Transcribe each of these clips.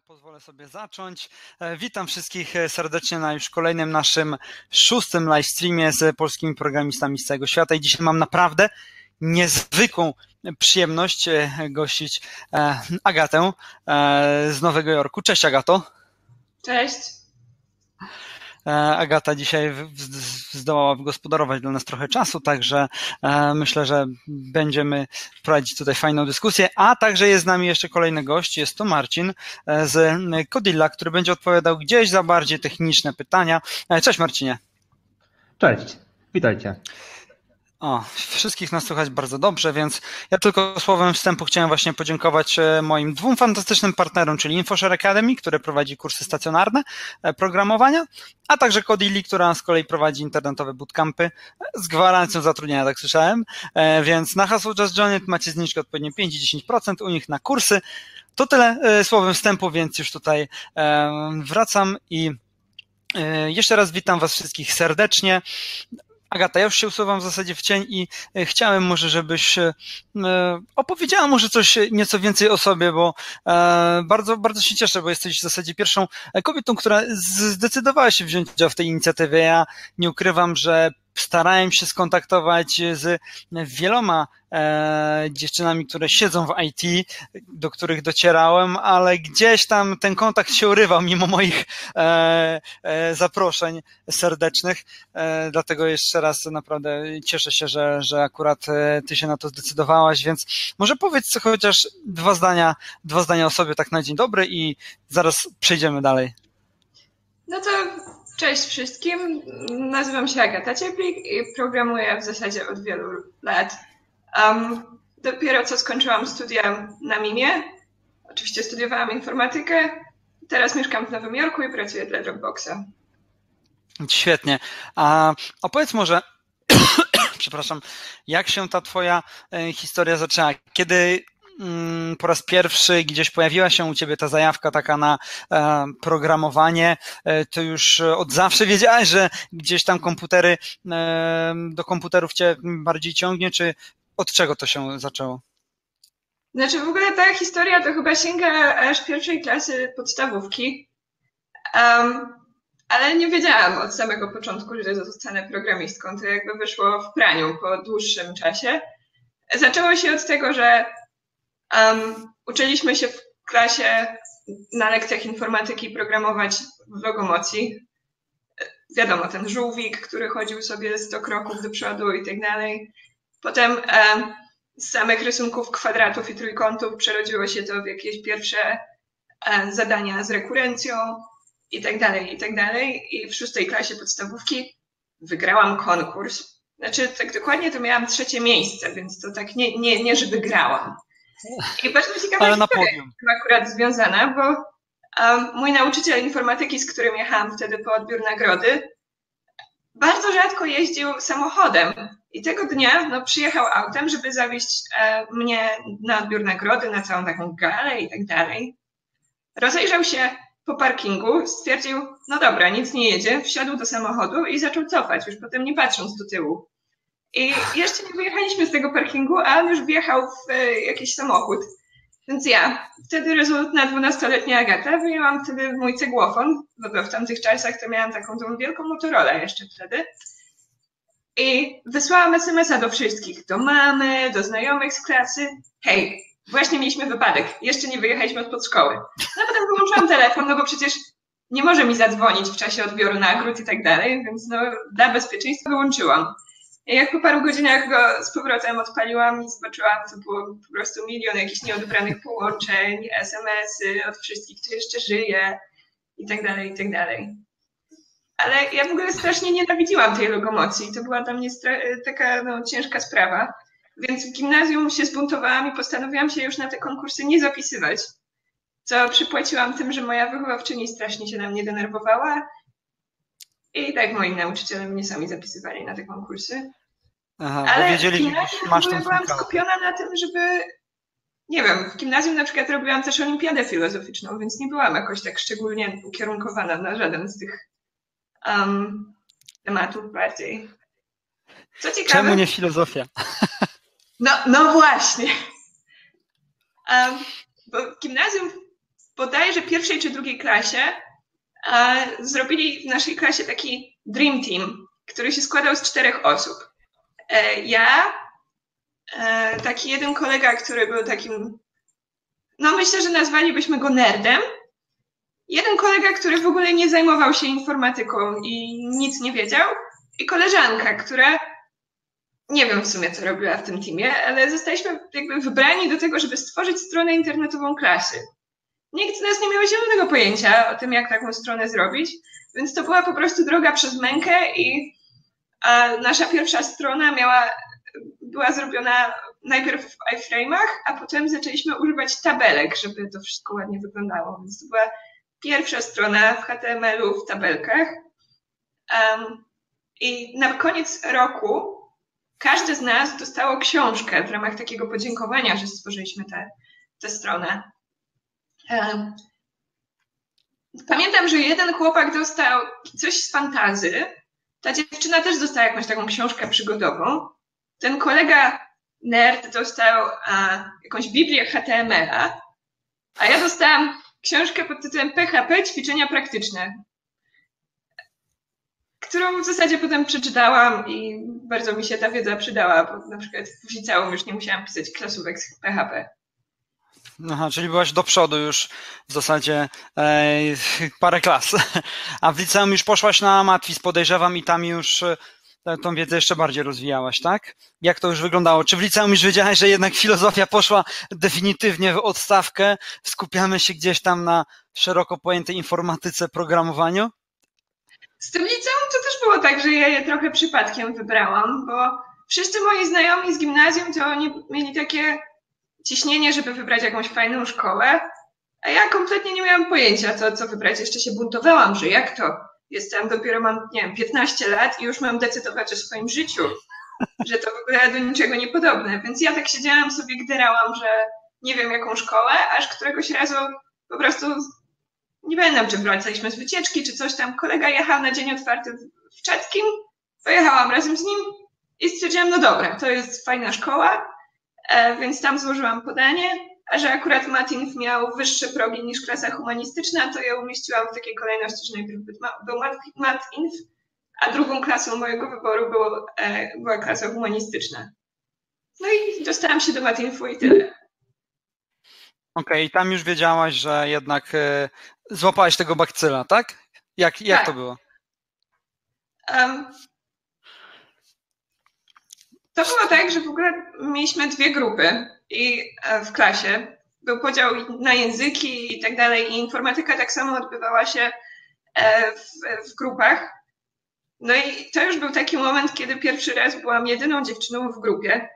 pozwolę, sobie zacząć. E, witam wszystkich e, serdecznie na już kolejnym naszym szóstym live streamie z polskimi programistami z całego świata i dzisiaj mam naprawdę niezwykłą przyjemność e, gościć Agatę z Nowego Jorku. Cześć Agato. Cześć. E, Agata dzisiaj zdołała wygospodarować dla nas trochę czasu, także e, myślę, że będziemy prowadzić tutaj fajną dyskusję, a także jest z nami jeszcze kolejny gość, jest to Marcin e, z Codilla, który będzie odpowiadał gdzieś za bardziej techniczne pytania. Cześć Marcinie. Cześć, witajcie. O, wszystkich nas słychać bardzo dobrze, więc ja tylko słowem wstępu chciałem właśnie podziękować e, moim dwóm fantastycznym partnerom, czyli InfoShare Academy, które prowadzi kursy stacjonarne e, programowania, a także Codili, która z kolei prowadzi internetowe bootcampy z gwarancją zatrudnienia, tak słyszałem, e, więc na hasło Just Join macie zniżkę odpowiednio 5-10% u nich na kursy. To tyle słowem wstępu, więc już tutaj wracam i jeszcze raz witam Was wszystkich serdecznie. Agata, ja już się usuwam w zasadzie w cień i e, chciałem może, żebyś e, e, opowiedziała może coś nieco więcej o sobie, bo bardzo, bardzo się cieszę, bo jesteś w zasadzie pierwszą kobietą, która zdecydowała się wziąć udział w tej inicjatywie. Ja nie ukrywam, że starałem się skontaktować z wieloma e, dziewczynami, które siedzą w IT, do których docierałem, ale gdzieś tam ten kontakt się urywał mimo moich e, e, zaproszeń serdecznych. E, dlatego jeszcze raz naprawdę cieszę się, że, że akurat e, ty się na to zdecydowałaś, więc może powiedz chociaż dwa zdania, dwa zdania o sobie tak na dzień dobry i zaraz przejdziemy dalej. No to Cześć wszystkim, nazywam się Agata Cieplik i programuję w zasadzie od wielu lat. Um, dopiero co skończyłam studia na MIMie. Oczywiście studiowałam informatykę. Teraz mieszkam w Nowym Jorku i pracuję dla Dropboxa. Świetnie. A opowiedz może, przepraszam, jak się ta twoja e, historia zaczęła? Kiedy po raz pierwszy gdzieś pojawiła się u ciebie ta zajawka taka na e, programowanie, e, to już od zawsze wiedziałeś, że gdzieś tam komputery, e, do komputerów cię bardziej ciągnie, czy od czego to się zaczęło? Znaczy w ogóle ta historia to chyba sięga aż pierwszej klasy podstawówki. Um, ale nie wiedziałam od samego początku, że zostanę programistką. To jakby wyszło w praniu po dłuższym czasie. Zaczęło się od tego, że Um, uczyliśmy się w klasie na lekcjach informatyki programować w logomocji. Wiadomo, ten żółwik, który chodził sobie 100 kroków do przodu i tak dalej. Potem um, z samych rysunków kwadratów i trójkątów przerodziło się to w jakieś pierwsze um, zadania z rekurencją i tak dalej, i tak dalej. I w szóstej klasie podstawówki wygrałam konkurs. Znaczy, tak dokładnie to miałam trzecie miejsce, więc to tak nie, nie, nie żeby grałam. I bardzo ciekawa Ale na podium. akurat związana, bo um, mój nauczyciel informatyki, z którym jechałam wtedy po odbiór nagrody, bardzo rzadko jeździł samochodem. I tego dnia no, przyjechał autem, żeby zawieźć e, mnie na odbiór nagrody, na całą taką galę i tak dalej. Rozejrzał się po parkingu, stwierdził, no dobra, nic nie jedzie, wsiadł do samochodu i zaczął cofać, już potem nie patrząc do tyłu. I jeszcze nie wyjechaliśmy z tego parkingu, a on już wjechał w e, jakiś samochód. Więc ja, wtedy rezolutna dwunastoletnia Agata, wyjęłam wtedy mój cegłofon, bo w tamtych czasach to miałam taką tą wielką Motorola jeszcze wtedy. I wysłałam SMS-a do wszystkich, do mamy, do znajomych z klasy. Hej, właśnie mieliśmy wypadek, jeszcze nie wyjechaliśmy od podszkoły. No potem wyłączyłam telefon, no bo przecież nie może mi zadzwonić w czasie odbioru nagród i tak dalej, więc no dla bezpieczeństwa wyłączyłam. Jak po paru godzinach go z powrotem odpaliłam i zobaczyłam, to było po prostu milion jakichś nieodebranych połączeń, SMS-y od wszystkich, kto jeszcze żyje i tak dalej, i tak dalej. Ale ja w ogóle strasznie nienawidziłam tej logomocji. To była dla mnie taka no, ciężka sprawa. Więc w gimnazjum się zbuntowałam i postanowiłam się już na te konkursy nie zapisywać. Co przypłaciłam tym, że moja wychowawczyni strasznie się na mnie denerwowała i tak moi nauczyciele mnie sami zapisywali na te konkursy. Aha, Ale wiedzieli, że masz tą byłam skupiona na tym, żeby nie wiem, w gimnazjum na przykład robiłam też olimpiadę filozoficzną, więc nie byłam jakoś tak szczególnie ukierunkowana na żaden z tych um, tematów bardziej. Co ciekawe... Czemu nie filozofia? No, no właśnie. Um, bo w gimnazjum bodajże pierwszej czy drugiej klasie zrobili w naszej klasie taki Dream Team, który się składał z czterech osób. E, ja, e, taki jeden kolega, który był takim, no myślę, że nazwalibyśmy go nerdem. Jeden kolega, który w ogóle nie zajmował się informatyką i nic nie wiedział. I koleżanka, która nie wiem w sumie, co robiła w tym teamie, ale zostaliśmy jakby wybrani do tego, żeby stworzyć stronę internetową klasy. Nikt z nas nie miał zielonego pojęcia o tym, jak taką stronę zrobić, więc to była po prostu droga przez mękę i nasza pierwsza strona miała, była zrobiona najpierw w iframe'ach, a potem zaczęliśmy używać tabelek, żeby to wszystko ładnie wyglądało. Więc to była pierwsza strona w HTML-u w tabelkach. Um, I na koniec roku każdy z nas dostało książkę w ramach takiego podziękowania, że stworzyliśmy tę stronę. Pamiętam, że jeden chłopak dostał coś z fantazy. Ta dziewczyna też dostała jakąś taką książkę przygodową. Ten kolega nerd dostał a, jakąś Biblię HTML-a, a ja dostałam książkę pod tytułem PHP ćwiczenia praktyczne którą w zasadzie potem przeczytałam i bardzo mi się ta wiedza przydała, bo na przykład w liceum już nie musiałam pisać klasówek z PHP. Aha, czyli byłaś do przodu już w zasadzie e, parę klas. A w liceum już poszłaś na Matwis, podejrzewam, i tam już e, tą wiedzę jeszcze bardziej rozwijałaś, tak? Jak to już wyglądało? Czy w liceum już wiedziałaś, że jednak filozofia poszła definitywnie w odstawkę? Skupiamy się gdzieś tam na szeroko pojętej informatyce, programowaniu? Z tym liceum to też było tak, że ja je trochę przypadkiem wybrałam, bo wszyscy moi znajomi z gimnazjum to oni mieli takie ciśnienie, żeby wybrać jakąś fajną szkołę, a ja kompletnie nie miałam pojęcia, co, co wybrać. Jeszcze się buntowałam, że jak to? Jestem, dopiero mam, nie wiem, 15 lat i już mam decydować o swoim życiu, że to w ogóle do niczego niepodobne. Więc ja tak siedziałam sobie, gderałam, że nie wiem jaką szkołę, aż któregoś razu po prostu nie pamiętam, czy wracaliśmy z wycieczki, czy coś tam. Kolega jechał na dzień otwarty w Czeckim, pojechałam razem z nim i stwierdziłam, no dobra, to jest fajna szkoła, więc tam złożyłam podanie, a że akurat Matinf miał wyższe progi niż klasa humanistyczna, to je umieściłam w takiej kolejności, że najpierw był Matinf, a drugą klasą mojego wyboru było, e, była klasa humanistyczna. No i dostałam się do Matinfu i tyle. Okej, okay, tam już wiedziałaś, że jednak e, złapałaś tego bakcyla, tak? Jak, jak tak. to było? Um, to było tak, że w ogóle mieliśmy dwie grupy i e, w klasie. Był podział na języki i tak dalej, i informatyka tak samo odbywała się e, w, w grupach. No i to już był taki moment, kiedy pierwszy raz byłam jedyną dziewczyną w grupie.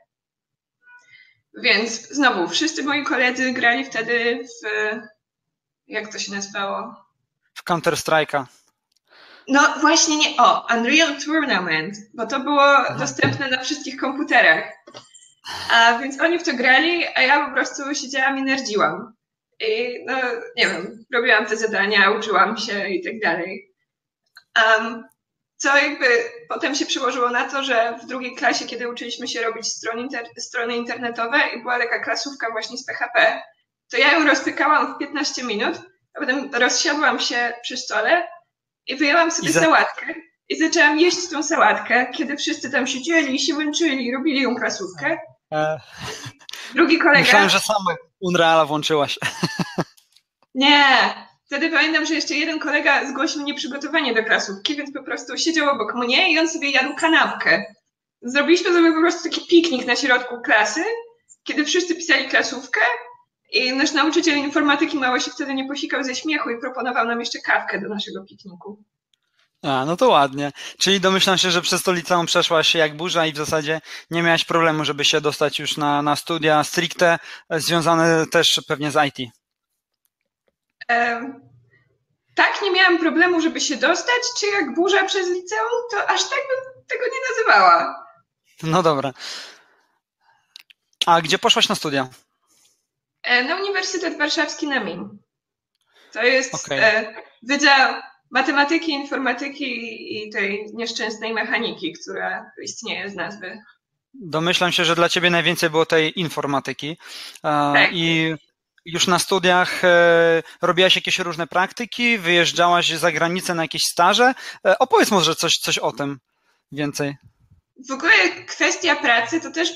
Więc znowu, wszyscy moi koledzy grali wtedy w. Jak to się nazywało? W Counter-Strike'a. No właśnie nie. O, Unreal Tournament, bo to było Aha. dostępne na wszystkich komputerach. A więc oni w to grali, a ja po prostu siedziałam i nerdziłam. I no, nie wiem, robiłam te zadania, uczyłam się i tak dalej. Um, co jakby potem się przyłożyło na to, że w drugiej klasie, kiedy uczyliśmy się robić strony, inter strony internetowe i była taka klasówka właśnie z PHP, to ja ją rozpykałam w 15 minut, a potem rozsiadłam się przy stole i wyjęłam sobie I za... sałatkę i zaczęłam jeść tą sałatkę, kiedy wszyscy tam siedzieli, się męczyli, robili ją klasówkę. E... Drugi kolega... Myślałem, że sama Unreala włączyłaś. Nie, Wtedy pamiętam, że jeszcze jeden kolega zgłosił nieprzygotowanie do klasówki, więc po prostu siedział obok mnie i on sobie jadł kanapkę. Zrobiliśmy sobie po prostu taki piknik na środku klasy, kiedy wszyscy pisali klasówkę i nasz nauczyciel informatyki mało się wtedy nie posikał ze śmiechu i proponował nam jeszcze kawkę do naszego pikniku. A, no to ładnie. Czyli domyślam się, że przez to liceum przeszłaś się jak burza i w zasadzie nie miałaś problemu, żeby się dostać już na, na studia stricte związane też pewnie z IT tak, nie miałam problemu, żeby się dostać, czy jak burza przez liceum, to aż tak bym tego nie nazywała. No dobra. A gdzie poszłaś na studia? E, na Uniwersytet Warszawski na MIN. To jest okay. E, Wydział Matematyki, Informatyki i tej nieszczęsnej mechaniki, która istnieje z nazwy. Domyślam się, że dla ciebie najwięcej było tej informatyki. Tak. I już na studiach e, robiłaś jakieś różne praktyki, wyjeżdżałaś za granicę na jakieś staże. E, opowiedz może coś, coś o tym więcej. W ogóle kwestia pracy to też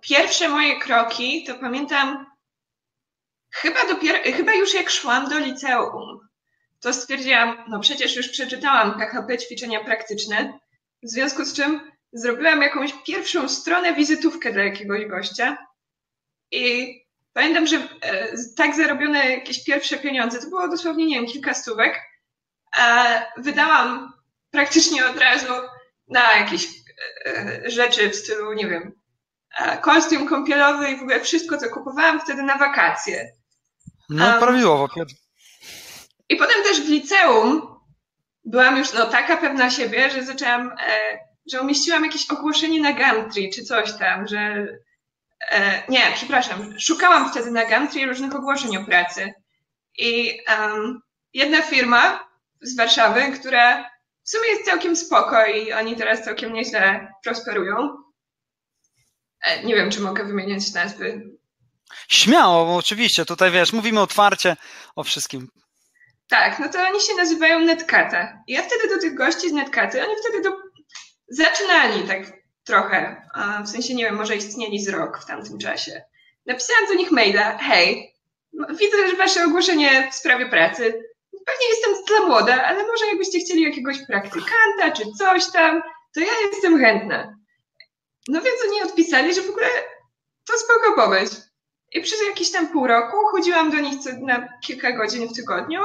pierwsze moje kroki, to pamiętam chyba dopiero, chyba już jak szłam do liceum, to stwierdziłam, no przecież już przeczytałam PHP ćwiczenia praktyczne, w związku z czym zrobiłam jakąś pierwszą stronę, wizytówkę dla jakiegoś gościa i pamiętam, że e, tak zarobione jakieś pierwsze pieniądze, to było dosłownie, nie wiem, kilka stówek, wydałam praktycznie od razu na jakieś e, rzeczy w stylu, nie wiem, kostium kąpielowy i w ogóle wszystko, co kupowałam wtedy na wakacje. No, um, prawidłowo. I potem też w liceum byłam już no, taka pewna siebie, że zaczęłam, e, że umieściłam jakieś ogłoszenie na Gumtree czy coś tam, że e, nie, przepraszam, szukałam wtedy na Gumtree różnych ogłoszeń o pracy. I um, jedna firma z Warszawy, która w sumie jest całkiem spoko i oni teraz całkiem nieźle prosperują. E, nie wiem, czy mogę wymieniać nazwy. Śmiało, oczywiście. Tutaj wiesz, mówimy otwarcie o wszystkim. Tak, no to oni się nazywają Netkata. I ja wtedy do tych gości z Netkaty, oni wtedy do... zaczynali tak trochę, w sensie nie wiem, może istnieli z rok w tamtym czasie. Napisałam do nich maila, hej, widzę, że wasze ogłoszenie w sprawie pracy, pewnie jestem za młoda, ale może jakbyście chcieli jakiegoś praktykanta czy coś tam, to ja jestem chętna. No więc oni odpisali, że w ogóle to spoko pomysł. I przez jakieś tam pół roku chodziłam do nich na kilka godzin w tygodniu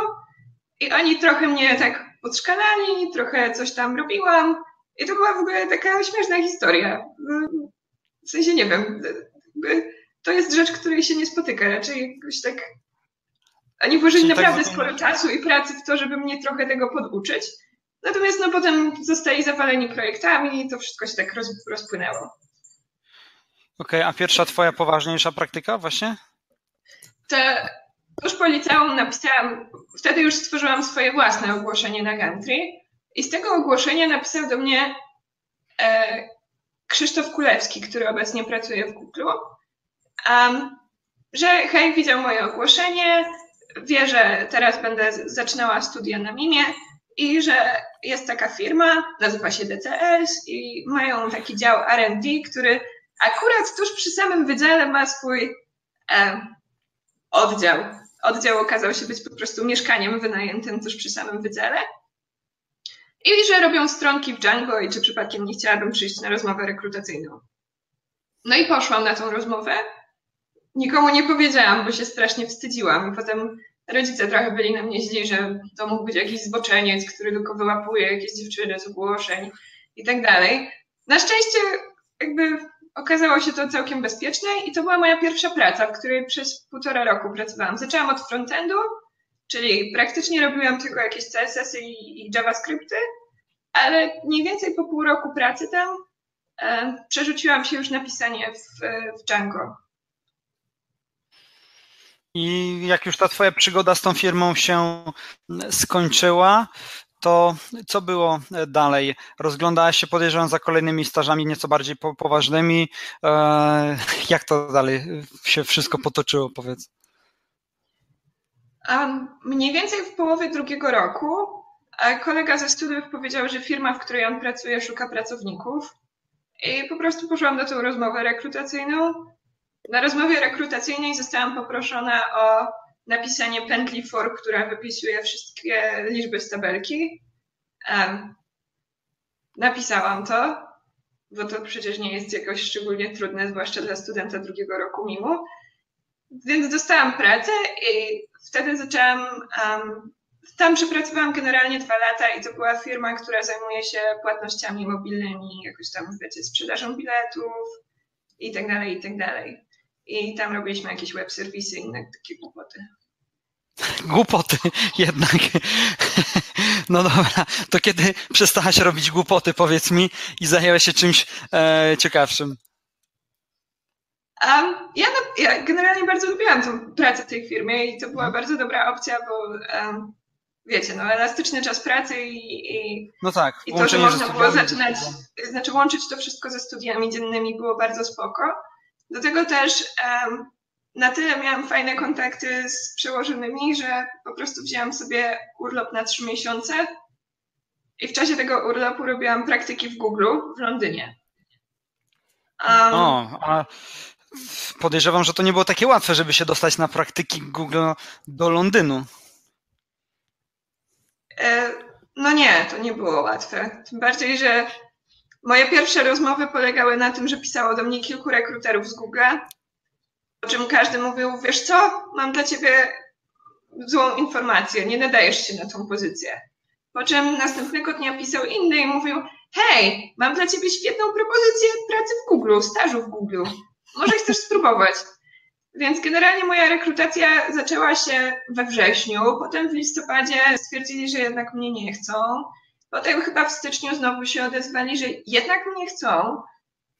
i oni trochę mnie tak podszkalali, trochę coś tam robiłam. I to była w ogóle taka śmieszna historia. W sensie nie wiem, to jest rzecz, której się nie spotyka. Raczej jakoś tak. Oni włożyli tak naprawdę tak sporo czasu i pracy w to, żeby mnie trochę tego poduczyć. Natomiast no potem zostali zawaleni projektami i to wszystko się tak roz, rozpłynęło. Okej, okay, a pierwsza twoja poważniejsza praktyka właśnie? To już po liceum napisałam, wtedy już stworzyłam swoje własne ogłoszenie na Gantry i z tego ogłoszenia napisał do mnie e, Krzysztof Kulewski, który obecnie pracuje w Google, um, że hej, widział moje ogłoszenie, wie, że teraz będę zaczynała studia na MIMie i że jest taka firma, nazywa się DCS i mają taki dział R&D, który akurat tuż przy samym wydziale ma swój e, oddział. Oddział okazał się być po prostu mieszkaniem wynajętym tuż przy samym wydziale. I że robią stronki w Django i czy przypadkiem nie chciałabym przyjść na rozmowę rekrutacyjną. No i poszłam na tą rozmowę. Nikomu nie powiedziałam, bo się strasznie wstydziłam. I potem rodzice trochę byli na mnie źli, że to mógł być jakiś zboczeniec, który tylko wyłapuje jakieś dziewczyny z ogłoszeń i tak dalej. Na szczęście jakby okazało się to całkiem bezpieczne i to była moja pierwsza praca, w której przez półtora roku pracowałam. Zaczęłam od frontendu, czyli praktycznie robiłam tylko jakieś CSS-y i, i JavaScripty, ale mniej więcej po pół roku pracy tam e, przerzuciłam się już na pisanie w, w Django. I jak już ta Twoja przygoda z tą firmą się skończyła, to co było dalej? Rozglądałaś się, podejrzewam, za kolejnymi stażami nieco bardziej poważnymi. E, jak to dalej się wszystko potoczyło, powiedz? Um, mniej więcej w połowie drugiego roku kolega ze studiów powiedział, że firma, w której on pracuje, szuka pracowników. I po prostu poszłam na tę rozmowę rekrutacyjną. Na rozmowie rekrutacyjnej zostałam poproszona o napisanie pętli for, która wypisuje wszystkie liczby z tabelki. Um, napisałam to, bo to przecież nie jest jakoś szczególnie trudne, zwłaszcza dla studenta drugiego roku MIMU. Więc dostałam pracę i wtedy zaczęłam. Um, tam przepracowałam generalnie dwa lata i to była firma, która zajmuje się płatnościami mobilnymi, jakoś tam, wiecie, sprzedażą biletów i tak dalej, i tak dalej. I tam robiliśmy jakieś web serwisy i inne takie głupoty. Głupoty jednak. No dobra, to kiedy przestałaś robić głupoty, powiedz mi, i zajęłaś się czymś e, ciekawszym? Um, ja, ja, generalnie bardzo lubiłam tą pracę w tej firmie i to była bardzo dobra opcja, bo um, wiecie, no elastyczny czas pracy i, i, no tak, i to, że można było zaczynać, znaczy łączyć to wszystko ze studiami dziennymi było bardzo spoko. Do tego też na tyle miałam fajne kontakty z przełożonymi, że po prostu wzięłam sobie urlop na trzy miesiące i w czasie tego urlopu robiłam praktyki w Google w Londynie. Um, o, a podejrzewam, że to nie było takie łatwe, żeby się dostać na praktyki Google do Londynu. E, no nie, to nie było łatwe. Tym bardziej, że moje pierwsze rozmowy polegały na tym, że pisało do mnie kilku rekruterów z Google, po czym każdy mówił, wiesz co, mam dla ciebie złą informację, nie nadajesz się na tą pozycję. Po czym następnego dnia pisał inny i mówił, hej, mam dla ciebie świetną propozycję pracy w Google, stażu w Google. Może chcesz spróbować? Więc generalnie moja rekrutacja zaczęła się we wrześniu, potem w listopadzie stwierdzili, że jednak mnie nie chcą. Potem chyba w styczniu znowu się odezwali, że jednak mnie chcą.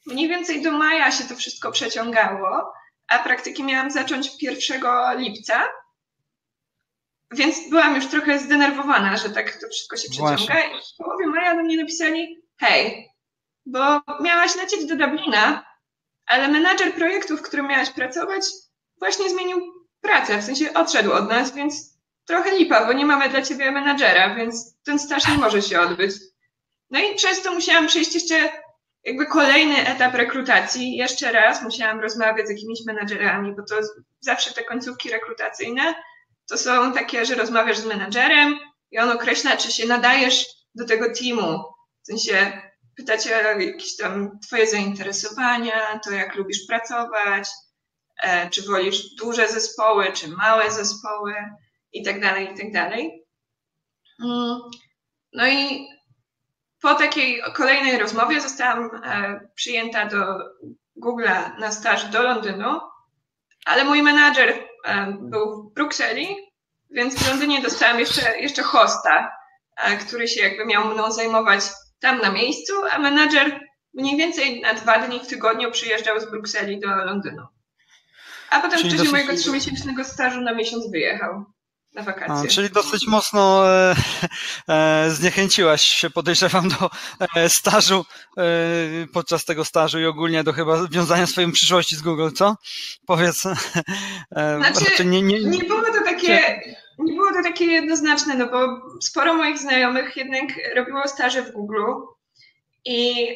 Mniej więcej do maja się to wszystko przeciągało, a praktyki miałam zacząć 1 lipca. Więc byłam już trochę zdenerwowana, że tak to wszystko się przeciąga. Właśnie. I w połowie maja do mnie napisali, hej, bo miałaś lecieć do Dublina, ale menadżer projektu, w którym miałaś pracować, właśnie zmienił pracę, w sensie odszedł od nas, więc trochę lipa, bo nie mamy dla ciebie menadżera, więc ten staż nie może się odbyć. No i przez to musiałam przejść jeszcze jakby kolejny etap rekrutacji. Jeszcze raz musiałam rozmawiać z jakimiś menadżerami, bo to zawsze te końcówki rekrutacyjne to są takie, że rozmawiasz z menadżerem i on określa, czy się nadajesz do tego teamu. W sensie pyta cię o jakieś tam twoje zainteresowania, to jak lubisz pracować, e, czy wolisz duże zespoły, czy małe zespoły i tak dalej, i tak dalej. Mm, no i po takiej kolejnej rozmowie zostałam e, przyjęta do Google'a na staż do Londynu, ale mój menadżer e, był w Brukseli, więc w Londynie dostałam jeszcze, jeszcze hosta, który się jakby miał mną zajmować tam na miejscu, a menadżer mniej więcej na dwa dni w tygodniu przyjeżdżał z Brukseli do Londynu. A potem czyli w czasie mojego trzymiesięcznego stażu na miesiąc wyjechał na wakacje. A, czyli dosyć mocno e, e, zniechęciłaś się, podejrzewam, do e, stażu, e, podczas tego stażu i ogólnie do chyba wiązania swojej przyszłości z Google, co? Powiedz. E, znaczy, nie, nie, nie było to takie nie było to takie jednoznaczne, no bo sporo moich znajomych jednak robiło staże w Google i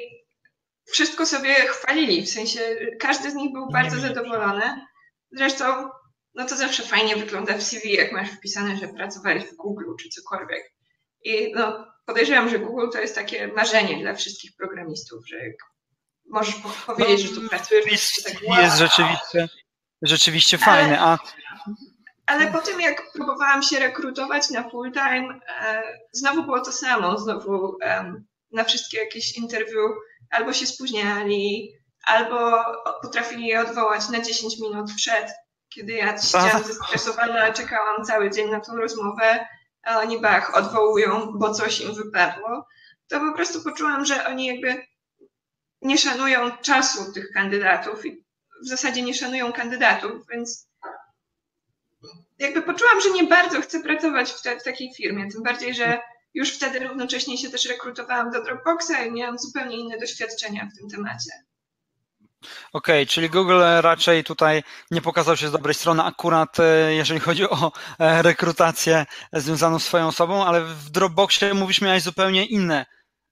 wszystko sobie chwalili, w sensie każdy z nich był bardzo zadowolony. Zresztą, no to zawsze fajnie wygląda w CV, jak masz wpisane, że pracowałeś w Google czy cokolwiek. I no, podejrzewam, że Google to jest takie marzenie dla wszystkich programistów, że możesz powiedzieć, no, że tu pracujesz, to tak, wow. jest rzeczywiście, rzeczywiście fajny. A ale po tym, jak próbowałam się rekrutować na full time, e, znowu było to samo. Znowu na wszystkie jakieś interview albo się spóźniali, albo potrafili je odwołać na 10 minut przed, kiedy ja siedziałam zestresowana, czekałam cały dzień na tą rozmowę, a oni bach, odwołują, bo coś im wypadło. To po prostu poczułam, że oni jakby nie szanują czasu tych kandydatów i w zasadzie nie szanują kandydatów, więc jakby poczułam, że nie bardzo chcę pracować w, te, w takiej firmie, tym bardziej, że już wtedy równocześnie się też rekrutowałam do Dropboxa i miałam zupełnie inne doświadczenia w tym temacie. Okej, okay, czyli Google raczej tutaj nie pokazał się z dobrej strony akurat e, jeżeli chodzi o e, rekrutację związaną z swoją osobą, ale w Dropboxie mówisz miałeś zupełnie inne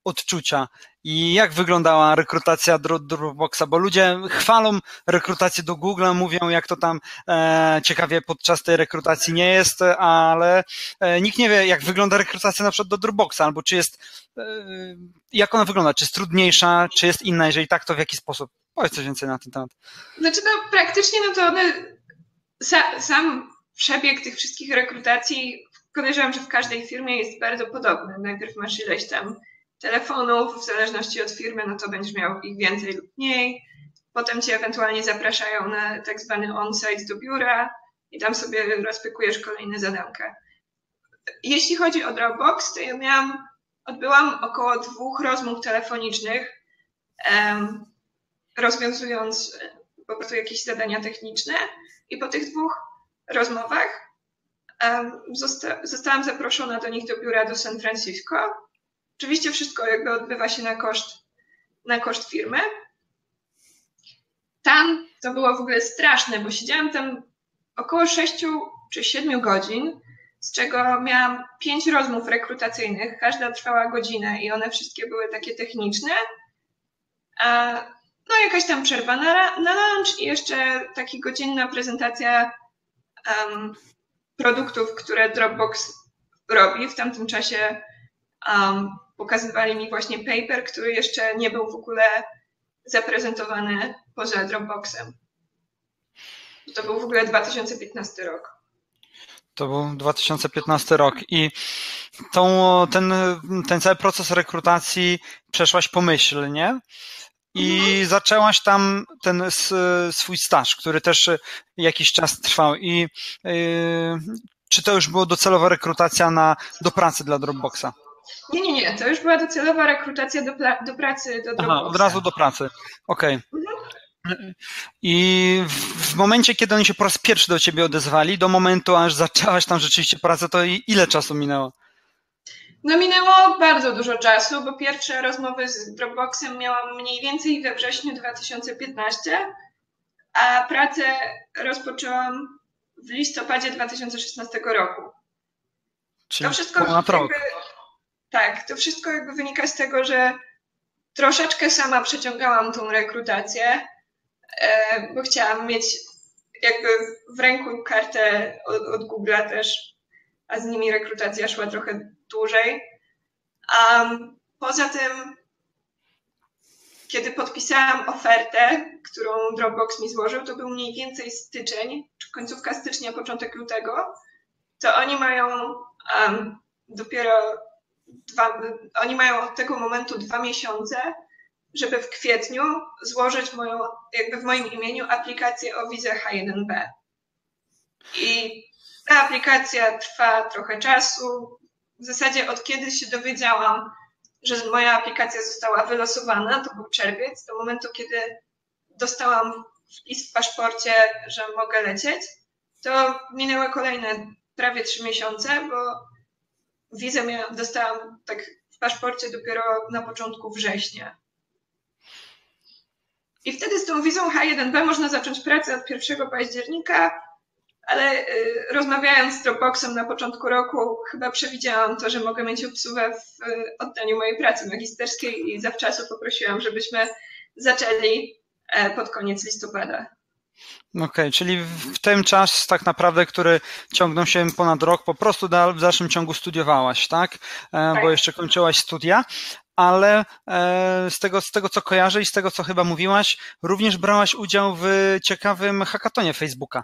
odczucia. I jak wyglądała rekrutacja Dropboxa, bo ludzie chwalą rekrutację do Google, mówią jak to tam e, ciekawie podczas tej rekrutacji nie jest, ale e, nikt nie wie jak wygląda rekrutacja na przykład do Dropboxa, albo czy jest, e, jak ona wygląda, czy jest trudniejsza, czy jest inna, jeżeli tak, to w jaki sposób? Powiedz coś więcej na ten temat. Znaczy no praktycznie no to one, sa, sam przebieg tych wszystkich rekrutacji podejrzewam, że w każdej firmie jest bardzo podobny. Najpierw masz ileś tam telefonów, w zależności od firmy, no to będziesz miał ich więcej lub mniej. Potem cię ewentualnie zapraszają na tak zwany on-site do biura i tam sobie rozpykujesz kolejne zadanka. Jeśli chodzi o Dropbox, to ja miałam, odbyłam około dwóch rozmów telefonicznych, um, rozwiązując po prostu jakieś zadania techniczne i po tych dwóch rozmowach zosta zostałam zaproszona do nich do biura do San Francisco Oczywiście wszystko jakby odbywa się na koszt, na koszt firmy. Tam to było w ogóle straszne, bo siedziałam tam około 6 czy 7 godzin, z czego miałam 5 rozmów rekrutacyjnych, każda trwała godzinę i one wszystkie były takie techniczne. No, jakaś tam przerwa na, na lunch i jeszcze taka godzinna prezentacja um, produktów, które Dropbox robi. W tamtym czasie um, pokazywali mi właśnie paper, który jeszcze nie był w ogóle zaprezentowany poza Dropboxem. To był w ogóle 2015 rok. To był 2015 rok i tą, ten, ten cały proces rekrutacji przeszłaś pomyślnie i mhm. zaczęłaś tam ten swój staż, który też jakiś czas trwał. I yy, czy to już było docelowa rekrutacja na, do pracy dla Dropboxa? Nie, nie, nie. To już była docelowa rekrutacja do, do pracy do Dropboxa. Aha, od razu do pracy. Okej. Okay. Mhm. I w, w momencie, kiedy oni się po raz pierwszy do ciebie odezwali, do momentu, aż zaczęłaś tam rzeczywiście pracę, to ile czasu minęło? No minęło bardzo dużo czasu, bo pierwsze rozmowy z Dropboxem miałam mniej więcej we wrześniu 2015, a pracę rozpoczęłam w listopadzie 2016 roku. Czyli to wszystko ponad. Jakby, tak, to wszystko jakby wynika z tego, że troszeczkę sama przeciągałam tą rekrutację, e, bo chciałam mieć jakby w ręku kartę od, od Google'a też, a z nimi rekrutacja szła trochę dłużej. Um, poza tym, kiedy podpisałam ofertę, którą Dropbox mi złożył, to był mniej więcej styczeń, czy końcówka stycznia, początek lutego, to oni mają um, dopiero dwa, oni mają od tego momentu dwa miesiące, żeby w kwietniu złożyć moją, jakby w moim imieniu aplikację o wizę H1B. I ta aplikacja trwa trochę czasu, w zasadzie od kiedy się dowiedziałam, że moja aplikacja została wylosowana, to był czerwiec, do momentu, kiedy dostałam wpis w paszporcie, że mogę lecieć, to minęły kolejne prawie trzy miesiące, bo wizę miałam, dostałam tak w paszporcie dopiero na początku września. I wtedy z tą wizą H1B można zacząć pracę od 1 października, ale y, rozmawiając z Dropboxem na początku roku, chyba przewidziałam to, że mogę mieć obsługę w y, oddaniu mojej pracy magisterskiej i zawczasu poprosiłam, żebyśmy zaczęli e, pod koniec listopada. Okej, okay, czyli w tym czas tak naprawdę, który ciągnął się ponad rok, po prostu w dalszym ciągu studiowałaś, tak? E, tak. Bo jeszcze kończyłaś studia, ale e, z tego, z tego co kojarzę i z tego co chyba mówiłaś, również brałaś udział w ciekawym hackatonie Facebooka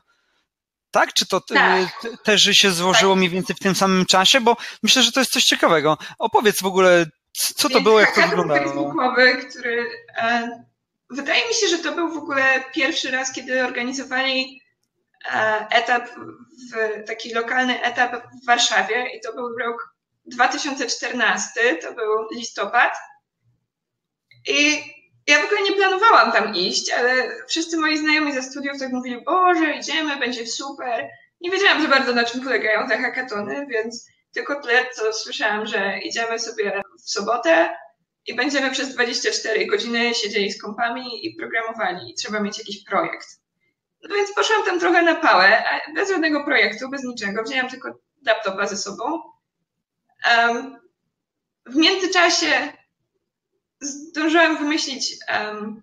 tak? Czy to tak. też się złożyło tak. mniej więcej w tym samym czasie? Bo myślę, że to jest coś ciekawego. Opowiedz w ogóle, co to było, jak to wyglądało. facebookowy, który e, wydaje mi się, że to był w ogóle pierwszy raz, kiedy organizowali e, etap, w, taki lokalny etap w Warszawie i to był rok 2014, to był listopad. I ja w ogóle nie planowałam tam iść, ale wszyscy moi znajomi ze studiów tak mówili, Boże, idziemy, będzie super. Nie wiedziałam za bardzo na czym polegają te hackatony, więc tylko tyle, co słyszałam, że idziemy sobie w sobotę i będziemy przez 24 godziny siedzieli z kompami i programowali i trzeba mieć jakiś projekt. No więc poszłam tam trochę na pałę, bez żadnego projektu, bez niczego. Wzięłam tylko laptopa ze sobą. Um, w międzyczasie zdążyłam wymyślić,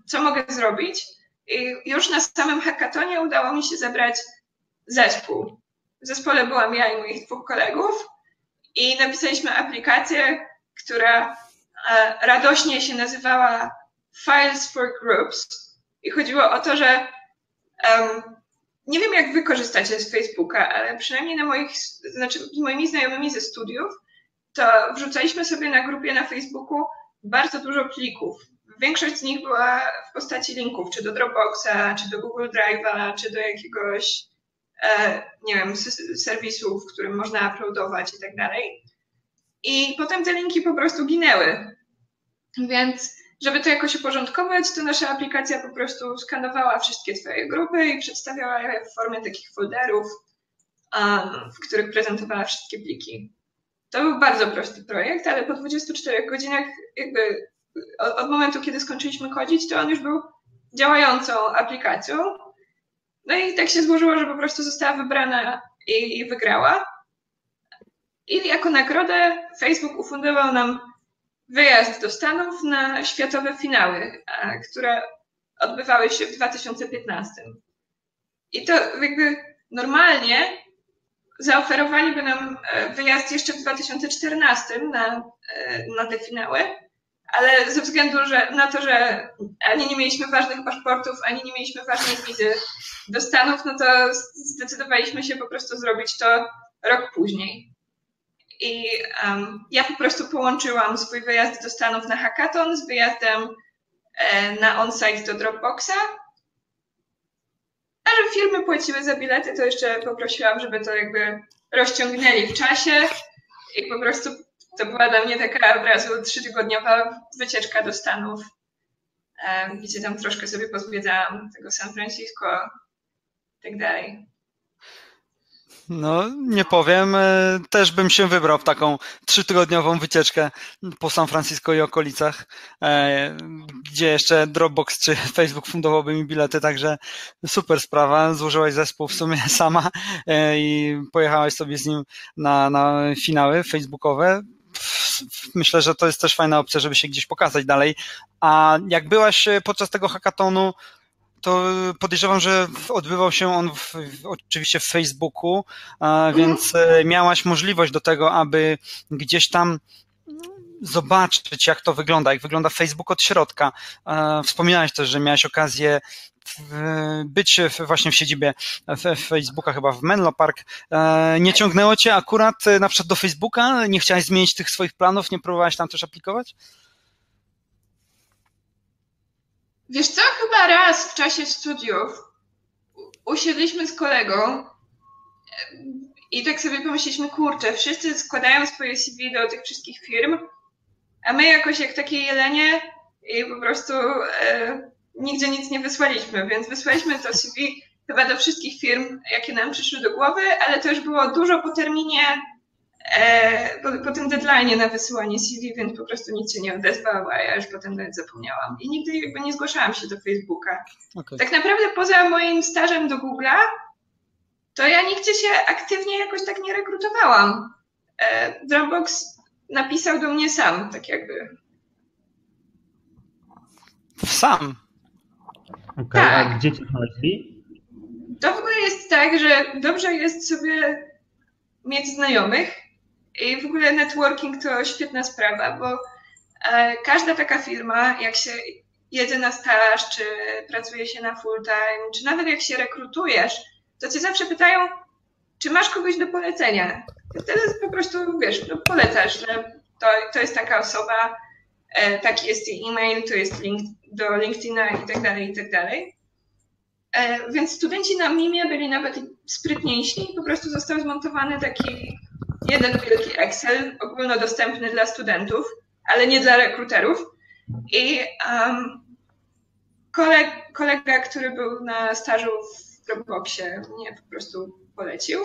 co mogę zrobić. I już na samym hackatonie udało mi się zebrać zespół. W zespole byłam ja i moich dwóch kolegów i napisaliśmy aplikację, która e, radośnie się nazywała Files for Groups. I chodziło o to, że um, nie wiem, jak wy korzystacie z Facebooka, ale przynajmniej na moich, znaczy z moimi znajomymi ze studiów, to wrzucaliśmy sobie na grupie na Facebooku bardzo dużo plików. Większość z nich była w postaci linków, czy do Dropboxa, czy do Google Drive'a, czy do jakiegoś, e, nie wiem, serwisu, w którym można uploadować i tak dalej. I potem te linki po prostu ginęły. Więc, żeby to jakoś uporządkować, to nasza aplikacja po prostu skanowała wszystkie Twoje grupy i przedstawiała je w formie takich folderów, w których prezentowała wszystkie pliki. To był bardzo prosty projekt, ale po 24 godzinach, jakby od, od momentu, kiedy skończyliśmy chodzić, to on już był działającą aplikacją. No i tak się złożyło, że po prostu została wybrana i wygrała. I jako nagrodę Facebook ufundował nam wyjazd do Stanów na światowe finały, które odbywały się w 2015. I to jakby normalnie zaoferowaliby nam e, wyjazd jeszcze w 2014 na, e, na te finały, ale ze względu że, na to, że ani nie mieliśmy ważnych paszportów, ani nie mieliśmy ważnej wizy do Stanów, no to zdecydowaliśmy się po prostu zrobić to rok później. I um, ja po prostu połączyłam swój wyjazd do Stanów na hackathon z wyjazdem e, na on-site do Dropboxa. A firmy płaciły za bilety, to jeszcze poprosiłam, żeby to jakby rozciągnęli w czasie i po prostu to była dla mnie taka od razu trzytygodniowa wycieczka do Stanów, gdzie tam troszkę sobie pozwiedzałam tego San Francisco i tak dalej. No, nie powiem. E, też bym się wybrał w taką trzytygodniową wycieczkę po San Francisco i okolicach, e, gdzie jeszcze Dropbox czy Facebook fundowałby mi bilety, także super sprawa. Złożyłaś zespół w sumie sama e, i pojechałaś sobie z nim na, na finały facebookowe. Myślę, że to jest też fajna opcja, żeby się gdzieś pokazać dalej. A jak byłaś podczas tego hackatonu, to podejrzewam, że odbywał się on w, oczywiście w Facebooku, więc e, miałaś możliwość do tego, aby gdzieś tam zobaczyć, jak to wygląda, jak wygląda Facebook od środka. Wspominałeś też, że miałeś okazję być właśnie w siedzibie Facebooka, chyba w Menlo Park. E, nie ciągnęło cię akurat e, na przykład do Facebooka? Nie chciałaś zmienić tych swoich planów? Nie próbowałaś tam też aplikować? Wiesz co, chyba raz w czasie studiów usiedliśmy z kolegą i tak sobie pomyśleliśmy, kurczę, wszyscy składają swoje CV do tych wszystkich firm, a my jakoś jak takie jelenie i po prostu e, nigdzie nic nie wysłaliśmy, więc wysłaliśmy to CV chyba do wszystkich firm, jakie nam przyszły do głowy, ale to już było dużo po terminie E, po, po tym deadline na wysyłanie CV, więc po prostu nic się nie odezwał, a ja już potem nawet zapomniałam. I nigdy jakby nie zgłaszałam się do Facebooka. Okay. Tak naprawdę poza moim stażem do Google'a, to ja nigdzie się aktywnie jakoś tak nie rekrutowałam. E, Dropbox napisał do mnie sam, tak jakby. Sam? Okay, tak. a gdzie cię znaleźli? To w ogóle jest tak, że dobrze jest sobie mieć znajomych, i w ogóle networking to świetna sprawa, bo e, każda taka firma, jak się jedzie na staż, czy pracuje się na full time, czy nawet jak się rekrutujesz, to cię zawsze pytają, czy masz kogoś do polecenia. Wtedy po prostu, wiesz, no polecasz, że to, to jest taka osoba, e, taki jest jej e-mail, to jest link do LinkedIna i tak dalej, i tak dalej. E, więc studenci na MIMie byli nawet sprytniejsi i po prostu został zmontowany taki jeden wielki Excel ogólnodostępny dla studentów, ale nie dla rekruterów. I um, koleg, kolega, który był na stażu w Dropboxie, mnie po prostu polecił.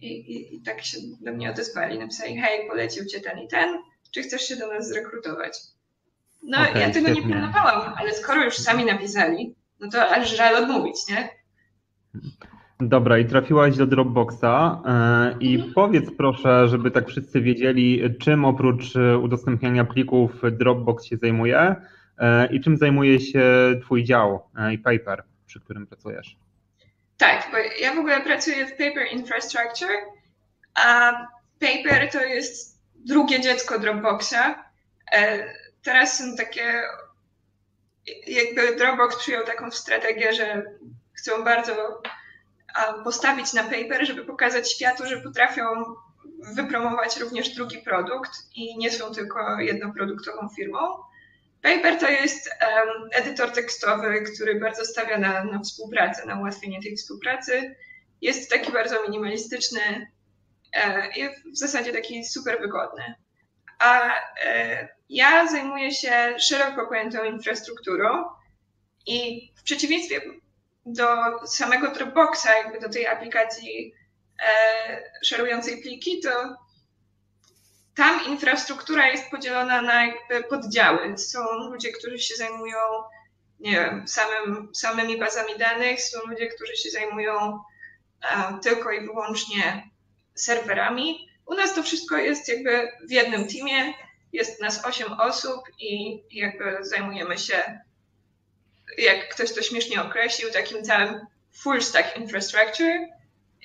I, i, I, tak się do mnie odezwali, napisali, hej, polecił cię ten i ten, czy chcesz się do nas zrekrutować? No, okay, ja tego świetnie. nie planowałam, ale skoro już sami napisali, no to aż żal odmówić, nie? Dobra, i trafiłaś do Dropboxa e, i mhm. powiedz proszę, żeby tak wszyscy wiedzieli, czym oprócz e, udostępniania plików Dropbox się zajmuje e, i czym zajmuje się Twój dział i paper, przy którym pracujesz. Tak, bo ja w ogóle pracuję w Paper Infrastructure, a Paper to jest drugie dziecko Dropboxa. Teraz są takie, jakby Dropbox przyjął taką strategię, że chcą bardzo postawić na paper, żeby pokazać światu, że potrafią wypromować również drugi produkt i nie są tylko jednoproduktową firmą. Paper to jest um, edytor tekstowy, który bardzo stawia na, na współpracę, na ułatwienie tej współpracy. Jest taki bardzo minimalistyczny e, i w zasadzie taki super wygodny. A e, ja zajmuję się szeroko pojętą infrastrukturą i w przeciwieństwie do samego Dropboxa, jakby do tej aplikacji e, szerującej pliki, to tam infrastruktura jest podzielona na jakby poddziały. Są ludzie, którzy się zajmują nie wiem, samym, samymi bazami danych, są ludzie, którzy się zajmują e, tylko i wyłącznie serwerami. U nas to wszystko jest jakby w jednym teamie, jest nas 8 osób i jakby zajmujemy się, jak ktoś to śmiesznie określił, takim całym full stack infrastructure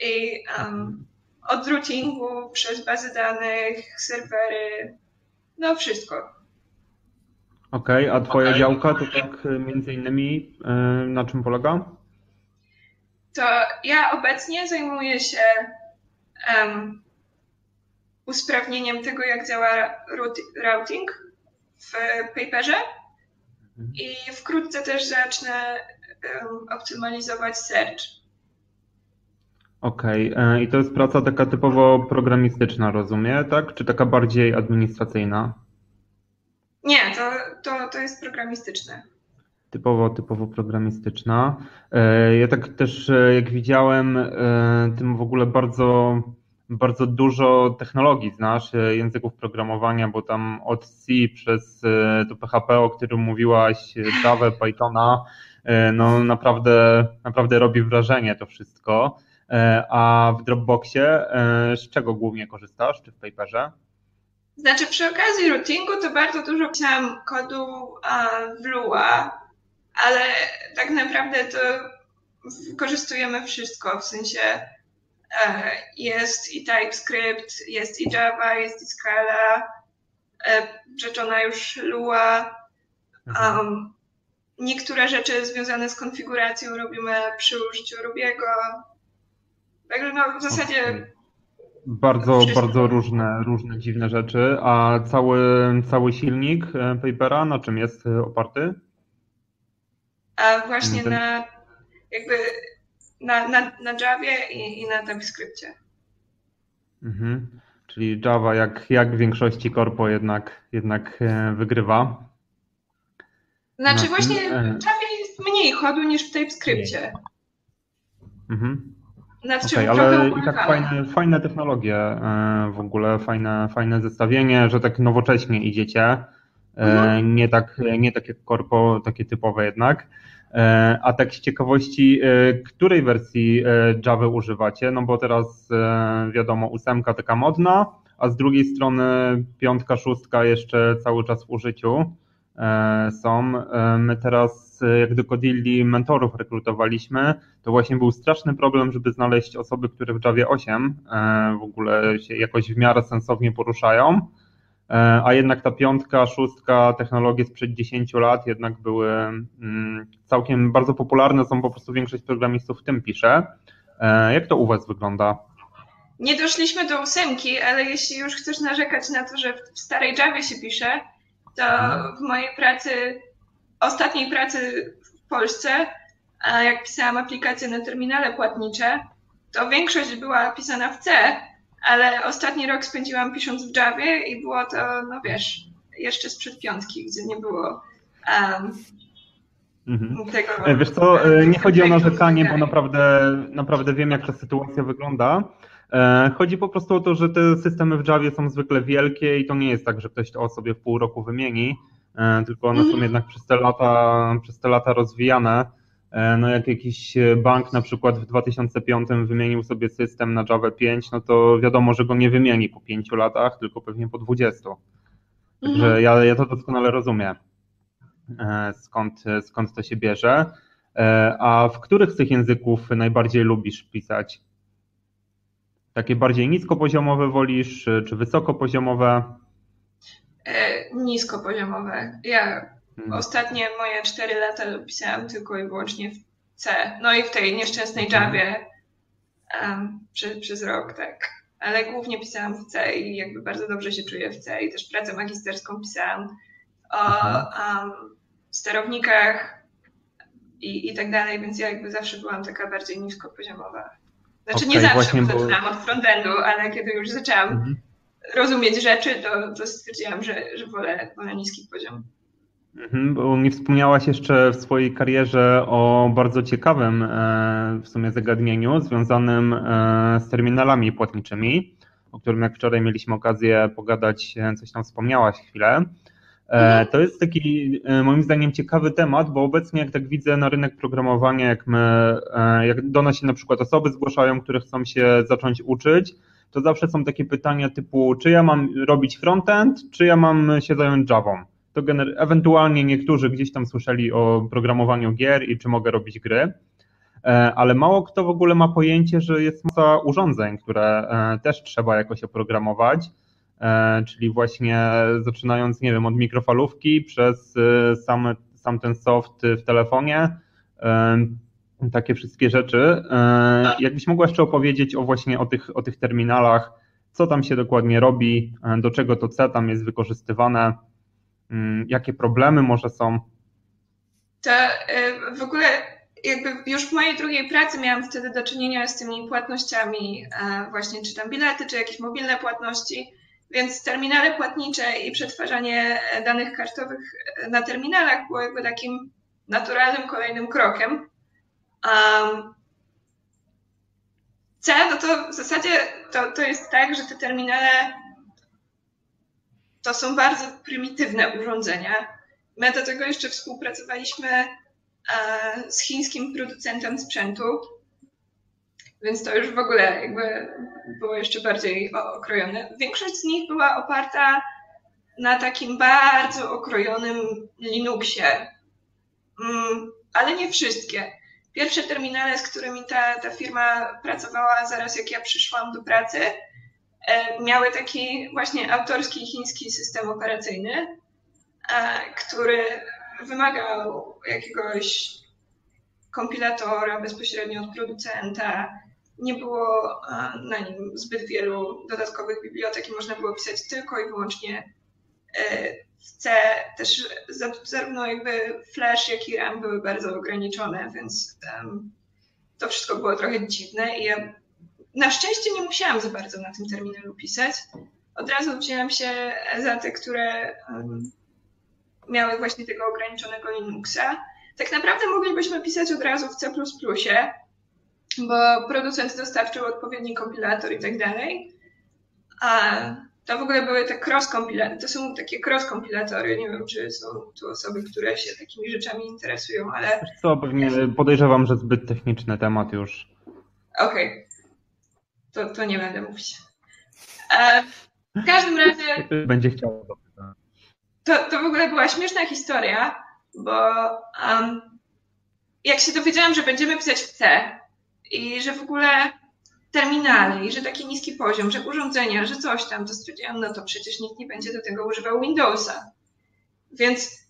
i um, od routingu przez bazy danych, serwery, no wszystko. Okej, okay, a twoja okay. działka to tak y, między innymi y, na czym polega? To ja obecnie zajmuję się um, usprawnieniem tego, jak działa routing w Paperze. I wkrótce też zacznę um, optymalizować search. Okej, okay. E, i to jest praca taka typowo programistyczna, rozumiem, tak? Czy taka bardziej administracyjna? Nie, to, to, to jest programistyczne. Typowo, typowo programistyczna. E, ja tak też, e, jak widziałem, tym w ogóle bardzo, bardzo dużo technologii znasz, języków programowania, bo tam od C przez to PHP, o którym mówiłaś, Java, Pythona, no naprawdę, naprawdę robi wrażenie to wszystko. E, a w Dropboxie e, z czego głównie korzystasz, czy w Paperze? Znaczy przy okazji routingu to bardzo dużo pisałam kodu w Lua, ale tak naprawdę to wykorzystujemy wszystko, w sensie e, jest i TypeScript, jest i Java, jest i Scala, rzeczona już Lua. Um, niektóre rzeczy związane z konfiguracją robimy przy użyciu Rubiego, Także no w zasadzie. Okay. Bardzo, wszystko. bardzo różne, różne dziwne rzeczy. A cały, cały silnik e, Papera na czym jest e, oparty? A właśnie Ten... na jakby na, na, na Javie i, i na TypeScriptie. Mhm. Czyli Java jak, jak w większości korpo jednak, jednak e, wygrywa. Znaczy właśnie w Javie jest mniej chodu niż w TypeScriptie. Mhm. Nad okay, ale i tak fajne, fajne technologie e, w ogóle, fajne, fajne zestawienie, że tak nowocześnie idziecie. E, mhm. Nie, tak, nie tak jak korpo, takie typowe jednak. E, a tak z ciekawości, której wersji Java używacie? No bo teraz wiadomo, ósemka taka modna, a z drugiej strony piątka, szóstka jeszcze cały czas w użyciu są. My teraz jak do Codilli mentorów rekrutowaliśmy, to właśnie był straszny problem, żeby znaleźć osoby, które w Javie 8 e, w ogóle się jakoś w miarę sensownie poruszają, e, a jednak ta piątka, szóstka technologie sprzed 10 lat jednak były mm, całkiem bardzo popularne, są po prostu większość programistów w tym pisze. E, jak to u Was wygląda? Nie doszliśmy do ósemki, ale jeśli już chcesz narzekać na to, że w starej Javie się pisze, to mhm. w mojej pracy ostatniej pracy w Polsce, jak pisałam aplikacje na terminale płatnicze, to większość była pisana w C, ale ostatni rok spędziłam pisząc w Javie i było to, no wiesz, jeszcze sprzed piątki, gdzie nie było um, mhm. tego. E, wiesz co, e, nie chodzi o narzekanie, bo naprawdę, naprawdę wiem, jak ta sytuacja wygląda. E, chodzi po prostu o to, że te systemy w Javie są zwykle wielkie i to nie jest tak, że ktoś to sobie w pół roku wymieni. Tylko one są mhm. jednak przez te lata, przez te lata rozwijane. E, no jak jakiś bank na przykład w 2005 wymienił sobie system na Java 5, no to wiadomo, że go nie wymieni po 5 latach, tylko pewnie po 20. Także mhm. ja, ja to doskonale rozumiem, e, skąd, skąd to się bierze. A w których z tych języków najbardziej lubisz pisać? Takie bardziej niskopoziomowe wolisz, czy wysokopoziomowe? E, niskopoziomowe. Ja hmm. ostatnie moje 4 lata pisałam tylko i wyłącznie w C. No i w tej nieszczęsnej hmm. Javie um, przez, przez rok, tak. Ale głównie pisałam w C i jakby bardzo dobrze się czuję w C. I też pracę magisterską pisałam o um, sterownikach i, i tak dalej, więc ja jakby zawsze byłam taka bardziej niskopoziomowa. Znaczy okay, nie zawsze, bo zaczynałam od frontendu, ale kiedy już zaczęłam mhm rozumieć rzeczy, to, to stwierdziłam, że, że wolę, wolę niski poziom. Mhm, bo nie wspomniałaś jeszcze w swojej karierze o bardzo ciekawym e, w sumie zagadnieniu związanym e, z terminalami płatniczymi, o którym jak wczoraj mieliśmy okazję pogadać, e, coś tam wspomniałaś chwilę. Mhm. To jest taki moim zdaniem ciekawy temat, bo obecnie jak tak widzę na rynek programowania, jak my, jak do nas się na przykład osoby zgłaszają, które chcą się zacząć uczyć, to zawsze są takie pytania typu, czy ja mam robić frontend, czy ja mam się zająć Javą. To ewentualnie niektórzy gdzieś tam słyszeli o programowaniu gier i czy mogę robić gry, e, ale mało kto w ogóle ma pojęcie, że jest masa urządzeń, które e, też trzeba jakoś oprogramować, e, czyli właśnie zaczynając, nie wiem, od mikrofalówki przez sam, sam ten soft w telefonie, takie wszystkie rzeczy. Jakbyś mogła jeszcze opowiedzieć o właśnie o tych, o tych terminalach, co tam się dokładnie robi, do czego to C tam jest wykorzystywane, jakie problemy może są? To e, w ogóle jakby już w mojej drugiej pracy miałam wtedy do czynienia z tymi płatnościami, właśnie czy tam bilety, czy jakieś mobilne płatności, więc terminale płatnicze i przetwarzanie danych kartowych na terminalach było jakby takim naturalnym kolejnym krokiem. Um, C, no to w zasadzie to, to jest tak, że te terminale to są bardzo prymitywne urządzenia. My do tego jeszcze współpracowaliśmy e, z chińskim producentem sprzętu, więc to już w ogóle jakby było jeszcze bardziej okrojone. Większość z nich była oparta na takim bardzo okrojonym Linuxie, mm, ale nie wszystkie. Pierwsze terminale, z którymi ta, ta firma pracowała zaraz jak ja przyszłam do pracy, miały taki właśnie autorski chiński system operacyjny, e, który wymagał jakiegoś kompilatora bezpośrednio od producenta. Nie było e, na nim zbyt wielu dodatkowych bibliotek i można było pisać tylko i wyłącznie w C też zarówno jakby flash, jak i RAM były bardzo ograniczone, więc to wszystko było trochę dziwne i ja na szczęście nie musiałam za bardzo na tym terminalu pisać. Od razu wzięłam się za te, które um, miały właśnie tego ograniczonego Linuxa. Tak naprawdę moglibyśmy pisać od razu w C++, bo producent dostarczył odpowiedni kompilator i tak dalej. A to w ogóle były te cross-kompilatory, to są takie cross-kompilatory, nie wiem, czy są tu osoby, które się takimi rzeczami interesują, ale... Co, pewnie podejrzewam, że zbyt techniczny temat już. Okej, okay. To, to nie będę mówić. E, w każdym razie... Będzie chciał. To, to w ogóle była śmieszna historia, bo um, jak się dowiedziałam, że będziemy pisać w C i że w ogóle terminale i że taki niski poziom, że urządzenia, że coś tam, to stwierdziłam, no to przecież nikt nie będzie do tego używał Windowsa. Więc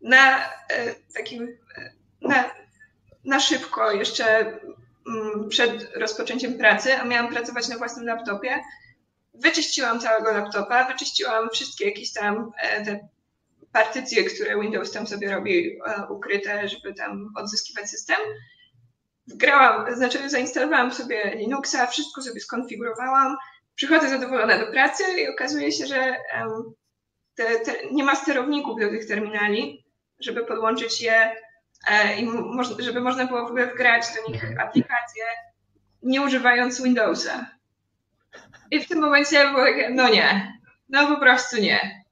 na e, takim, e, na, na szybko jeszcze przed rozpoczęciem pracy, a miałam pracować na własnym laptopie, wyczyściłam całego laptopa, wyczyściłam wszystkie jakieś tam e, te partycje, które Windows tam sobie robi ukryte, żeby tam odzyskiwać system. Wgrałam, znaczy zainstalowałam sobie Linuxa, wszystko sobie skonfigurowałam, przychodzę zadowolona do pracy i okazuje się, że te, te, nie ma sterowników do tych terminali, żeby podłączyć je e, i żeby można było w ogóle wgrać do nich aplikacje, nie używając Windowsa. I w tym momencie było takie, no nie, no po prostu nie.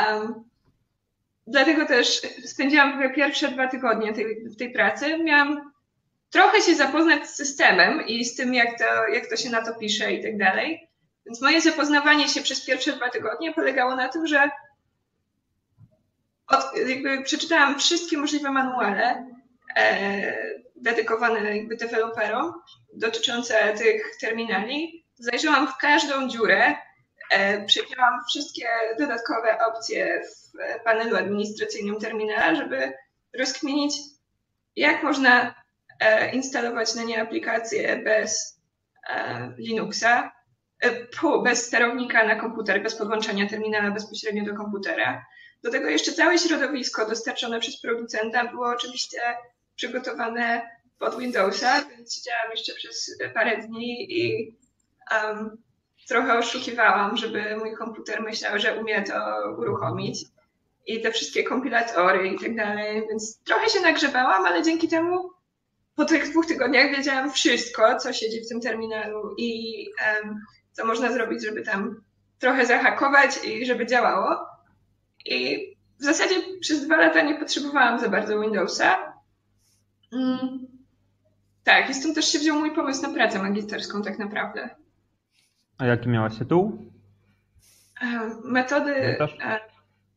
Um, dlatego też spędziłam w ogóle pierwsze dwa tygodnie tej, w tej pracy. Miałam trochę się zapoznać z systemem i z tym, jak to, jak to się na to pisze i tak dalej. Więc moje zapoznawanie się przez pierwsze dwa tygodnie polegało na tym, że od, przeczytałam wszystkie możliwe manuale e, dedykowane jakby deweloperom dotyczące tych terminali. Zajrzałam w każdą dziurę, e, przejrzałam wszystkie dodatkowe opcje w panelu administracyjnym terminala, żeby rozkminić, jak można E, instalować na nie aplikacje bez e, Linuxa, e, bez sterownika na komputer, bez podłączania terminala bezpośrednio do komputera. Do tego jeszcze całe środowisko dostarczone przez producenta było oczywiście przygotowane pod Windowsa, więc siedziałam jeszcze przez parę dni i um, trochę oszukiwałam, żeby mój komputer myślał, że umie to uruchomić i te wszystkie kompilatory i tak dalej, więc trochę się nagrzebałam, ale dzięki temu po tych dwóch tygodniach wiedziałam wszystko, co siedzi w tym terminalu i um, co można zrobić, żeby tam trochę zahakować i żeby działało. I w zasadzie przez dwa lata nie potrzebowałam za bardzo Windowsa. Mm. Tak, i stąd też się wziął mój pomysł na pracę magisterską tak naprawdę. A jaki miałaś tytuł? E, metody, e,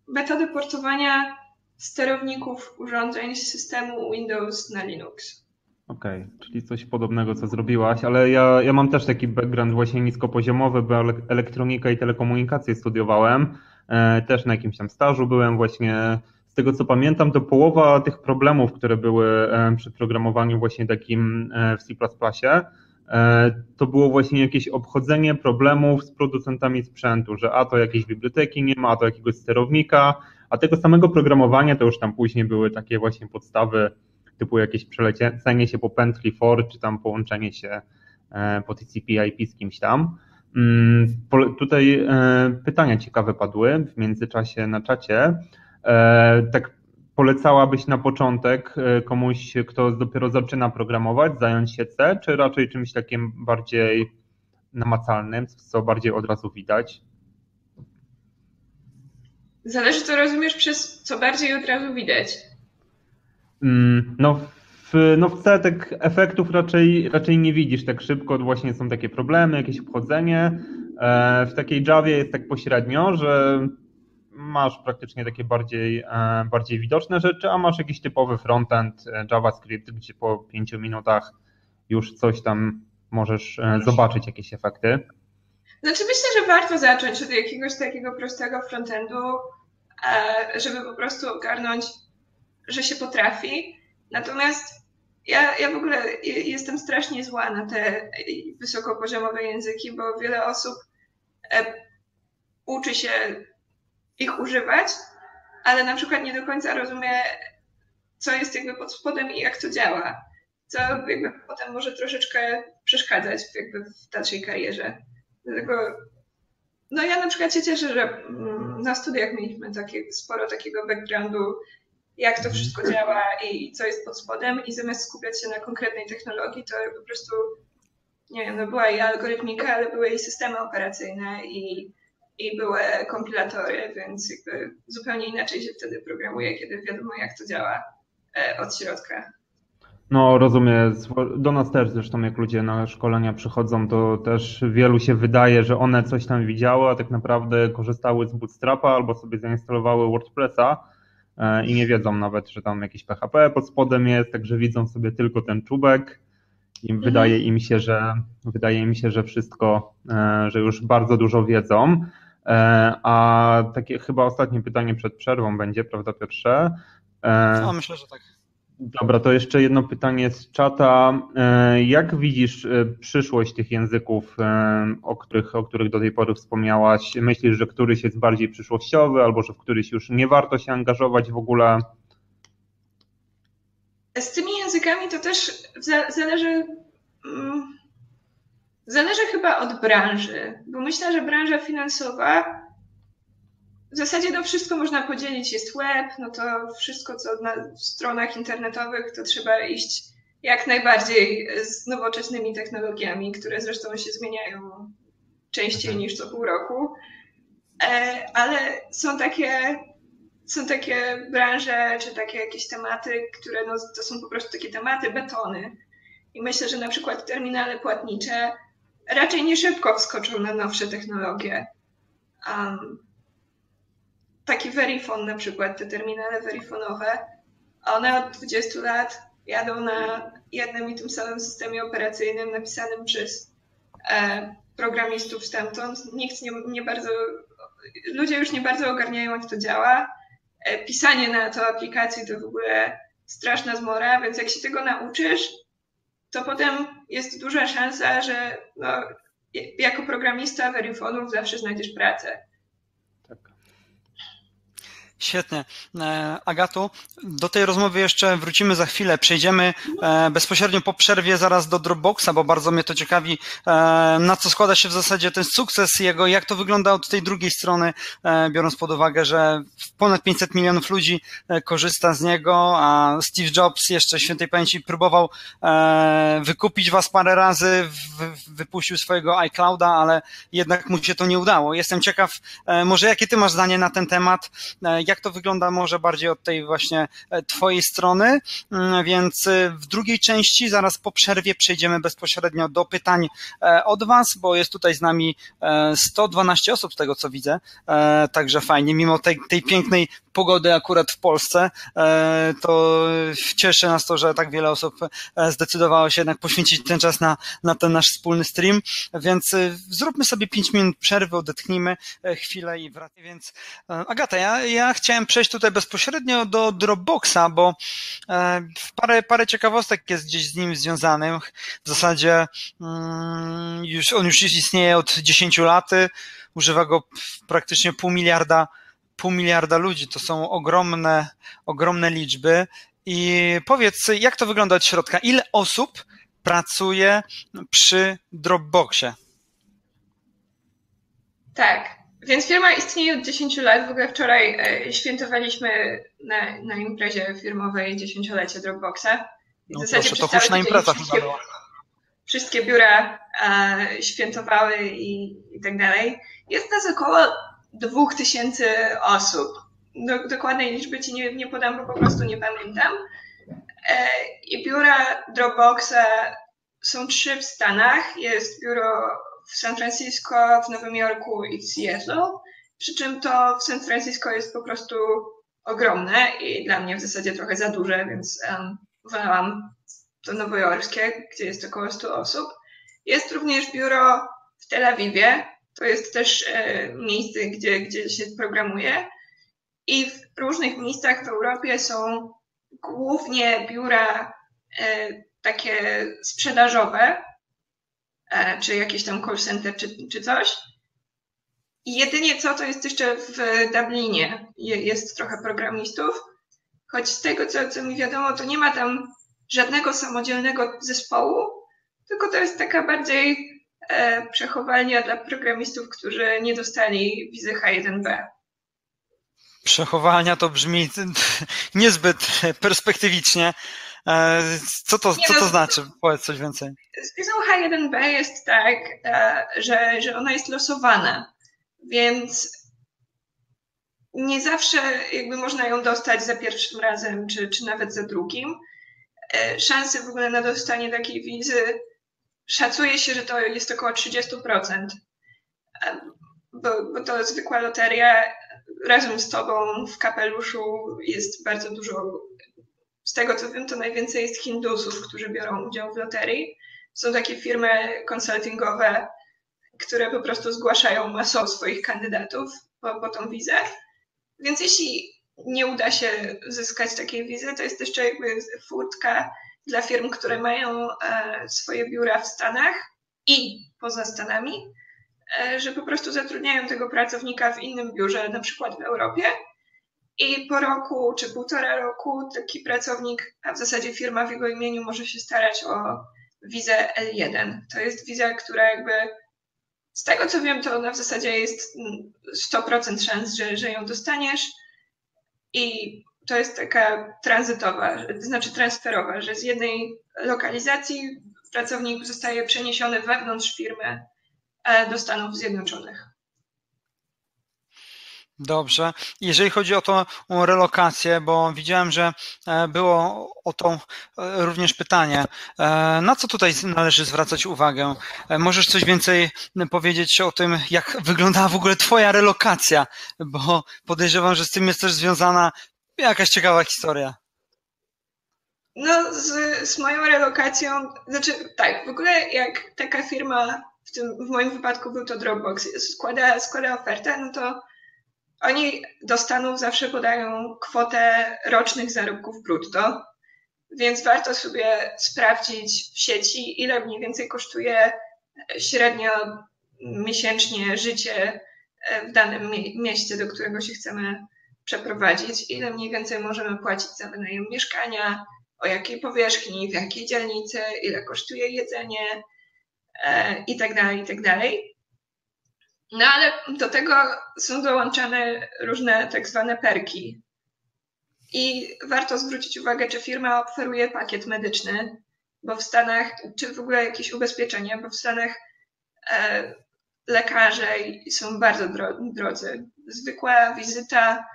metody portowania sterowników urządzeń z systemu Windows na Linux. Okej, okay, czyli coś podobnego, co zrobiłaś, ale ja, ja mam też taki background właśnie niskopoziomowy, bo elektronikę i telekomunikację studiowałem. E, też na jakimś tam stażu byłem właśnie. Z tego co pamiętam, to połowa tych problemów, które były przy programowaniu właśnie takim w C++, to było właśnie jakieś obchodzenie problemów z producentami sprzętu, że a to jakiejś biblioteki nie ma, a to jakiegoś sterownika, a tego samego programowania to już tam później były takie właśnie podstawy typu jakieś przelecenie się po pętli for, czy tam połączenie się e, po TCP/IP z kimś tam. Mm, tutaj e, pytania ciekawe padły w międzyczasie na czacie. E, tak polecałabyś na początek komuś, kto dopiero zaczyna programować, zająć się C, czy raczej czymś takim bardziej namacalnym, co bardziej od razu widać? Zależy, co rozumiesz przez co bardziej od razu widać. Mm, no w, no w C tych efektów raczej, raczej nie widzisz tak szybko, właśnie są takie problemy, jakieś obchodzenie. E, w takiej Javie jest tak pośrednio, że masz praktycznie takie bardziej, e, bardziej widoczne rzeczy, a masz jakiś typowy frontend e, JavaScript, gdzie po pięciu minutach już coś tam możesz zobaczyć, jakieś efekty. Znaczy myślę, że warto zacząć od jakiegoś takiego prostego frontendu, żeby po prostu ogarnąć że się potrafi. Natomiast ja, ja w ogóle jestem strasznie zła na te wysokopoziomowe języki, bo wiele osób e, uczy się ich używać, ale na przykład nie do końca rozumie, co jest jakby pod spodem i jak to działa. Co jakby potem może troszeczkę przeszkadzać jakby w dalszej karierze. Dlatego no ja na przykład się cieszę, że mm, na studiach mieliśmy takie, sporo takiego backgroundu jak to wszystko działa i co jest pod spodem i zamiast skupiać się na konkretnej technologii, to po prostu, nie wiem, no była i algorytmika, ale były i systemy operacyjne i, i były kompilatory, więc jakby zupełnie inaczej się wtedy programuje, kiedy wiadomo jak to działa e, od środka. No, rozumiem. Do nas też zresztą, jak ludzie na szkolenia przychodzą, to też wielu się wydaje, że one coś tam widziały, a tak naprawdę korzystały z Bootstrapa albo sobie zainstalowały WordPressa i nie wiedzą nawet, że tam jakieś PHP pod spodem jest, także widzą sobie tylko ten czubek i mhm. wydaje im się, że wydaje im się, że wszystko, e, że już bardzo dużo wiedzą. E, a takie chyba ostatnie pytanie przed przerwą będzie, prawda Piotrze? No, myślę, że tak. Dobra, to jeszcze jedno pytanie z czata. E, jak widzisz e, przyszłość tych języków, e, o których, o których do tej pory wspomniałaś? Myślisz, że któryś jest bardziej przyszłościowy, albo że w któryś już nie warto się angażować w ogóle? Z tymi językami to też zależy. Mm, zależy chyba od branży, bo myślę, że branża finansowa w zasadzie to wszystko można podzielić. Jest web, no to wszystko, co na stronach internetowych, to trzeba iść jak najbardziej z nowoczesnymi technologiami, które zresztą się zmieniają częściej mhm. niż co pół roku. E, ale są takie, są takie branże, czy takie jakieś tematy, które no, to są po prostu takie tematy betony. I myślę, że na przykład terminale płatnicze raczej nie szybko wskoczą na nowsze technologie. Um, taki Verifone na przykład, te terminale verifonowe, one od 20 lat jadą na jednym i tym samym systemie operacyjnym napisanym przez e, programistów stamtąd. Nikt nie, nie bardzo, ludzie już nie bardzo ogarniają, jak to działa. E, pisanie na to aplikacji to w ogóle straszna zmora, więc jak się tego nauczysz, to potem jest duża szansa, że no, jako programista Verifonów zawsze znajdziesz pracę. Świetnie. E, Agatu, do tej rozmowy jeszcze wrócimy za chwilę. Przejdziemy e, bezpośrednio po przerwie zaraz do Dropboxa, bo bardzo mnie to ciekawi, e, na co składa się w zasadzie ten sukces jego, jak to wygląda od tej drugiej strony, biorąc pod uwagę, że ponad 500 milionów ludzi korzysta z niego, a Steve Jobs jeszcze świętej pamięci próbował wykupić was parę razy, wypuścił swojego iClouda, ale jednak mu się to nie udało. Jestem ciekaw, może jakie ty masz zdanie na ten temat, jak to wygląda może bardziej od tej właśnie e, twojej strony, mm, więc e, w drugiej części, zaraz po przerwie przejdziemy bezpośrednio do pytań e, od was, bo jest tutaj z nami 112 osób z tego co widzę, także fajnie, mimo tej, tej pięknej pogody akurat w Polsce, to cieszy nas to, że tak wiele osób zdecydowało się jednak poświęcić ten czas na, na ten nasz wspólny stream, więc zróbmy sobie 5 minut przerwy, odetchnijmy chwilę i wracamy. Więc Agata, ja, ja chciałem przejść tutaj bezpośrednio do Dropboxa, bo e, parę, parę ciekawostek jest gdzieś z nim związanych. W zasadzie mm, już, on już istnieje od 10 lat, używa go praktycznie pół miliarda, pół miliarda ludzi. To są ogromne, ogromne liczby. I powiedz, jak to wygląda od środka? Ile osób pracuje przy Dropboxie? Tak. Więc firma istnieje od 10 lat. W ogóle wczoraj e, świętowaliśmy na, na imprezie firmowej dziesięciolecie Dropboxa. No w zasadzie proszę, to huczna impreza wszystkie, wszystkie biura e, świętowały i, i tak dalej. Jest nas około 2000 osób. Do, dokładnej liczby ci nie, nie podam, bo po prostu nie pamiętam. E, I biura Dropboxa są trzy w Stanach. Jest biuro w San Francisco, w Nowym Jorku i w Seattle. Przy czym to w San Francisco jest po prostu ogromne i dla mnie w zasadzie trochę za duże, więc um, wolałam to nowojorskie, gdzie jest około 100 osób. Jest również biuro w Tel Awiwie. To jest też e, miejsce, gdzie, gdzie się programuje. I w różnych miejscach w Europie są głównie biura e, takie sprzedażowe, czy jakieś tam call center, czy, czy coś. I jedynie co, to jest jeszcze w Dublinie. Jest trochę programistów, choć z tego, co, co mi wiadomo, to nie ma tam żadnego samodzielnego zespołu, tylko to jest taka bardziej e, przechowalnia dla programistów, którzy nie dostali wizy H1B. Przechowalnia to brzmi niezbyt perspektywicznie. E, co to, co to no, znaczy? Powiedz coś więcej. Z wizą H1B jest tak, e, że, że ona jest losowana, więc nie zawsze jakby można ją dostać za pierwszym razem, czy, czy nawet za drugim. E, szanse w ogóle na dostanie takiej wizy szacuje się, że to jest około 30%, bo, bo to zwykła loteria. Razem z tobą w kapeluszu jest bardzo dużo z tego co wiem, to najwięcej jest Hindusów, którzy biorą udział w loterii. Są takie firmy konsultingowe, które po prostu zgłaszają masowo swoich kandydatów po, po tą wizę. Więc jeśli nie uda się uzyskać takiej wizy, to jest jeszcze jakby furtka dla firm, które mają e, swoje biura w Stanach i poza Stanami, e, że po prostu zatrudniają tego pracownika w innym biurze, na przykład w Europie, i po roku czy półtora roku taki pracownik, a w zasadzie firma w jego imieniu może się starać o wizę L1. To jest wiza, która jakby z tego co wiem, to ona w zasadzie jest 100% szans, że, że ją dostaniesz i to jest taka tranzytowa, znaczy transferowa, że z jednej lokalizacji pracownik zostaje przeniesiony wewnątrz firmy do Stanów Zjednoczonych. Dobrze. Jeżeli chodzi o tą relokację, bo widziałem, że e, było o to e, również pytanie, e, na co tutaj należy zwracać uwagę? Możesz coś więcej powiedzieć o tym, jak wyglądała w ogóle Twoja relokacja, bo podejrzewam, że z tym jest też związana jakaś ciekawa historia. No, z, z moją relokacją, znaczy tak, w ogóle jak taka firma, w, tym, w moim wypadku był to Dropbox, składa, składa ofertę, no to oni do Stanów zawsze podają kwotę rocznych zarobków brutto, więc warto sobie sprawdzić w sieci, ile mniej więcej kosztuje średnio miesięcznie życie w danym mieście, do którego się chcemy przeprowadzić, ile mniej więcej możemy płacić za wynajem mieszkania, o jakiej powierzchni, w jakiej dzielnicy, ile kosztuje jedzenie e, i tak dalej, i tak dalej. No ale do tego są dołączane różne tak zwane perki. I warto zwrócić uwagę, czy firma oferuje pakiet medyczny, bo w Stanach, czy w ogóle jakieś ubezpieczenie, bo w Stanach e, lekarze są bardzo drodzy. Zwykła wizyta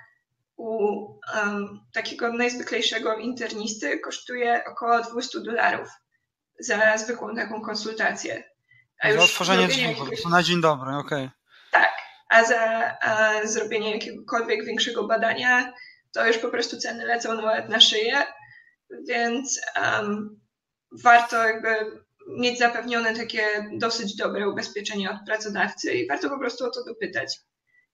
u um, takiego najzwyklejszego internisty kosztuje około 200 dolarów za zwykłą taką konsultację. A za otworzenie drzwi jakiegoś... na dzień dobry, okej. Okay. A za a zrobienie jakiegokolwiek większego badania to już po prostu ceny lecą nawet na szyję, więc um, warto jakby mieć zapewnione takie dosyć dobre ubezpieczenie od pracodawcy i warto po prostu o to dopytać.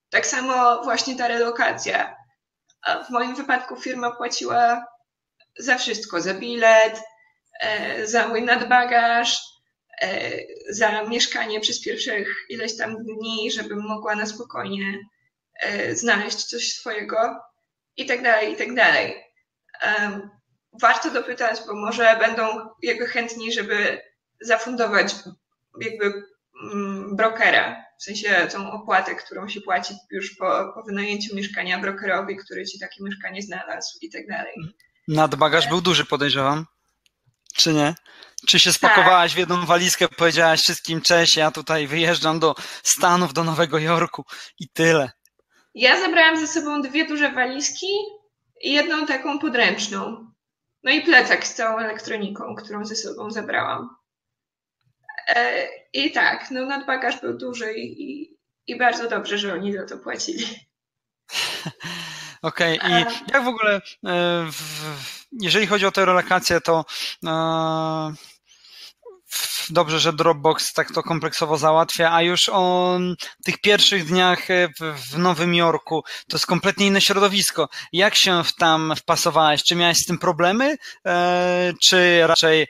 Tak samo właśnie ta relokacja. W moim wypadku firma płaciła za wszystko, za bilet, e, za mój nadbagaż, za mieszkanie przez pierwszych ileś tam dni, żebym mogła na spokojnie e, znaleźć coś swojego i tak dalej, i tak dalej. Warto dopytać, bo może będą jakby chętni, żeby zafundować jakby mm, brokera, w sensie tą opłatę, którą się płaci już po, po wynajęciu mieszkania brokerowi, który ci takie mieszkanie znalazł i tak dalej. Nadbagaż był duży, podejrzewam. Czy nie? Czy się spakowałaś tak. w jedną walizkę, powiedziałaś wszystkim cześć, ja tutaj wyjeżdżam do Stanów, do Nowego Jorku i tyle. Ja zabrałam ze sobą dwie duże walizki i jedną taką podręczną. No i plecak z całą elektroniką, którą ze sobą zabrałam. E, I tak, no nadbagaż był duży i, i bardzo dobrze, że oni za to płacili. Okej, okay. i jak w ogóle, e, jeżeli chodzi o tę relokację, to e, dobrze, że Dropbox tak to kompleksowo załatwia, a już o tych pierwszych dniach w, Nowym Jorku to jest kompletnie inne środowisko. Jak się tam wpasowałeś? Czy miałeś z tym problemy, czy raczej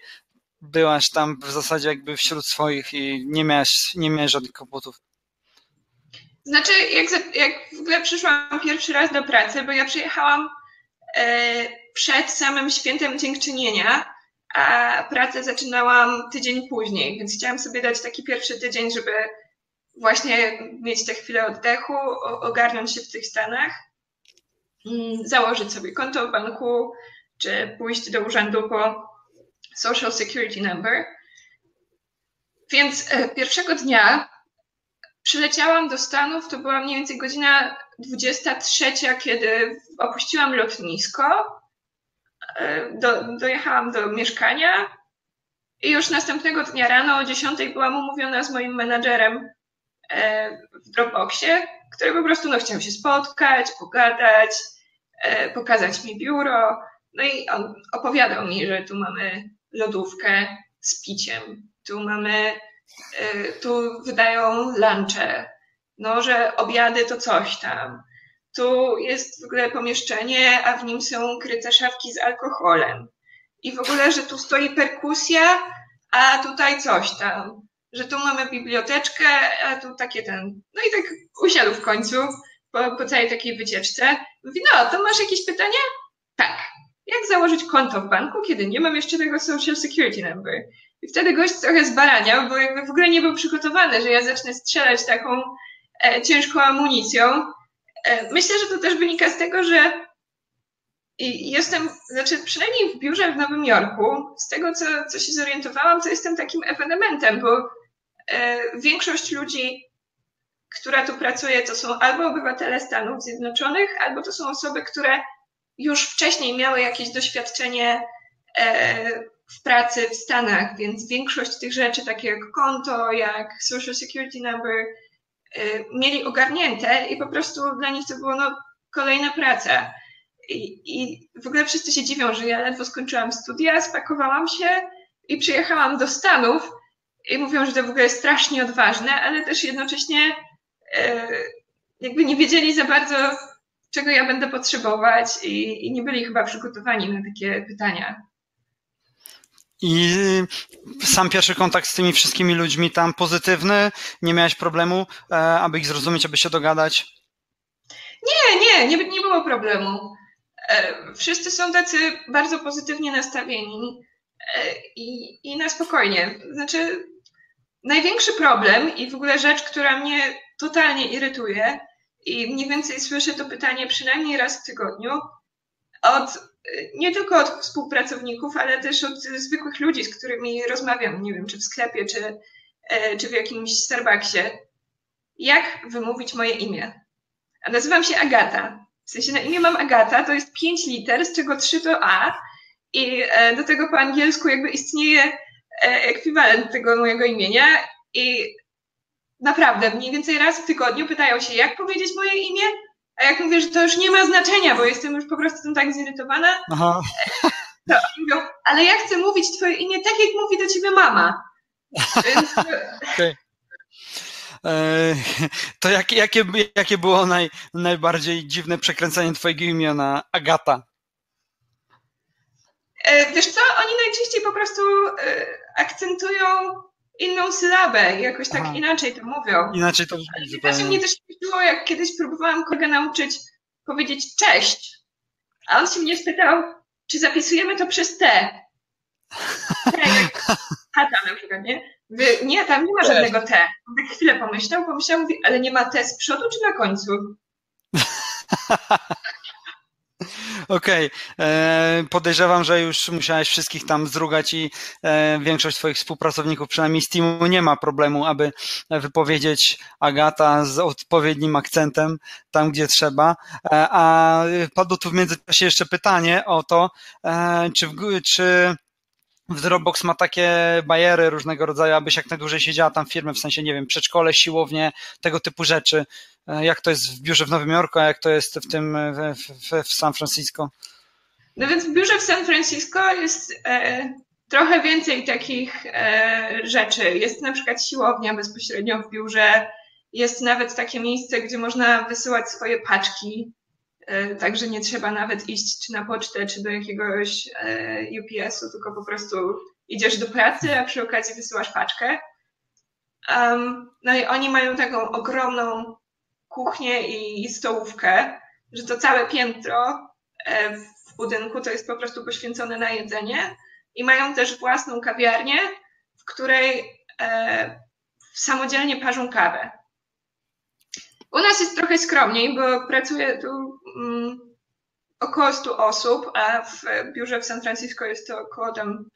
byłaś tam w zasadzie jakby wśród swoich i nie miałaś, nie miałaś żadnych kłopotów? Znaczy, jak, jak w ogóle przyszłam pierwszy raz do pracy, bo ja przyjechałam e, przed samym świętem dziękczynienia, a pracę zaczynałam tydzień później, więc chciałam sobie dać taki pierwszy tydzień, żeby właśnie mieć tę chwilę oddechu, ogarnąć się w tych Stanach, mm, założyć sobie konto w banku, czy pójść do urzędu po Social Security Number. Więc e, pierwszego dnia przyleciałam do Stanów, to była mniej więcej godzina 23, kiedy opuściłam lotnisko. E, do, dojechałam do mieszkania i już następnego dnia rano o 10 byłam umówiona z moim menadżerem e, w Dropboxie, który po prostu no, chciał się spotkać, pogadać, pokazać mi biuro. No i on opowiadał mi, że tu mamy lodówkę z piciem. Tu mamy, tu wydają lunche, no, że obiady to coś tam. Tu jest w ogóle pomieszczenie, a w nim są kryte szafki z alkoholem. I w ogóle, że tu stoi perkusja, a tutaj coś tam. Że tu mamy biblioteczkę, a tu takie ten. No i tak usiadł w końcu po, po całej takiej wycieczce. Mówi, no, to masz jakieś pytania? Tak jak założyć konto w banku, kiedy nie mam jeszcze tego Social Security Number. I wtedy gość trochę zbaraniał, bo jakby w ogóle nie był przygotowany, że ja zacznę strzelać taką e, ciężką amunicją. E, myślę, że to też wynika z tego, że jestem, znaczy przynajmniej w biurze w Nowym Jorku, z tego co, co się zorientowałam, to jestem takim ewenementem, bo e, większość ludzi, która tu pracuje, to są albo obywatele Stanów Zjednoczonych, albo to są osoby, które już wcześniej miały jakieś doświadczenie e, w pracy w Stanach, więc większość tych rzeczy, takie jak konto, jak Social Security Number, mieli ogarnięte i po prostu dla nich to było no, kolejna praca. I, I w ogóle wszyscy się dziwią, że ja ledwo skończyłam studia, spakowałam się i przyjechałam do Stanów i mówią, że to w ogóle jest strasznie odważne, ale też jednocześnie e, jakby nie wiedzieli za bardzo, czego ja będę potrzebować i, i nie byli chyba przygotowani na takie pytania. I sam pierwszy kontakt z tymi wszystkimi ludźmi tam pozytywny? Nie miałeś problemu, e, aby ich zrozumieć, aby się dogadać? Nie, nie, nie, nie było problemu. E, wszyscy są tacy bardzo pozytywnie nastawieni e, i, i na spokojnie. Znaczy, największy problem i w ogóle rzecz, która mnie totalnie irytuje i mniej więcej słyszę to pytanie przynajmniej raz w tygodniu od nie tylko od współpracowników, ale też od zwykłych ludzi, z którymi rozmawiam, nie wiem, czy w sklepie, czy, e, czy w jakimś Starbucksie. Jak wymówić moje imię? A nazywam się Agata. W sensie na imię mam Agata, to jest pięć liter, z czego trzy to A i e, do tego po angielsku jakby istnieje e, ekwiwalent tego mojego imienia i naprawdę mniej więcej raz w tygodniu pytają się, jak powiedzieć moje imię, a jak mówię, że to już nie ma znaczenia, bo jestem już po prostu tym tak zirytowana, Aha. to oni mówią, ale ja chcę mówić twoje imię tak, jak mówi do ciebie mama. Więc... Okay. E, to jak, jakie, jakie było naj, najbardziej dziwne przekręcenie twojego imienia Agata? E, wiesz co, oni najczęściej po prostu e, akcentują inną sylabę jakoś tak Aha. inaczej to mówią. Inaczej to brzmi zupełnie. mnie też było, jak kiedyś próbowałam kolegę nauczyć powiedzieć cześć, a on się mnie spytał, czy zapisujemy to przez T. Tata na przykład, nie? Nie, tam nie ma żadnego T. Tak chwilę pomyślał, pomyślał, mówi, ale nie ma T z przodu czy na końcu? Okej, okay. E, podejrzewam, że już musiałeś wszystkich tam zrugać i e, większość swoich współpracowników, przynajmniej z teamu, nie ma problemu, aby wypowiedzieć Agata z odpowiednim akcentem tam, gdzie trzeba. E, a padło tu w międzyczasie jeszcze pytanie o to, czy, czy Dropbox ma takie bariery różnego rodzaju, abyś jak najdłużej siedziała tam w firmie, w sensie, nie wiem, przedszkole, siłownie, tego typu rzeczy. E, jak to jest w biurze w Nowym Jorku, a jak to jest w tym w, w, w San Francisco? No więc w biurze w San Francisco jest e, trochę więcej takich e, rzeczy. Jest na przykład siłownia bezpośrednio w biurze, jest nawet takie miejsce, gdzie można wysyłać swoje paczki E, także nie trzeba nawet iść czy na pocztę, czy do jakiegoś e, UPS-u, tylko po prostu idziesz do pracy, a przy okazji wysyłasz paczkę. No i oni mają taką ogromną kuchnię i stołówkę, że to całe piętro e, w budynku to jest po prostu poświęcone na jedzenie. I mają też własną kawiarnię, w której samodzielnie parzą kawę. U nas jest trochę skromniej, bo pracuje tu mm, około 100 osób, a w biurze w San Francisco jest to około tam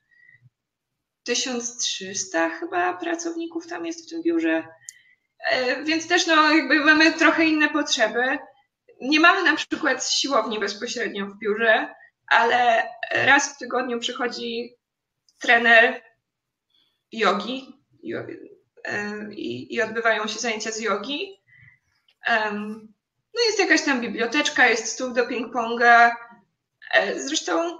1300 chyba pracowników tam jest w tym biurze. E, więc też no, jakby mamy trochę inne potrzeby. Nie mamy na przykład siłowni bezpośrednio w biurze, ale raz w tygodniu przychodzi trener jogi e, i, i odbywają się zajęcia z jogi. No jest jakaś tam biblioteczka, jest stół do ping-ponga. E, zresztą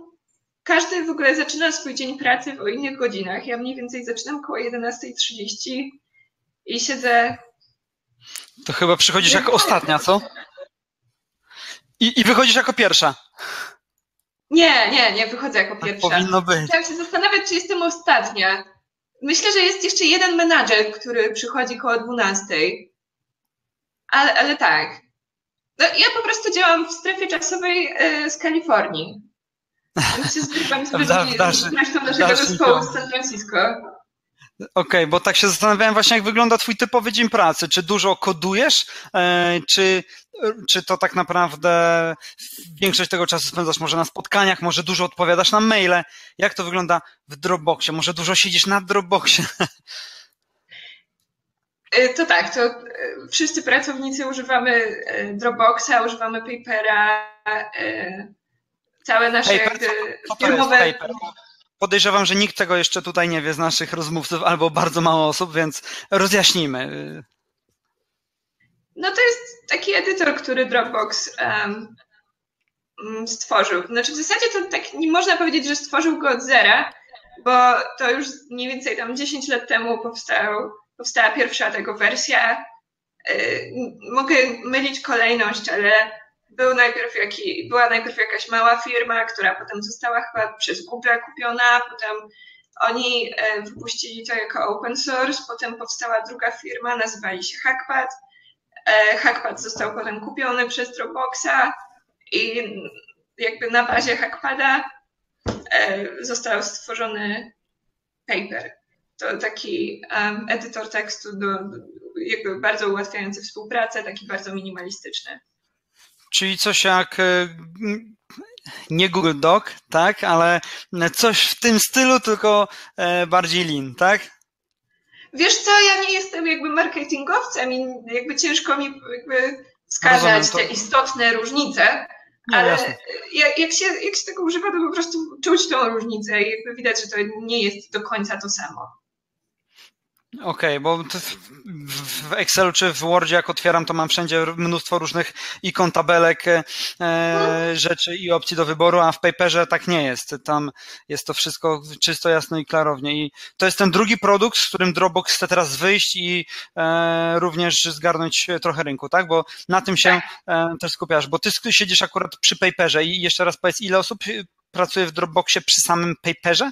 każdy w ogóle zaczyna swój dzień pracy w innych godzinach. Ja mniej więcej zaczynam około 11.30 i siedzę. To chyba przychodzisz jako ostatnia, co? I, I wychodzisz jako pierwsza. Nie, nie, nie wychodzę jako tak pierwsza. Tak powinno być. Chciałam się zastanawiać, czy jestem ostatnia. Myślę, że jest jeszcze jeden menadżer, który przychodzi koło 12 ale, ale tak. No, ja po prostu działam w strefie czasowej y, z Kalifornii. Się z resztą naszego zespołu z San Francisco. Okej, okay, bo tak się zastanawiałem właśnie, jak wygląda twój typowy dzień pracy. Czy dużo kodujesz, e, czy, czy to tak naprawdę większość tego czasu spędzasz może na spotkaniach, może dużo odpowiadasz na maile? Jak to wygląda w Dropboxie? Może dużo siedzisz na Dropboxie? E, to tak, to e, wszyscy pracownicy używamy e, Dropboxa, używamy Papera, całe nasze Paper? firmowe... Podejrzewam, że nikt tego jeszcze tutaj nie wie z naszych rozmówców, albo bardzo mało osób, więc rozjaśnijmy. No to jest taki edytor, który Dropbox um, stworzył. Znaczy w zasadzie to tak nie można powiedzieć, że stworzył go od zera, bo to już mniej więcej tam 10 lat temu powstał powstała pierwsza tego wersja. Y, mogę mylić kolejność, ale był najpierw jaki, była najpierw jakaś mała firma, która potem została chyba przez Google kupiona, potem oni e, wypuścili to jako open source, potem powstała druga firma, nazywali się Hackpad Hackpad został potem kupiony przez Dropboxa i jakby na bazie Hackpada został stworzony Paper. To taki um, edytor tekstu do, jakby bardzo ułatwiający współpracę, taki bardzo minimalistyczny. Czyli coś jak nie Google Doc, tak, ale coś w tym stylu, tylko bardziej lean, tak? Wiesz co, ja nie jestem jakby marketingowcem i jakby ciężko mi jakby wskazać te istotne różnice, no, ale jak, jak, się, jak się tego używa, to po prostu czuć tą różnicę i jakby widać, że to nie jest do końca to samo. Okej, okay, bo w Excelu czy w Wordzie jak otwieram, to mam wszędzie mnóstwo różnych ikon, tabelek, e, hmm. rzeczy i opcji do wyboru, a w Paperze tak nie jest. Tam jest to wszystko czysto, jasno i klarownie. I to jest ten drugi produkt, z którym Dropbox chce teraz wyjść i e, również zgarnąć trochę rynku, tak? Bo na tym się e, też skupiasz, bo ty siedzisz akurat przy Paperze i jeszcze raz powiedz, ile osób pracuje w Dropboxie przy samym Paperze?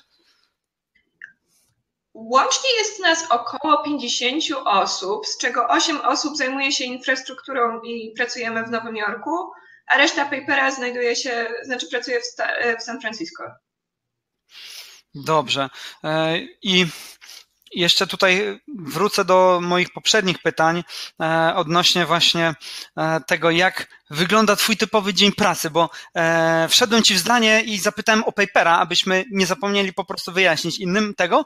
Łącznie jest nas około 50 osób, z czego 8 osób zajmuje się infrastrukturą i pracujemy w Nowym Jorku, a reszta papera znajduje się, znaczy pracuje w, San Francisco. Dobrze. E, I jeszcze tutaj wrócę do moich poprzednich pytań e, odnośnie właśnie e, tego, jak wygląda Twój typowy dzień pracy, bo e, wszedłem Ci w zdanie i zapytałem o papera, abyśmy nie zapomnieli po prostu wyjaśnić innym tego.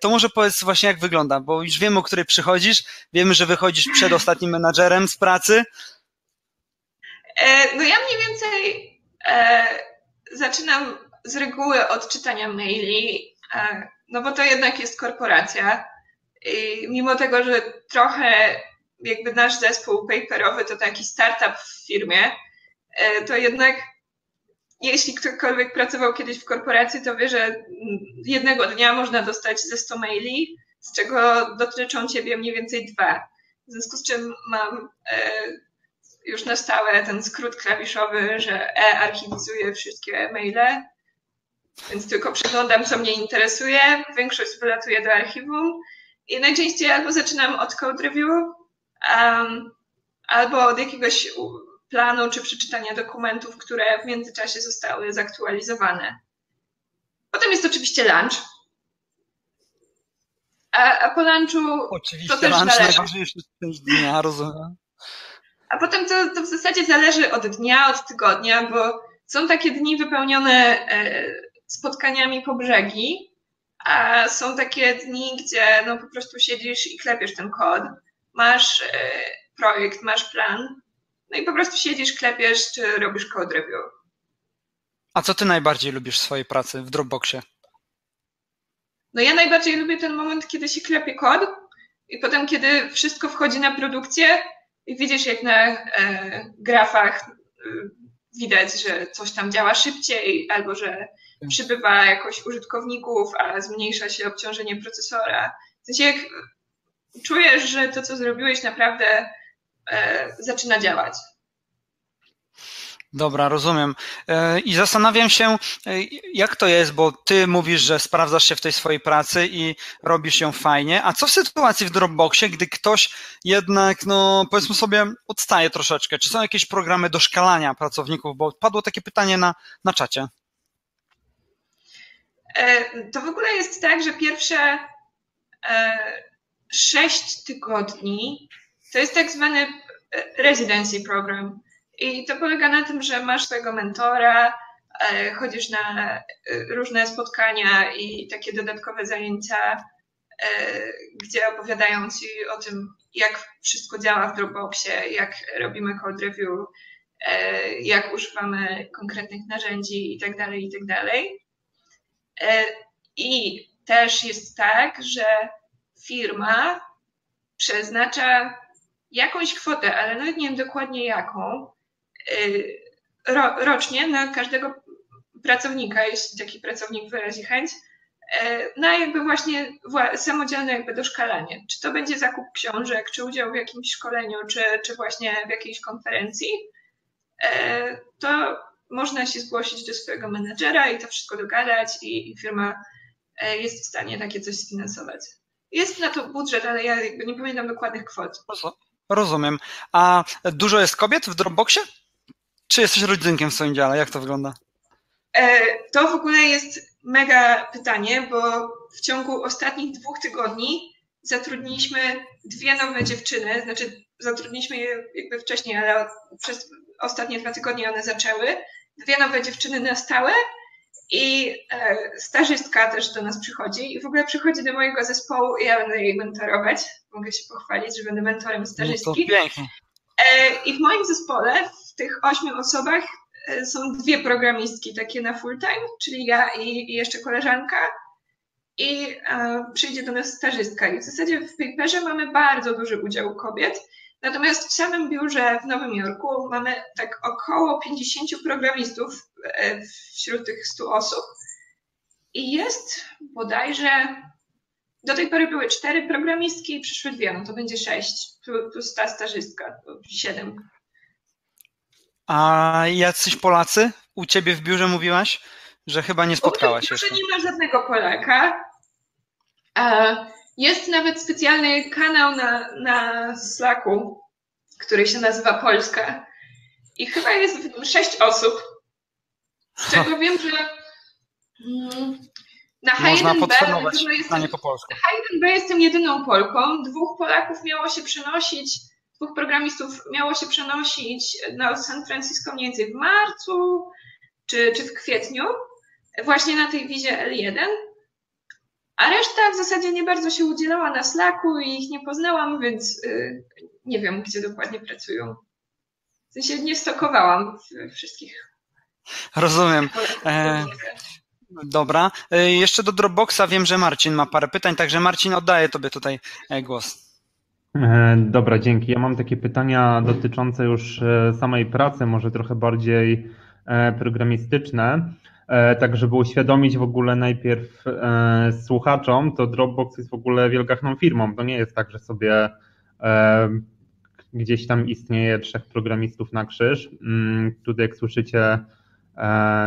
To może powiedz właśnie, jak wygląda, bo już wiemy, o której przychodzisz, wiemy, że wychodzisz przed ostatnim menadżerem z pracy. No ja mniej więcej zaczynam z reguły od czytania maili, no bo to jednak jest korporacja. I mimo tego, że trochę jakby nasz zespół paperowy to taki startup w firmie, e, to jednak jeśli ktokolwiek pracował kiedyś w korporacji, to wie, że jednego dnia można dostać ze 100 maili, z czego dotyczą ciebie mniej więcej dwa. W związku z czym mam e, już na stałe ten skrót klawiszowy, że E archiwizuje wszystkie maile więc tylko przeglądam, co mnie interesuje. Większość wylatuje do archiwum i najczęściej albo zaczynam od code review, um, albo od jakiegoś planu czy przeczytania dokumentów, które w międzyczasie zostały zaktualizowane. Potem jest oczywiście lunch. A, a po lunchu oczywiście to też lunch zależy. najważniejszy część dnia, rozumiem. A potem to, to w zasadzie zależy od dnia, od tygodnia, bo są takie dni wypełnione e, spotkaniami po brzegi, a są takie dni, gdzie no po prostu siedzisz i klepiesz ten kod, masz e, projekt, masz plan, no i po prostu siedzisz, klepiesz, czy robisz code review. A co ty najbardziej lubisz w swojej pracy w Dropboxie? No ja najbardziej lubię ten moment, kiedy się klepie kod i potem, kiedy wszystko wchodzi na produkcję i widzisz, jak na e, grafach e, widać, że coś tam działa szybciej albo że przybywa jakoś użytkowników, a zmniejsza się obciążenie procesora. W sensie jak czujesz, że to, co zrobiłeś, naprawdę e, zaczyna działać. Dobra, rozumiem. E, I zastanawiam się, e, jak to jest, bo ty mówisz, że sprawdzasz się w tej swojej pracy i robisz ją fajnie. A co w sytuacji w Dropboxie, gdy ktoś jednak, no powiedzmy sobie, odstaje troszeczkę? Czy są jakieś programy do szkalania pracowników? Bo padło takie pytanie na, na czacie. E, to w ogóle jest tak, że pierwsze e, sześć tygodni to jest tak zwany e, residency program. I to polega na tym, że masz swojego mentora, chodzisz na różne spotkania i takie dodatkowe zajęcia, gdzie opowiadają ci o tym, jak wszystko działa w Dropboxie, jak robimy code review, jak używamy konkretnych narzędzi itd., tak itd. E, I też jest tak, że firma przeznacza jakąś kwotę, ale nawet nie wiem dokładnie jaką, e, rocznie na każdego pracownika, jeśli taki pracownik wyrazi chęć, e, na jakby właśnie samodzielne jakby doszkalanie. Czy to będzie zakup książek, czy udział w jakimś szkoleniu, czy, czy właśnie w jakiejś konferencji, to można się zgłosić do swojego menedżera i to wszystko dogadać i, i firma e, jest w stanie takie coś sfinansować. Jest na to budżet, ale ja nie pamiętam dokładnych kwot. Rozumiem. A dużo jest kobiet w Dropboxie? Czy jesteś rodzynkiem w swoim dziale? Jak to wygląda? E, to w ogóle jest mega pytanie, bo w ciągu ostatnich dwóch tygodni zatrudniliśmy dwie nowe dziewczyny, znaczy zatrudniliśmy je jakby wcześniej, ale przez ostatnie dwa tygodnie one zaczęły. Dwie nowe dziewczyny na stałe i e, stażystka też do nas przychodzi i w ogóle przychodzi do mojego zespołu i ja będę jej mentorować. Mogę się pochwalić, że będę mentorem stażystki. No pięknie. E, I w moim zespole, w tych ośmiu osobach, e, są dwie programistki takie na full time, czyli ja i, i jeszcze koleżanka. I e, przyjdzie do nas stażystka. I w zasadzie w paperze mamy bardzo duży udział kobiet. Natomiast w samym biurze w Nowym Jorku mamy tak około 50 programistów e, wśród tych 100 osób. I jest bodajże, do tej pory były cztery programistki przyszły dwie, no to będzie sześć, plus ta stażystka, siedem. A jacyś Polacy u ciebie w biurze mówiłaś, że chyba nie spotkałaś się. jeszcze? nie ma żadnego Polaka. Jest nawet specjalny kanał na, na Slacku, który się nazywa Polska. I chyba jest w nim sześć osób. Z czego wiem, że mm, na Hayden B, jestem, po polsku. B jestem jedyną Polką. Dwóch Polaków miało się przenosić, dwóch programistów miało się przenosić na San Francisco mniej więcej w marcu czy, czy w kwietniu, właśnie na tej wizie L1. A reszta w zasadzie nie bardzo się udzielała na Slacku i ich nie poznałam, więc yy, nie wiem, gdzie dokładnie pracują. W sensie nie stokowałam wszystkich. Rozumiem. E, dobra. E, jeszcze do Dropboxa wiem, że Marcin ma parę pytań, także Marcin oddaję Tobie tutaj e, głos. E, dobra, dzięki. Ja mam takie pytania dotyczące już e, samej pracy, może trochę bardziej programistyczne. E, tak żeby uświadomić w ogóle najpierw e, słuchaczom, to Dropbox jest w ogóle wielgachną firmą. To nie jest tak, że sobie e, gdzieś tam istnieje trzech programistów na krzyż. Mm, tutaj jak słyszycie,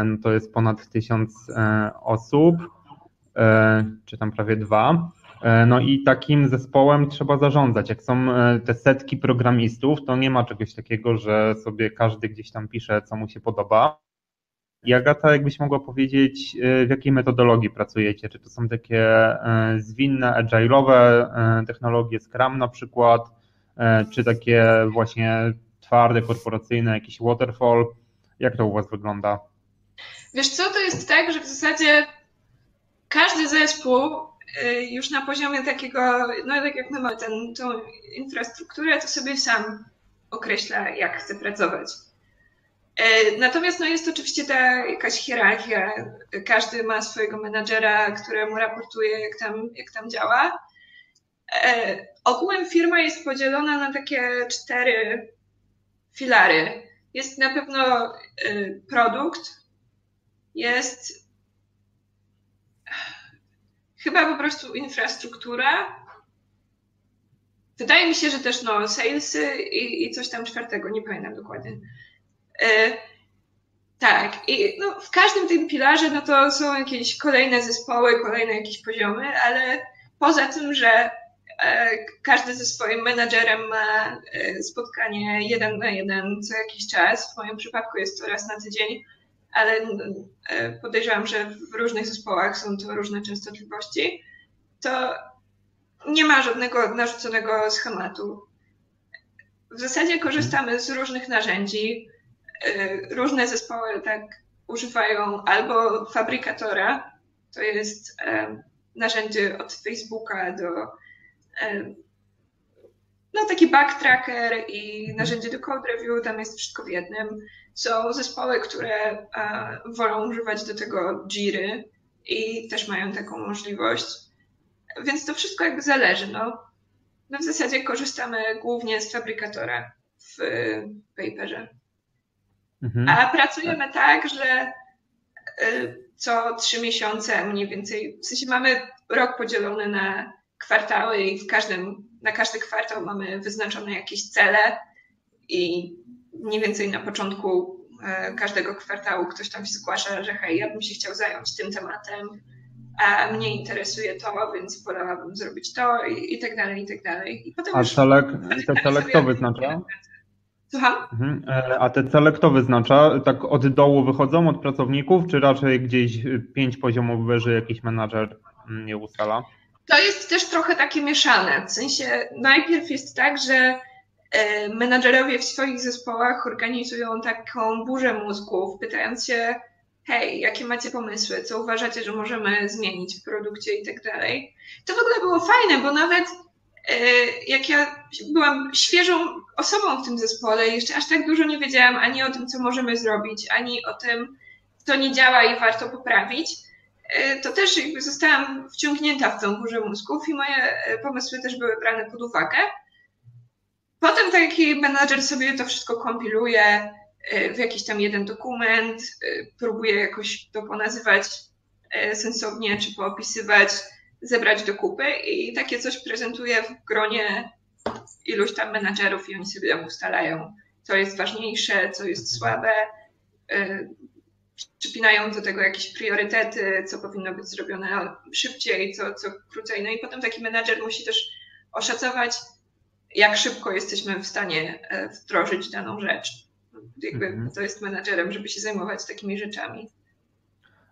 no to jest ponad tysiąc osób, czy tam prawie dwa. No i takim zespołem trzeba zarządzać. Jak są te setki programistów, to nie ma czegoś takiego, że sobie każdy gdzieś tam pisze, co mu się podoba i Agata, jakbyś mogła powiedzieć, e, w jakiej metodologii pracujecie? Czy to są takie e, zwinne, agile'owe e, technologie, Scrum na przykład, czy takie właśnie twarde, korporacyjne, jakiś waterfall? Jak to u Was wygląda? Wiesz co, to jest tak, że w zasadzie każdy zespół już na poziomie takiego, no tak jak my mamy tę infrastrukturę, to sobie sam określa, jak chce pracować. E, natomiast no, jest oczywiście ta jakaś hierarchia. Każdy ma swojego menadżera, któremu raportuje, jak tam, jak tam działa. E, ogółem firma jest podzielona na takie cztery filary. Jest na pewno e, produkt, jest chyba po prostu infrastruktura. Wydaje mi się, że też no, salesy i, i coś tam czwartego, nie pamiętam dokładnie. E, tak, i no, w każdym tym pilarze no to są jakieś kolejne zespoły, kolejne jakieś poziomy, ale poza tym, że e, każdy ze swoim menadżerem ma e, spotkanie jeden na jeden co jakiś czas. W moim przypadku jest to raz na tydzień, ale podejrzewam, że w różnych zespołach są to różne częstotliwości. To nie ma żadnego narzuconego schematu. W zasadzie korzystamy z różnych narzędzi. Y, różne zespoły tak używają albo fabrykatora, to jest narzędzie od Facebooka do no taki backtracker i narzędzie do code review, tam jest wszystko w jednym. Są zespoły, które wolą używać do tego Jiry i też mają taką możliwość. Więc to wszystko jakby zależy. No, no w zasadzie korzystamy głównie z fabrykatora w paperze. Mhm. A pracujemy tak, że y, co trzy miesiące mniej więcej, w sensie mamy rok podzielony na kwartały i w każdym, na każdy kwartał mamy wyznaczone jakieś cele i mniej więcej na początku y, każdego kwartału ktoś tam się zgłasza, że hej, ja bym się chciał zająć tym tematem, a mnie interesuje to, więc wolałabym zrobić to i, i tak dalej, i tak dalej. I potem a cele, te cele kto wyznacza? Słucham? Mhm. E, a te cele kto wyznacza? Tak od dołu wychodzą od pracowników, czy raczej gdzieś pięć poziomów wyżej jakiś menadżer mm, je ustala? To jest też trochę takie mieszane. W sensie najpierw jest tak, że e, menadżerowie w swoich zespołach organizują taką burzę mózgów, pytając się, hej, jakie macie pomysły, co uważacie, że możemy zmienić w produkcie i tak dalej. To w ogóle było fajne, bo nawet e, jak ja byłam świeżą osobą w tym zespole, jeszcze aż tak dużo nie wiedziałam ani o tym, co możemy zrobić, ani o tym, co nie działa i warto poprawić, e, to też jakby zostałam wciągnięta w tę burzę mózgów i moje e, pomysły też były brane pod uwagę. Potem taki menadżer sobie to wszystko kompiluje, w jakiś tam jeden dokument, próbuję jakoś to ponazywać sensownie, czy poopisywać, zebrać do kupy i takie coś prezentuję w gronie iluś tam menadżerów i oni sobie tam ustalają, co jest ważniejsze, co jest słabe, y, przypinają do tego jakieś priorytety, co powinno być zrobione szybciej, co, co krócej. No i potem taki menadżer musi też oszacować, jak szybko jesteśmy w stanie e, wdrożyć daną rzecz jakby mhm. to jest menadżerem, żeby się zajmować takimi rzeczami.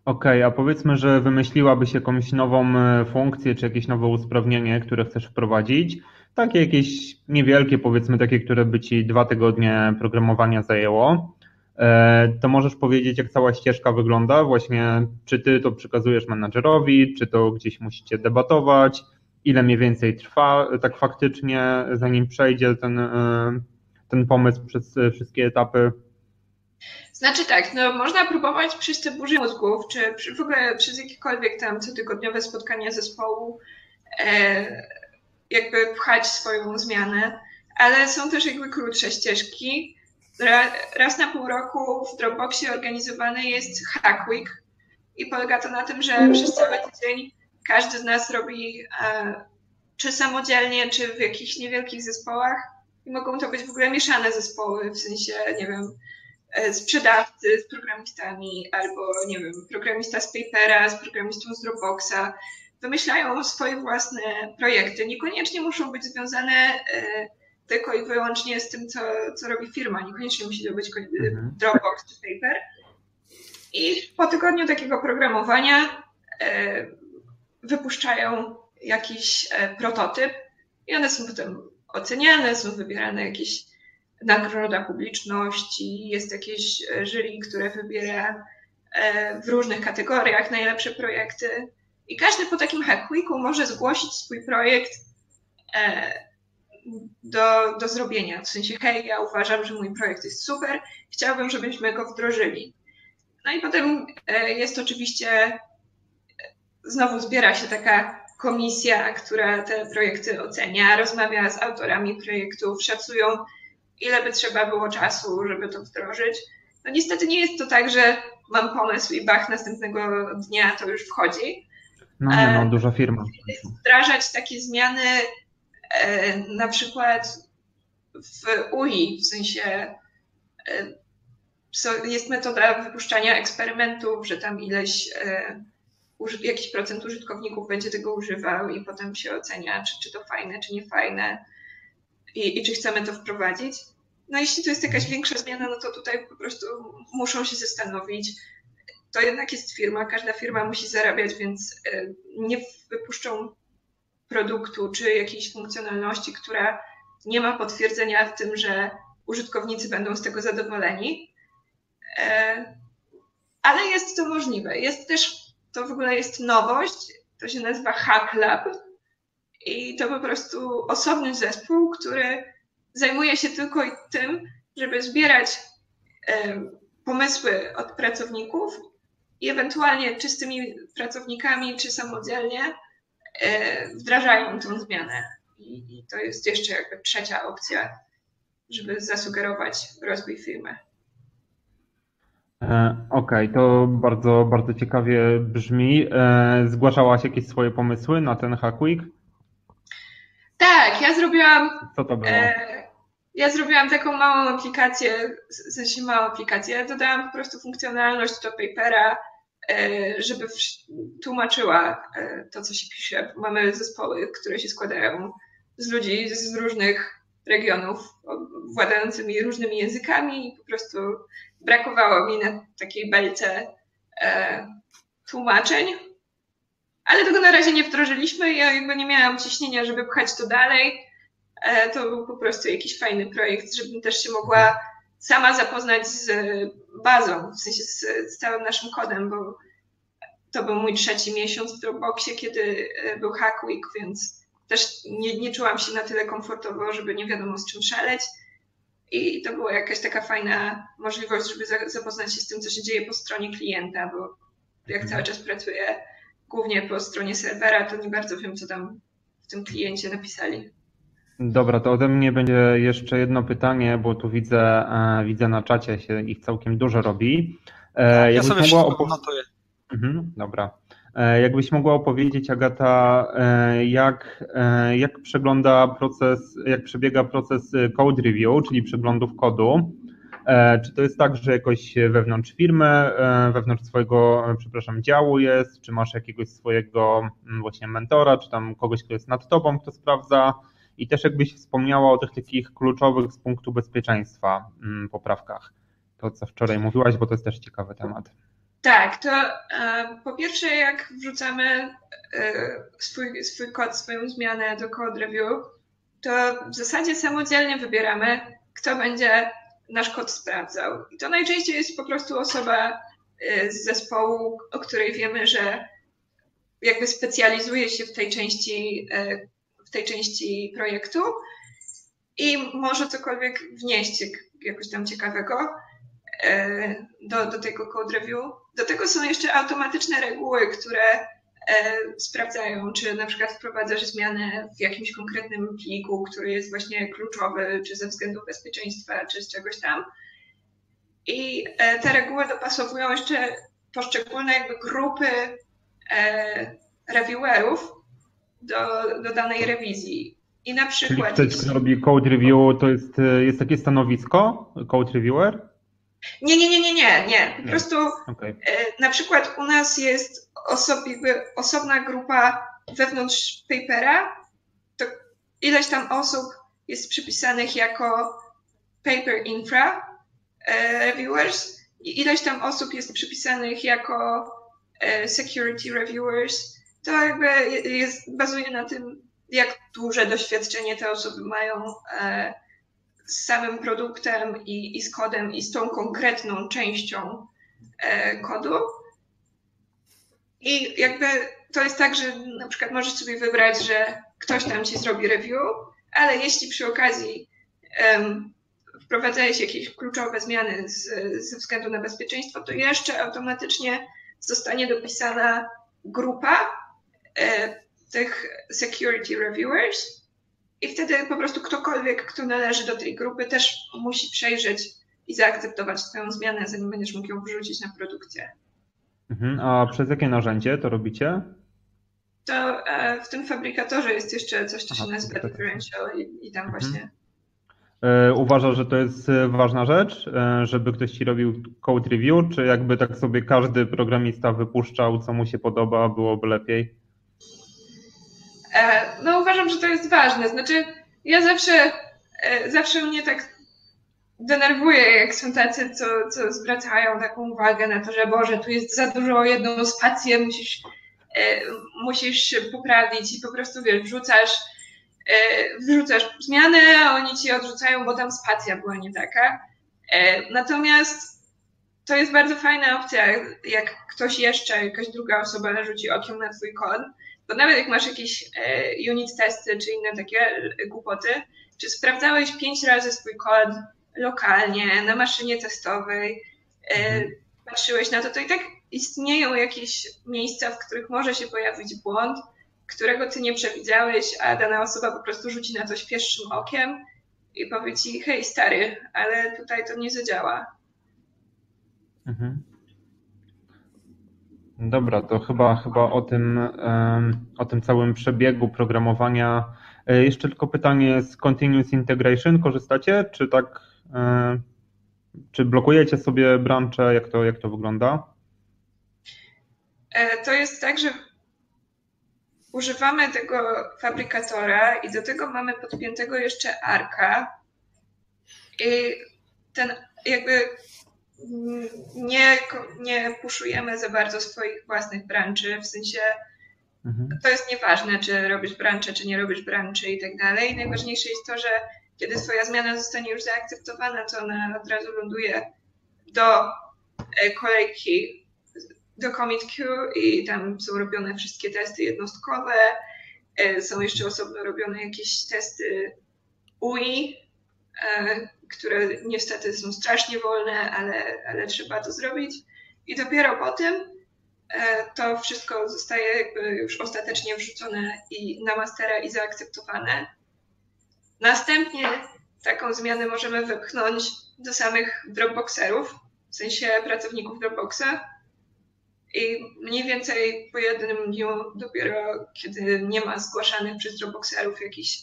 Okej, okay, a powiedzmy, że wymyśliłabyś jakąś nową e, funkcję, czy jakieś nowe usprawnienie, które chcesz wprowadzić, takie jakieś niewielkie, powiedzmy takie, które by ci dwa tygodnie programowania zajęło, e, to możesz powiedzieć, jak cała ścieżka wygląda, właśnie czy ty to przekazujesz menadżerowi, czy to gdzieś musicie debatować, ile mniej więcej trwa tak faktycznie, zanim przejdzie ten e, ten pomysł przez e, wszystkie etapy? Znaczy tak, no można próbować przez te burzy mózgów, czy w ogóle przez jakiekolwiek tam cotygodniowe spotkania zespołu e, jakby pchać swoją zmianę, ale są też jakby krótsze ścieżki. Raz na pół roku w Dropboxie organizowany jest Hack Week i polega to na tym, że przez cały tydzień każdy z nas robi e, czy samodzielnie, czy w jakichś niewielkich zespołach i mogą to być w ogóle mieszane zespoły, w sensie, nie wiem, sprzedawcy z programistami, albo, nie wiem, programista z Papera z programistą z Dropboxa. Wymyślają swoje własne projekty. Niekoniecznie muszą być związane e, tylko i wyłącznie z tym, co, co robi firma. Niekoniecznie musi to być mhm. Dropbox czy Paper. I po tygodniu takiego programowania e, wypuszczają jakiś prototyp i one są potem oceniane, są wybierane jakieś nagroda publiczności, jest jakieś e, jury, które wybiera e, w różnych kategoriach najlepsze projekty. I każdy po takim Hack Weeku może zgłosić swój projekt e, do, do zrobienia. W sensie, hej, ja uważam, że mój projekt jest super, chciałbym, żebyśmy go wdrożyli. No i potem jest oczywiście, znowu zbiera się taka komisja, która te projekty ocenia, rozmawia z autorami projektów, szacują, ile by trzeba było czasu, żeby to wdrożyć. No niestety nie jest to tak, że mam pomysł i bach, następnego dnia to już wchodzi. No nie, no, duża firma. Wdrażać takie zmiany e, na przykład w UI, w sensie e, jest metoda wypuszczania eksperymentów, że tam ileś e, jakiś procent użytkowników będzie tego używał i potem się ocenia, czy, czy to fajne, czy nie fajne i, i czy chcemy to wprowadzić. No jeśli to jest jakaś większa zmiana, no to tutaj po prostu muszą się zastanowić. To jednak jest firma, każda firma musi zarabiać, więc e, nie wypuszczą produktu czy jakiejś funkcjonalności, która nie ma potwierdzenia w tym, że użytkownicy będą z tego zadowoleni. E, ale jest to możliwe. Jest też to w ogóle jest nowość. To się nazywa Hack Lab. I to po prostu osobny zespół, który zajmuje się tylko tym, żeby zbierać pomysły od pracowników i ewentualnie czy z tymi pracownikami, czy samodzielnie e, wdrażają tą zmianę. I, to jest jeszcze jakby trzecia opcja, żeby zasugerować rozwój firmy. E, okej, okay, to bardzo, bardzo ciekawie brzmi. E, zgłaszałaś jakieś swoje pomysły na ten Hack Week? Tak, ja zrobiłam. Co to było? E, ja zrobiłam taką małą aplikację, w sensie małą aplikację. Ja dodałam po prostu funkcjonalność do Papera żeby tłumaczyła to, co się pisze. Mamy zespoły, które się składają z ludzi z różnych regionów, władającymi różnymi językami i po prostu brakowało mi na takiej belce tłumaczeń, ale tego na razie nie wdrożyliśmy. Ja jakby nie miałam ciśnienia, żeby pchać to dalej. E, to był po prostu jakiś fajny projekt, żebym też się mogła sama zapoznać z bazą, w sensie z, z całym naszym kodem, bo to był mój trzeci miesiąc w Dropboxie, kiedy e, był Hack Week, więc też nie, nie czułam się na tyle komfortowo, żeby nie wiadomo z czym szaleć. I to była jakaś taka fajna możliwość, żeby zapoznać się z tym, co się dzieje po stronie klienta, bo jak cały czas pracuję głównie po stronie serwera, to nie bardzo wiem, co tam w tym kliencie napisali. Dobra, to ode mnie będzie jeszcze jedno pytanie, bo tu widzę, e, widzę na czacie się ich całkiem dużo robi. E, ja sobie mogła notuję. Mhm, dobra. E, jakbyś mogła opowiedzieć, Agata, jak, jak przegląda proces, jak przebiega proces code review, czyli przeglądów kodu czy to jest tak, że jakoś wewnątrz firmy, e, wewnątrz swojego, przepraszam, działu jest, czy masz jakiegoś swojego mm, właśnie mentora, czy tam kogoś, kto jest nad tobą, kto sprawdza? I też jakbyś wspomniała o tych takich kluczowych z punktu bezpieczeństwa mm, poprawkach. To, co wczoraj mówiłaś, bo to jest też ciekawy temat. Tak, to e, po pierwsze, jak wrzucamy e, swój, swój kod, swoją zmianę do code review, to w zasadzie samodzielnie wybieramy, kto będzie nasz kod sprawdzał. I to najczęściej jest po prostu osoba y, z zespołu, o której wiemy, że jakby specjalizuje się w tej części, y, w tej części projektu i może cokolwiek wnieść jakoś tam ciekawego y, do, do tego code review. Do tego są jeszcze automatyczne reguły, które sprawdzają, czy na przykład wprowadzasz zmianę w jakimś konkretnym pliku, który jest właśnie kluczowy, czy ze względu bezpieczeństwa, czy z czegoś tam. I e, te reguły dopasowują jeszcze poszczególne jakby grupy e, reviewerów do, do danej rewizji. I na przykład. Czyli ktoś, kto robi code review, to jest, jest takie stanowisko, code reviewer? Nie, nie, nie, nie, nie, nie. Po nie. prostu okay. na przykład u nas jest osob, osobna grupa wewnątrz papera, to ileś tam osób jest przypisanych jako paper infra e, reviewers i ileś tam osób jest przypisanych jako e, security reviewers. To jakby jest, bazuje na tym, jak duże doświadczenie te osoby mają e, z samym produktem i, i z kodem i z tą konkretną częścią kodu. I jakby to jest tak, że na przykład możesz sobie wybrać, że ktoś tam ci zrobi review, ale jeśli przy okazji um, wprowadzałeś jakieś kluczowe zmiany z, ze względu na bezpieczeństwo, to jeszcze automatycznie zostanie dopisana grupa e, tych security reviewers i wtedy po prostu ktokolwiek, kto należy do tej grupy, też musi przejrzeć i zaakceptować Twoją zmianę, zanim będziesz mógł ją wrzucić na produkcję. Mhm. A przez jakie narzędzie to robicie? To e, w tym fabrykatorze jest jeszcze coś, co się Aha, nazywa differential i, i tam mhm. właśnie. E, uważasz, że to jest e, ważna rzecz, żeby ktoś ci robił code review, czy jakby tak sobie każdy programista wypuszczał, co mu się podoba, byłoby lepiej? No uważam, że to jest ważne. Znaczy, ja zawsze, zawsze mnie tak denerwuje, jak są tacy, co, co zwracają taką uwagę na to, że Boże, tu jest za dużo jedną spację, musisz, e, musisz poprawić i po prostu wiesz, wrzucasz, e, wrzucasz zmianę, a oni ci odrzucają, bo tam spacja była nie taka. E, natomiast to jest bardzo fajna opcja, jak ktoś jeszcze, jakaś druga osoba narzuci okiem na twój kod, bo nawet jak masz jakieś e, unit testy czy inne takie głupoty, czy sprawdzałeś pięć razy swój kod, lokalnie, na maszynie testowej, e, mhm. patrzyłeś na to, to i tak istnieją jakieś miejsca, w których może się pojawić błąd, którego ty nie przewidziałeś, a dana osoba po prostu rzuci na coś pierwszym okiem i powie ci, hej stary, ale tutaj to nie zadziała. Mhm. Dobra, to chyba, chyba o, tym, o tym całym przebiegu programowania. E, jeszcze tylko pytanie z Continuous Integration korzystacie, czy tak E, czy blokujecie sobie brancze? Jak to, jak to wygląda? to jest tak, że używamy tego fabrykatora i do tego mamy podpiętego jeszcze arka. I ten jakby nie, nie puszujemy za bardzo swoich własnych branży, w sensie mhm. to jest nieważne, czy robisz brancze, czy nie robisz branczy i tak dalej. Najważniejsze jest to, że kiedy twoja zmiana zostanie już zaakceptowana, to ona od razu ląduje do e, kolejki, do commit queue i tam są robione wszystkie testy jednostkowe, e, są jeszcze osobno robione jakieś testy UI, e, które niestety są strasznie wolne, ale, ale trzeba to zrobić. I dopiero po tym to wszystko zostaje jakby już ostatecznie wrzucone i na mastera i zaakceptowane. Następnie taką zmianę możemy wepchnąć do samych Dropboxerów, w sensie pracowników Dropboxa. I mniej więcej po jednym dniu, dopiero kiedy nie ma zgłaszanych przez Dropboxerów jakichś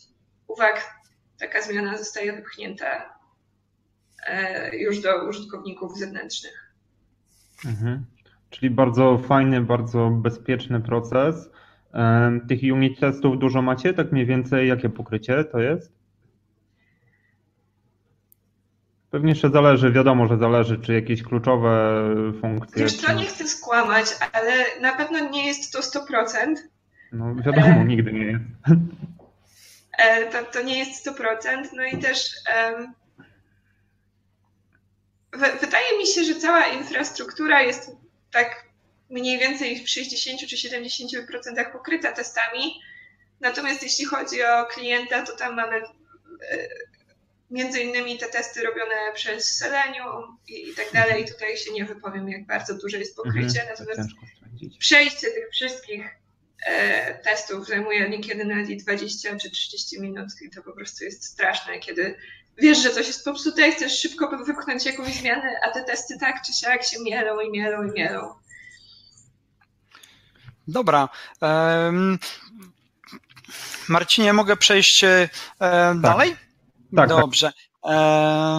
uwag, taka zmiana zostaje wypchnięta e, już do użytkowników zewnętrznych. Mhm. Czyli bardzo fajny, bardzo bezpieczny proces. Tych unit testów dużo macie? Tak mniej więcej jakie pokrycie to jest? Pewnie jeszcze zależy, wiadomo, że zależy, czy jakieś kluczowe funkcje. Wiesz co, nie chcę skłamać, ale na pewno nie jest to 100%. No wiadomo, e... nigdy nie jest. E, to, to nie jest 100%, no i też um... wydaje mi się, że cała infrastruktura jest tak mniej więcej w 60 czy 70% pokryta testami. Natomiast jeśli chodzi o klienta, to tam mamy e, między innymi te testy robione przez Selenium i, i tak dalej. Tutaj się nie wypowiem, jak bardzo duże jest pokrycie, mhm, natomiast przejście tych wszystkich e, testów zajmuje niekiedy nawet 20 czy 30 minut i to po prostu jest straszne, kiedy wiesz, że coś jest popsute i chcesz szybko wypchnąć jakąś zmianę, a te testy tak czy siak się mielą i mielą i mielą. Dobra. Um, Marcinie, mogę przejść e, tak. dalej? Tak, tak, Dobrze. Tak.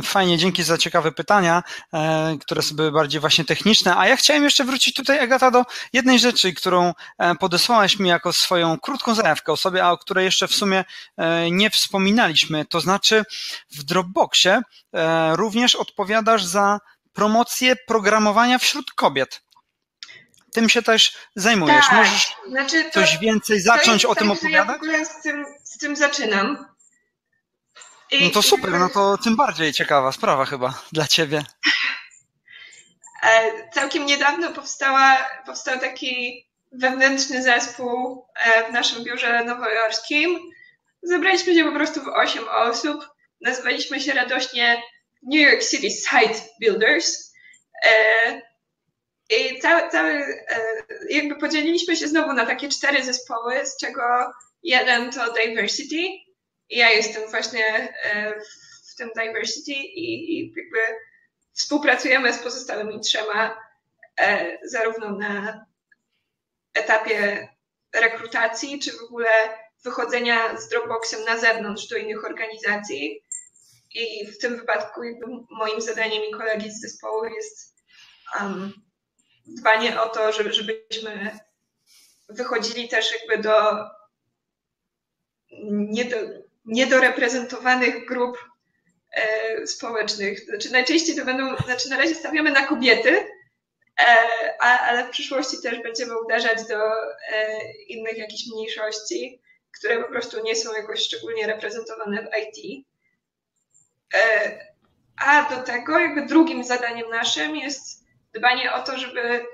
Fajnie, dzięki za ciekawe pytania, e, które były bardziej właśnie techniczne. A ja chciałem jeszcze wrócić tutaj, Agata, do jednej rzeczy, którą e, podesłałaś mi jako swoją krótką zajawkę o sobie, a o której jeszcze w sumie nie wspominaliśmy. To znaczy, w Dropboxie również odpowiadasz za promocję programowania wśród kobiet. Tym się też zajmujesz. Tak, Możesz znaczy to, coś więcej zacząć o tym tak, opowiadać? Ja w ogóle z tym, z tym zaczynam no to super, no to tym bardziej ciekawa sprawa chyba dla ciebie. E, całkiem niedawno powstała, powstał taki wewnętrzny zespół e, w naszym biurze nowojorskim. Zebraliśmy się po prostu w 8 osób. Nazwaliśmy się radośnie New York City Site Builders. E, I cały, cały, jakby podzieliliśmy się znowu na takie cztery zespoły, z czego jeden to diversity, ja jestem właśnie e, w tym diversity i, i jakby współpracujemy z pozostałymi trzema, e, zarówno na etapie rekrutacji, czy w ogóle wychodzenia z Dropboxem na zewnątrz do innych organizacji. I w tym wypadku moim zadaniem i kolegi z zespołu jest um, dbanie o to, żeby, żebyśmy wychodzili też jakby do nie do, niedoreprezentowanych grup e, społecznych. Znaczy najczęściej to będą, znaczy na razie stawiamy na kobiety, e, ale w przyszłości też będziemy uderzać do e, innych jakichś mniejszości, które po prostu nie są jakoś szczególnie reprezentowane w IT. A do tego jakby drugim zadaniem naszym jest dbanie o to, żeby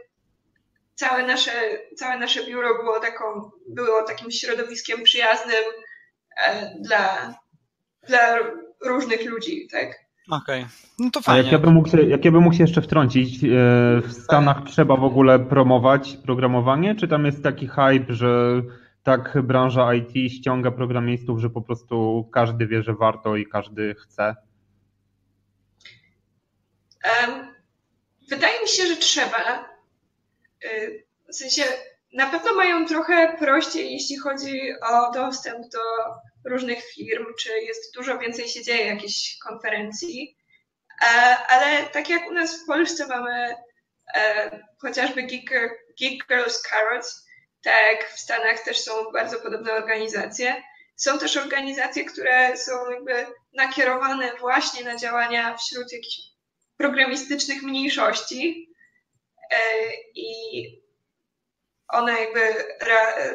całe nasze, całe nasze biuro było, taką, było takim środowiskiem przyjaznym, dla, dla różnych ludzi, tak? Okej, okay. no to fajnie. A jak ja, bym mógł się, jak ja bym mógł się jeszcze wtrącić, e, w Stanach trzeba w ogóle promować programowanie, czy tam jest taki hype, że tak branża IT ściąga programistów, że po prostu każdy wie, że warto i każdy chce? Wydaje mi się, że trzeba. Y, w sensie na pewno mają trochę prościej, jeśli chodzi o dostęp do różnych firm, czy jest dużo więcej się dzieje jakichś konferencji. E, ale tak jak u nas w Polsce mamy e, chociażby Geek, Girls Carrots, tak w Stanach też są bardzo podobne organizacje. Są też organizacje, które są jakby nakierowane właśnie na działania wśród jakichś programistycznych mniejszości e, i one jakby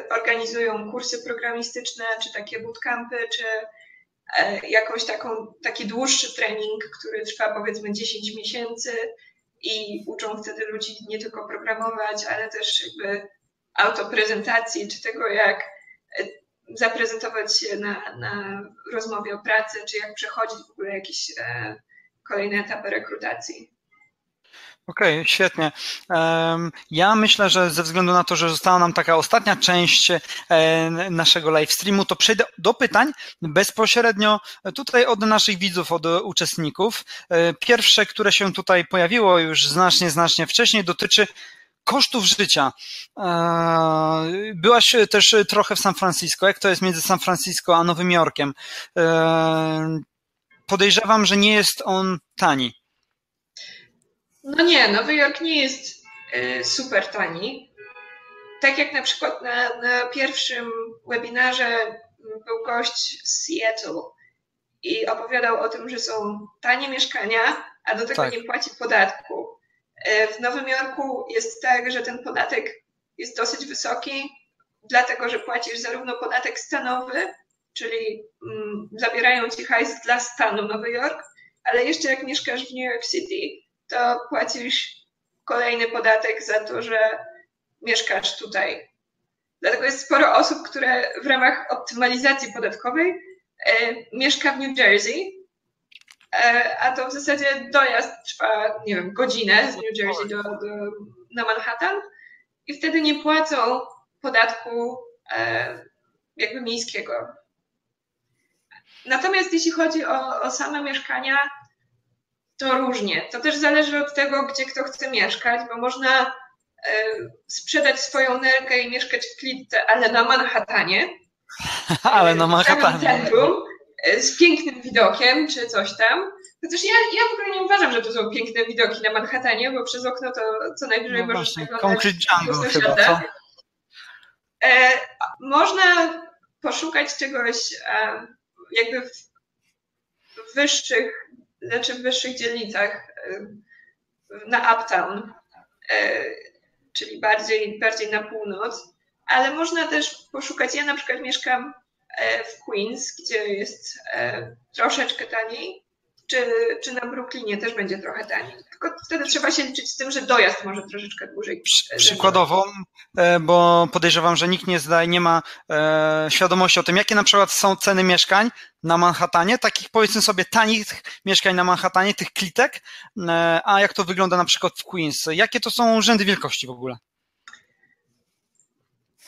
organizują kursy programistyczne, czy takie bootcampy, czy e, jakąś taką, taki dłuższy trening, który trwa powiedzmy 10 miesięcy i uczą wtedy ludzi nie tylko programować, ale też jakby autoprezentacji, czy tego jak e, zaprezentować się na, na rozmowie o pracy, czy jak przechodzić w ogóle jakieś e, kolejne etapy rekrutacji. Okej, okay, świetnie. Ja myślę, że ze względu na to, że została nam taka ostatnia część e, naszego live streamu, to przejdę do pytań bezpośrednio tutaj od naszych widzów, od uczestników. E, pierwsze, które się tutaj pojawiło już znacznie, znacznie wcześniej, dotyczy kosztów życia. E, byłaś też trochę w San Francisco. Jak to jest między San Francisco a Nowym Jorkiem? Podejrzewam, że nie jest on tani. No nie, Nowy Jork nie jest y, super tani. Tak jak na przykład na, na pierwszym webinarze był gość z Seattle i opowiadał o tym, że są tanie mieszkania, a do tego tak. nie płaci podatku. Y, w Nowym Jorku jest tak, że ten podatek jest dosyć wysoki, dlatego że płacisz zarówno podatek stanowy, czyli mm, zabierają ci hajs dla stanu Nowy Jork, ale jeszcze jak mieszkasz w New York City, to płacisz kolejny podatek za to, że mieszkasz tutaj. Dlatego jest sporo osób, które w ramach optymalizacji podatkowej e, mieszka w New Jersey, e, a to w zasadzie dojazd trwa, nie wiem, godzinę z New Jersey do, do, na Manhattan i wtedy nie płacą podatku e, jakby miejskiego. Natomiast jeśli chodzi o, o same mieszkania, to różnie. To też zależy od tego, gdzie kto chce mieszkać, bo można y, sprzedać swoją nerkę i mieszkać w klitce, ale na Manhattanie. ale na Manhattanie. Centrum, e, z pięknym widokiem, czy coś tam. Chociaż ja, ja w ogóle nie uważam, że to są piękne widoki na Manhattanie, bo przez okno to co najwyżej no możesz oglądać Concrete Jungle chyba, co? E, można poszukać czegoś e, jakby w wyższych znaczy w wyższych dzielnicach na uptown, e, czyli bardziej, bardziej na północ, ale można też poszukać, ja na przykład mieszkam e, w Queens, gdzie jest e, troszeczkę taniej, czy, czy na Brooklynie też będzie trochę taniej. Tylko wtedy trzeba się liczyć z tym, że dojazd może troszeczkę dłużej. Przykładowo, e, bo podejrzewam, że nikt nie zdaje, nie ma e, świadomości o tym, jakie na przykład są ceny mieszkań na Manhattanie, takich powiedzmy sobie tanich mieszkań na Manhattanie, tych klitek, e, a jak to wygląda na przykład w Queens. Jakie to są rzędy wielkości w ogóle?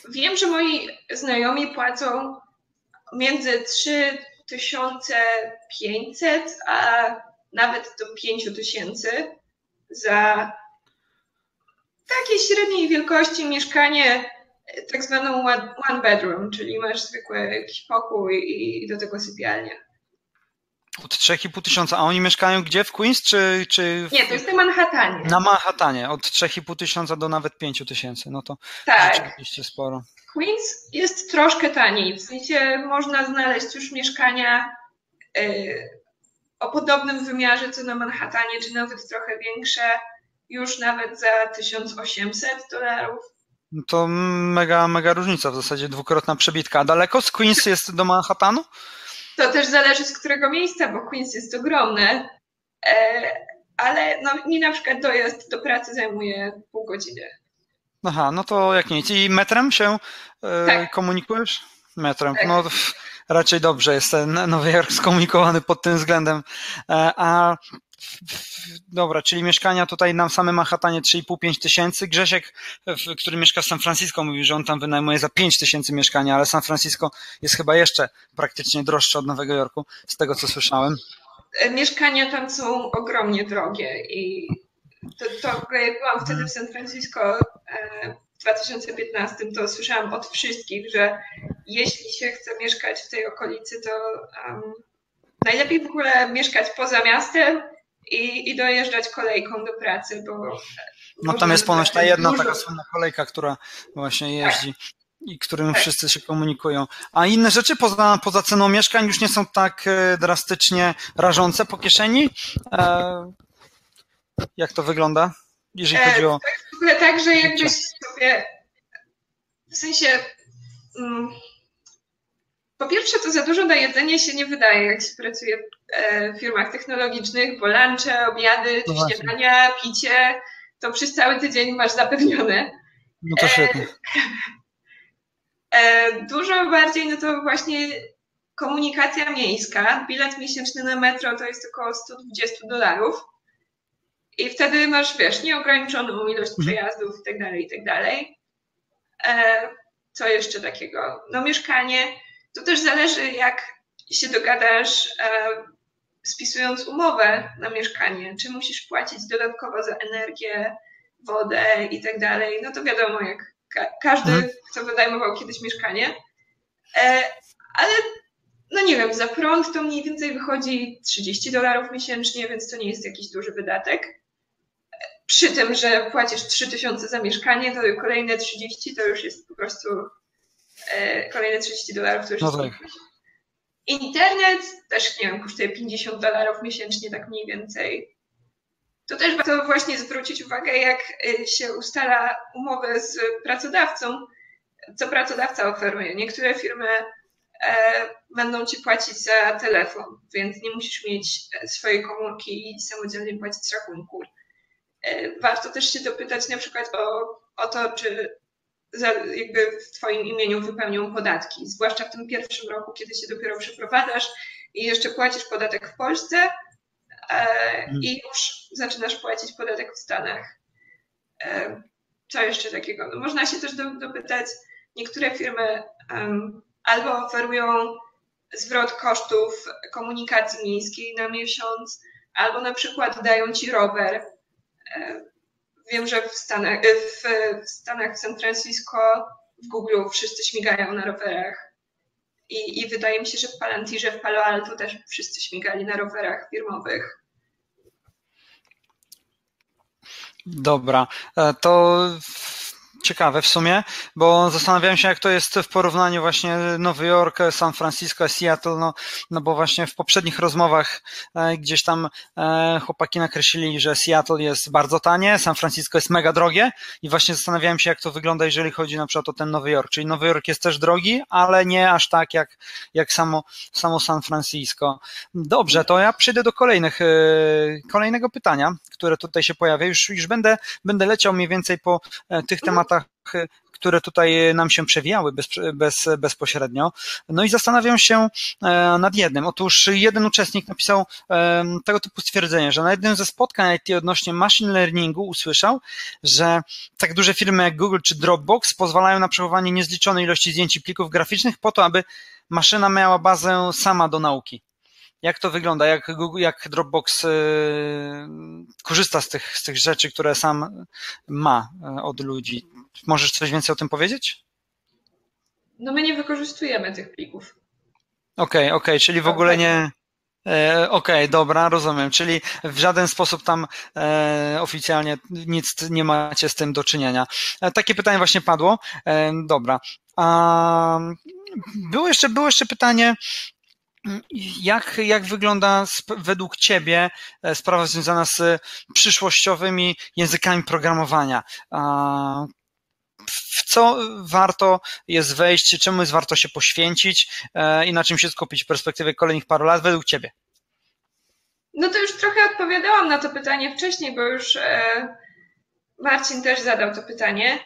Wiem, że moi znajomi płacą między 3 1500, a nawet do 5000 za takie średniej wielkości mieszkanie, tak zwaną one bedroom, czyli masz zwykły jakiś pokój i do tego sypialnia. Od 3,5 tysiąca, a oni mieszkają gdzie? W Queens czy... czy w... Nie, to jest na Manhattanie. Na Manhattanie, od 3,5 tysiąca do nawet 5 tysięcy, no to tak. rzeczywiście sporo. Queens jest troszkę taniej, w sensie można znaleźć już mieszkania y, o podobnym wymiarze co na Manhattanie, czy nawet trochę większe, już nawet za 1800 dolarów. No to mega, mega różnica, w zasadzie dwukrotna przebitka. A daleko z Queens jest do Manhattanu? To też zależy z którego miejsca, bo Queens jest ogromne, e, ale no, mi na przykład dojazd do pracy zajmuje pół godziny. Aha, no to jak nic. I metrem się e, tak. komunikujesz? Metrem. Tak. No raczej dobrze jest ten Nowy Jork skomunikowany pod tym względem. E, a dobra, czyli mieszkania tutaj na samym Manhattanie 3,5-5 tysięcy. Grzesiek, który mieszka w San Francisco, mówi, że on tam wynajmuje za 5 tysięcy mieszkania, ale San Francisco jest chyba jeszcze praktycznie droższe od Nowego Jorku, z tego co słyszałem. E, mieszkania tam są ogromnie drogie i to, to jak byłam wtedy w San Francisco e, w 2015, to słyszałam od wszystkich, że jeśli się chce mieszkać w tej okolicy, to um, najlepiej w ogóle mieszkać poza miastem i, i dojeżdżać kolejką do pracy, bo No tam jest ponoć ta jedna taka słynna kolejka, która właśnie jeździ i którym tak. wszyscy się komunikują. A inne rzeczy poza, poza ceną mieszkań już nie są tak e, drastycznie rażące po kieszeni? E, jak to wygląda, jeżeli chodzi o... Tak, w ogóle tak, że jakbyś sobie w sensie mm, po pierwsze, to za dużo na jedzenie się nie wydaje, jak się pracuje e, w firmach technologicznych, bo lunche, obiady, no śniadania, picie, to przez cały tydzień masz zapewnione. No to świetnie. E, dużo bardziej, no to właśnie komunikacja miejska. Bilet miesięczny na metro to jest około 120 dolarów. I wtedy masz, wiesz, nieograniczoną ilość mhm. przejazdów i tak dalej, i tak dalej. E, co jeszcze takiego? No mieszkanie to też zależy, jak się dogadasz, e, spisując umowę na mieszkanie, czy musisz płacić dodatkowo za energię, wodę i tak dalej. No to wiadomo, jak ka każdy, mhm. kto wynajmował kiedyś mieszkanie. E, ale no nie wiem, za prąd to mniej więcej wychodzi 30 dolarów miesięcznie, więc to nie jest jakiś duży wydatek. Przy tym, że płacisz 3000 za mieszkanie, to kolejne 30 to już jest po prostu E, kolejne 30 dolarów to już no jest tak. Internet też, nie wiem, kosztuje 50 dolarów miesięcznie, tak mniej więcej. To też warto właśnie zwrócić uwagę, jak e, się ustala umowę z pracodawcą, co pracodawca oferuje. Niektóre firmy e, będą ci płacić za telefon, więc nie musisz mieć swojej komórki i samodzielnie płacić rachunku. Warto też się dopytać na przykład o, o to, czy jakby w Twoim imieniu wypełnią podatki, zwłaszcza w tym pierwszym roku, kiedy się dopiero przeprowadzasz i jeszcze płacisz podatek w Polsce e, hmm. i już zaczynasz płacić podatek w Stanach. E, co jeszcze takiego? No można się też dopytać, niektóre firmy um, albo oferują zwrot kosztów komunikacji miejskiej na miesiąc, albo na przykład dają ci rower. Wiem, że w Stanach, w, w Stanach, w San Francisco, w Google wszyscy śmigają na rowerach. I, I wydaje mi się, że w Palantirze, w Palo Alto też wszyscy śmigali na rowerach firmowych. Dobra, e, to ciekawe w sumie, bo zastanawiałem się, jak to jest w porównaniu właśnie Nowy Jork, San Francisco, Seattle, no, no bo właśnie w poprzednich rozmowach e, gdzieś tam e, chłopaki nakreślili, że Seattle jest bardzo tanie, San Francisco jest mega drogie i właśnie zastanawiałem się, jak to wygląda, jeżeli chodzi na przykład o ten Nowy Jork, czyli Nowy Jork jest też drogi, ale nie aż tak jak, jak samo, samo San Francisco. Dobrze, to ja przejdę do kolejnych, e, kolejnego pytania, które tutaj się pojawia, już, już będę, będę leciał mniej więcej po e, tych tematach tematach, które tutaj nam się przewijały bez, bez, bezpośrednio. No i zastanawiam się e, nad jednym. Otóż jeden uczestnik napisał e, tego typu stwierdzenie, że na jednym ze spotkań IT odnośnie machine learningu usłyszał, że tak duże firmy jak Google czy Dropbox pozwalają na przechowanie niezliczonej ilości zdjęć i plików graficznych po to, aby maszyna miała bazę sama do nauki. Jak to wygląda? Jak, jak Dropbox y, korzysta z tych, z tych rzeczy, które sam ma y, od ludzi? Możesz coś więcej o tym powiedzieć? No my nie wykorzystujemy tych plików. Okej, okay, okej, okay, czyli w ogóle nie. E, okej, okay, dobra, rozumiem. Czyli w żaden sposób tam e, oficjalnie nic nie macie z tym do czynienia. E, takie pytanie właśnie padło. E, dobra. A, było jeszcze, było jeszcze pytanie jak, jak wygląda według Ciebie e, sprawa związana z przyszłościowymi językami programowania? W co warto jest wejść, czemu jest warto się poświęcić e, i na czym się skupić w perspektywie kolejnych paru lat według Ciebie? No to już trochę odpowiadałam na to pytanie wcześniej, bo już e, Marcin też zadał to pytanie.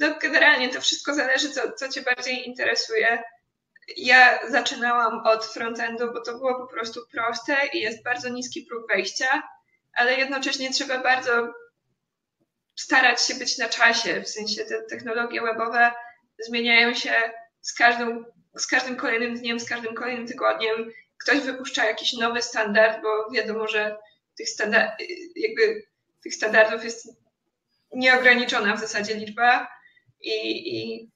No generalnie to wszystko zależy, co, co Cię bardziej interesuje ja zaczynałam od frontendu, bo to było po prostu proste i jest bardzo niski próg wejścia, ale jednocześnie trzeba bardzo starać się być na czasie. W sensie te technologie webowe zmieniają się z, każdym z każdym kolejnym dniem, z każdym kolejnym tygodniem. Ktoś wypuszcza jakiś nowy standard, bo wiadomo, że tych, jakby tych standardów jest nieograniczona w zasadzie liczba i, i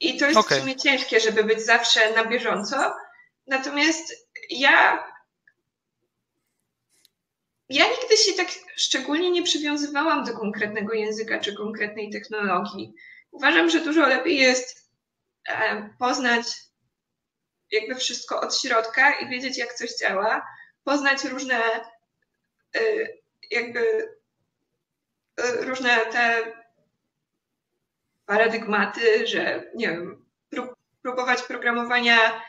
i to jest okay. w sumie ciężkie, żeby być zawsze na bieżąco. Natomiast ja ja nigdy się tak szczególnie nie przywiązywałam do konkretnego języka czy konkretnej technologii. Uważam, że dużo lepiej jest poznać jakby wszystko od środka i wiedzieć, jak coś działa, poznać różne e, jakby e, różne te paradygmaty, że nie wiem, próbować programowania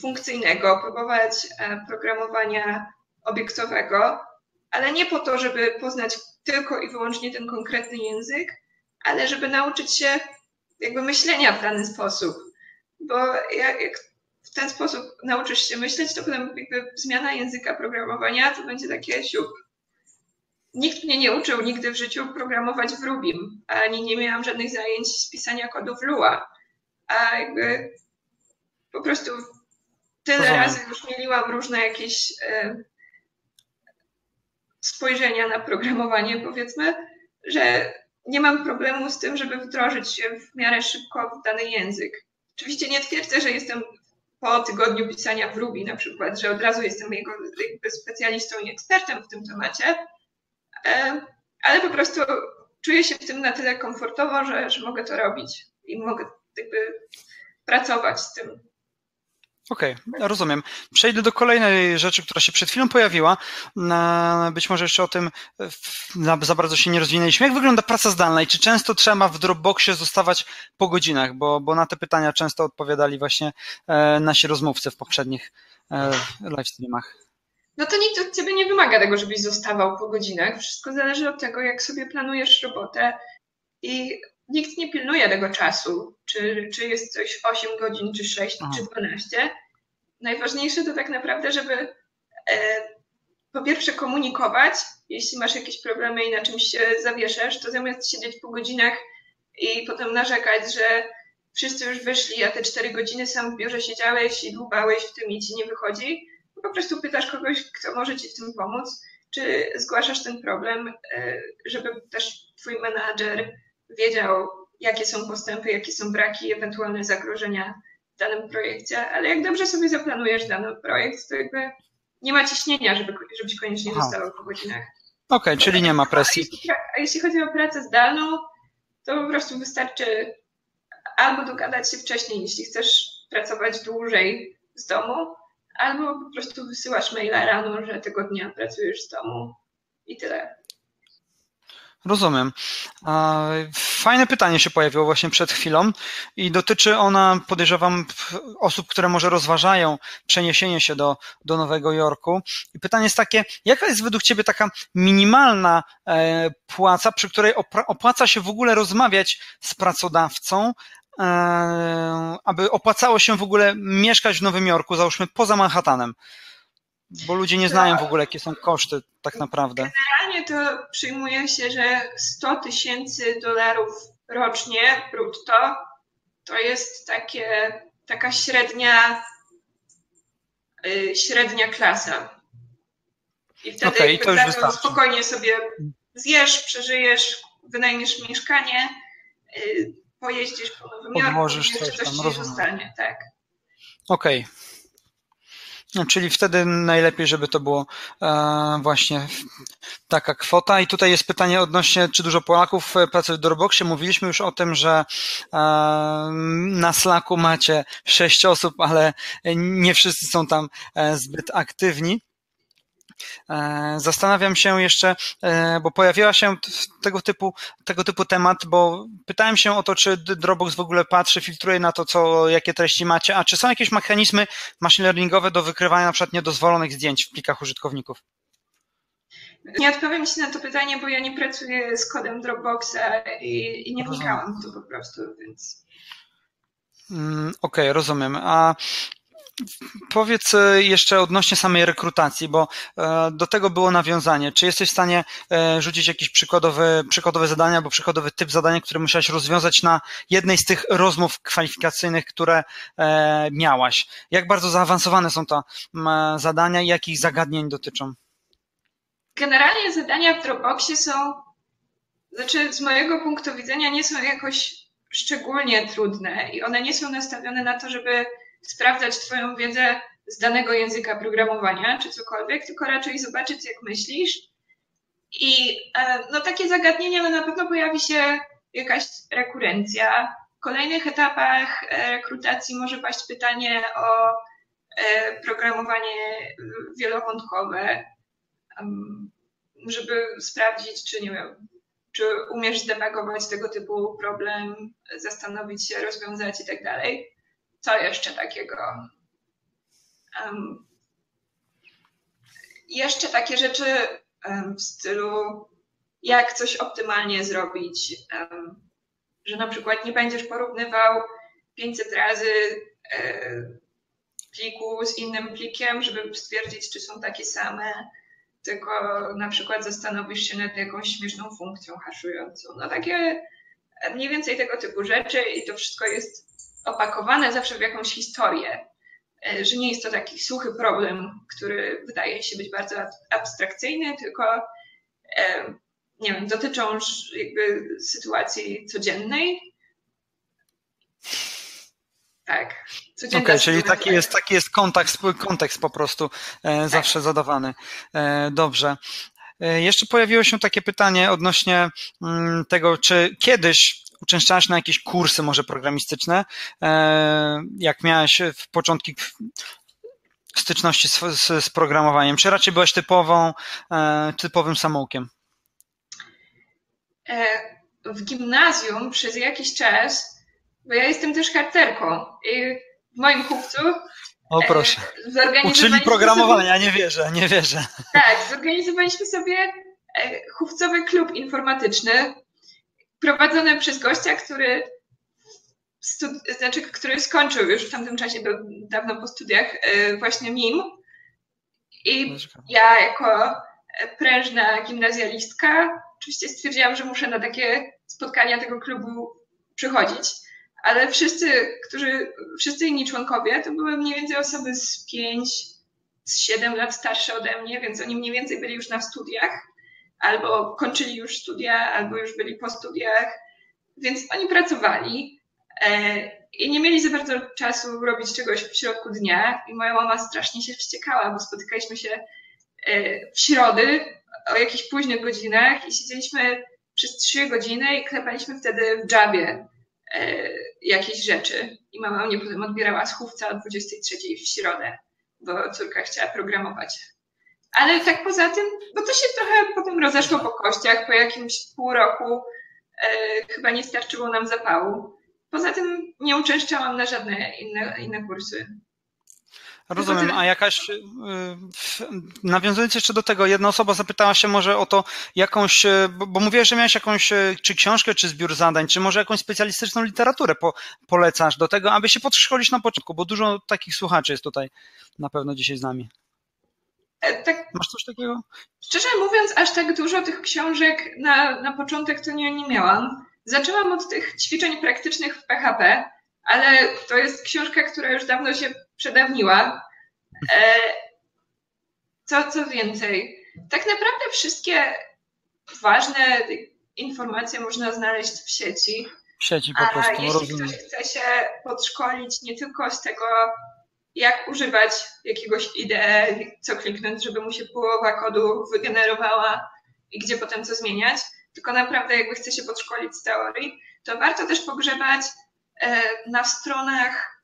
funkcyjnego, próbować programowania obiektowego, ale nie po to, żeby poznać tylko i wyłącznie ten konkretny język, ale żeby nauczyć się jakby myślenia w dany sposób. Bo jak w ten sposób nauczysz się myśleć, to potem jakby zmiana języka programowania to będzie takie siup. Nikt mnie nie uczył nigdy w życiu programować w Rubim, ani nie miałam żadnych zajęć z pisania kodu w Lua. A jakby po prostu tyle razy już mieliłam różne jakieś e, spojrzenia na programowanie, powiedzmy, że nie mam problemu z tym, żeby wdrożyć się w miarę szybko w dany język. Oczywiście nie twierdzę, że jestem po tygodniu pisania w Ruby na przykład, że od razu jestem jego specjalistą i ekspertem w tym temacie, ale po prostu czuję się w tym na tyle komfortowo, że, że mogę to robić i mogę jakby pracować z tym. Okej, okay, rozumiem. Przejdę do kolejnej rzeczy, która się przed chwilą pojawiła. Być może jeszcze o tym za bardzo się nie rozwinęliśmy. Jak wygląda praca zdalna i czy często trzeba w Dropboxie zostawać po godzinach? Bo, bo na te pytania często odpowiadali właśnie e, nasi rozmówcy w poprzednich e, live streamach. No to nikt od ciebie nie wymaga tego, żebyś zostawał po godzinach. Wszystko zależy od tego, jak sobie planujesz robotę i nikt nie pilnuje tego czasu, czy, czy jest coś 8 godzin, czy 6, Aha. czy 12. Najważniejsze to tak naprawdę, żeby e, po pierwsze komunikować, jeśli masz jakieś problemy i na czymś się zawieszasz, to zamiast siedzieć po godzinach i potem narzekać, że wszyscy już wyszli, a te 4 godziny sam w biurze siedziałeś i dłubałeś w tym i ci nie wychodzi, po prostu pytasz kogoś, kto może ci w tym pomóc, czy zgłaszasz ten problem, e, żeby też twój menadżer wiedział, jakie są postępy, jakie są braki, ewentualne zagrożenia w danym projekcie, ale jak dobrze sobie zaplanujesz dany projekt, to jakby nie ma ciśnienia, żeby, żebyś koniecznie zostawał po godzinach. Okej, okay, czyli nie ma presji. A jeśli, a jeśli chodzi o pracę zdalną, to po prostu wystarczy albo dogadać się wcześniej, jeśli chcesz pracować dłużej z domu, albo po prostu wysyłasz maila rano, że tego dnia pracujesz z domu i tyle. Rozumiem. Fajne pytanie się pojawiło właśnie przed chwilą i dotyczy ona, podejrzewam, osób, które może rozważają przeniesienie się do, do Nowego Jorku. I pytanie jest takie, jaka jest według Ciebie taka minimalna e, płaca, przy której opłaca się w ogóle rozmawiać z pracodawcą, aby opłacało się w ogóle mieszkać w Nowym Jorku, załóżmy poza Manhattanem? Bo ludzie nie znają w ogóle, jakie są koszty tak naprawdę. Generalnie to przyjmuje się, że 100 tysięcy dolarów rocznie brutto to jest takie, taka średnia, yy, średnia klasa. I wtedy okay, to już wystarczy. spokojnie sobie zjesz, przeżyjesz, wynajmiesz mieszkanie, yy, pojeździsz po Nowym Jorku, jeszcze coś, tam, coś zostanie. Tak. Okej, okay. No, czyli wtedy najlepiej, żeby to było e, właśnie taka kwota. I tutaj jest pytanie odnośnie, czy dużo Polaków e, pracuje w Dropboxie. Mówiliśmy już o tym, że e, na Slacku macie sześć osób, ale nie wszyscy są tam zbyt aktywni. E, zastanawiam się jeszcze, e, bo pojawiła się tego typu, tego typu temat, bo pytałem się o to, czy Dropbox w ogóle patrzy, filtruje na to, co, jakie treści macie, a czy są jakieś mechanizmy machine learningowe do wykrywania na przykład niedozwolonych zdjęć w plikach użytkowników? Nie odpowiem Ci na to pytanie, bo ja nie pracuję z kodem Dropboxa i, i nie wnikałam w to po prostu, więc. Mm, okej, okay, rozumiem. A Powiedz e, jeszcze odnośnie samej rekrutacji, bo e, do tego było nawiązanie. Czy jesteś w stanie e, rzucić jakieś przykładowe, przykładowe zadania albo przykładowy typ zadania, które musiałeś rozwiązać na jednej z tych rozmów kwalifikacyjnych, które miałaś? Jak bardzo zaawansowane są to zadania i jakich zagadnień dotyczą? Generalnie zadania w Dropboxie są, znaczy z mojego punktu widzenia nie są jakoś szczególnie trudne i one nie są nastawione na to, żeby sprawdzać Twoją wiedzę z danego języka programowania czy cokolwiek, tylko raczej zobaczyć, jak myślisz. I e, no, takie zagadnienia, no, na pewno pojawi się jakaś rekurencja. W kolejnych etapach e, rekrutacji może paść pytanie o e, programowanie wielowątkowe, żeby sprawdzić, czy nie wiem, czy umiesz zdebagować tego typu problem, zastanowić się, rozwiązać i tak dalej. Co jeszcze takiego? Um, jeszcze takie rzeczy um, w stylu, jak coś optymalnie zrobić, um, że na przykład nie będziesz porównywał 500 razy e, pliku z innym plikiem, żeby stwierdzić, czy są takie same tylko na przykład zastanowisz się nad jakąś śmieszną funkcją haszującą. No takie mniej więcej tego typu rzeczy i to wszystko jest opakowane zawsze w jakąś historię, e, że nie jest to taki suchy problem, który wydaje się być bardzo abstrakcyjny, tylko e, nie wiem, dotyczą jakby sytuacji codziennej. Tak. Okej, okay, czyli taki jest, taki jest kontekst, kontekst po prostu e, tak. zawsze zadawany. Dobrze. Jeszcze pojawiło się takie pytanie odnośnie mm, tego, czy kiedyś uczęszczałeś na jakieś kursy może programistyczne, e, jak miałeś w początki styczności z, z, z programowaniem, czy raczej byłeś typową, e, typowym samoukiem? E, w gimnazjum przez jakiś czas, bo ja jestem też karterką i w moim chłopcu. O proszę. Uczyli programowania, sobie, nie wierzę, nie wierzę. Tak, zorganizowaliśmy sobie chówcowy klub informatyczny prowadzony przez gościa, który studi- znaczy, który skończył już w tamtym czasie, dawno po studiach, e, właśnie MIM. I ja jako prężna gimnazjalistka oczywiście stwierdziłam, że muszę na takie spotkania tego klubu przychodzić ale wszyscy, którzy, wszyscy inni członkowie to były mniej więcej osoby z 5, z 7 lat starsze ode mnie, więc oni mniej więcej byli już na studiach, albo kończyli już studia, albo już byli po studiach, więc oni pracowali e, i nie mieli za bardzo czasu robić czegoś w środku dnia i moja mama strasznie się wściekała, bo spotykaliśmy się e, w środy o jakichś późnych godzinach i siedzieliśmy przez trzy godziny i klepaliśmy wtedy w Jabie E, jakieś rzeczy. I mama mnie potem odbierała z chówca o 23 w środę, bo córka chciała programować. Ale tak poza tym, bo to się trochę potem rozeszło po kościach, po jakimś pół roku e, chyba nie starczyło nam zapału. Poza tym nie uczęszczałam na żadne inne, inne kursy. Rozumiem, a jakaś, y, nawiązując jeszcze do tego, jedna osoba zapytała się może o to jakąś, y, bo mówiłeś, że miałeś jakąś, y, czy książkę, czy zbiór zadań, czy może jakąś specjalistyczną literaturę po, polecasz do tego, aby się podszkolić na początku, bo dużo takich słuchaczy jest tutaj na pewno dzisiaj z nami. E, tak, Masz coś takiego? Szczerze mówiąc, aż tak dużo tych książek na, na początek to nie, nie miałam. Zaczęłam od tych ćwiczeń praktycznych w PHP, ale to jest książka, która już dawno się przedawniła. E, co, co więcej, tak naprawdę wszystkie ważne informacje można znaleźć w sieci. W sieci po prostu. A jeśli rozumiem. ktoś chce się podszkolić nie tylko z tego, jak używać jakiegoś IDE, co kliknąć, żeby mu się połowa kodu wygenerowała i gdzie potem co zmieniać, tylko naprawdę jakby chce się podszkolić z teorii, to warto też pogrzebać e, na stronach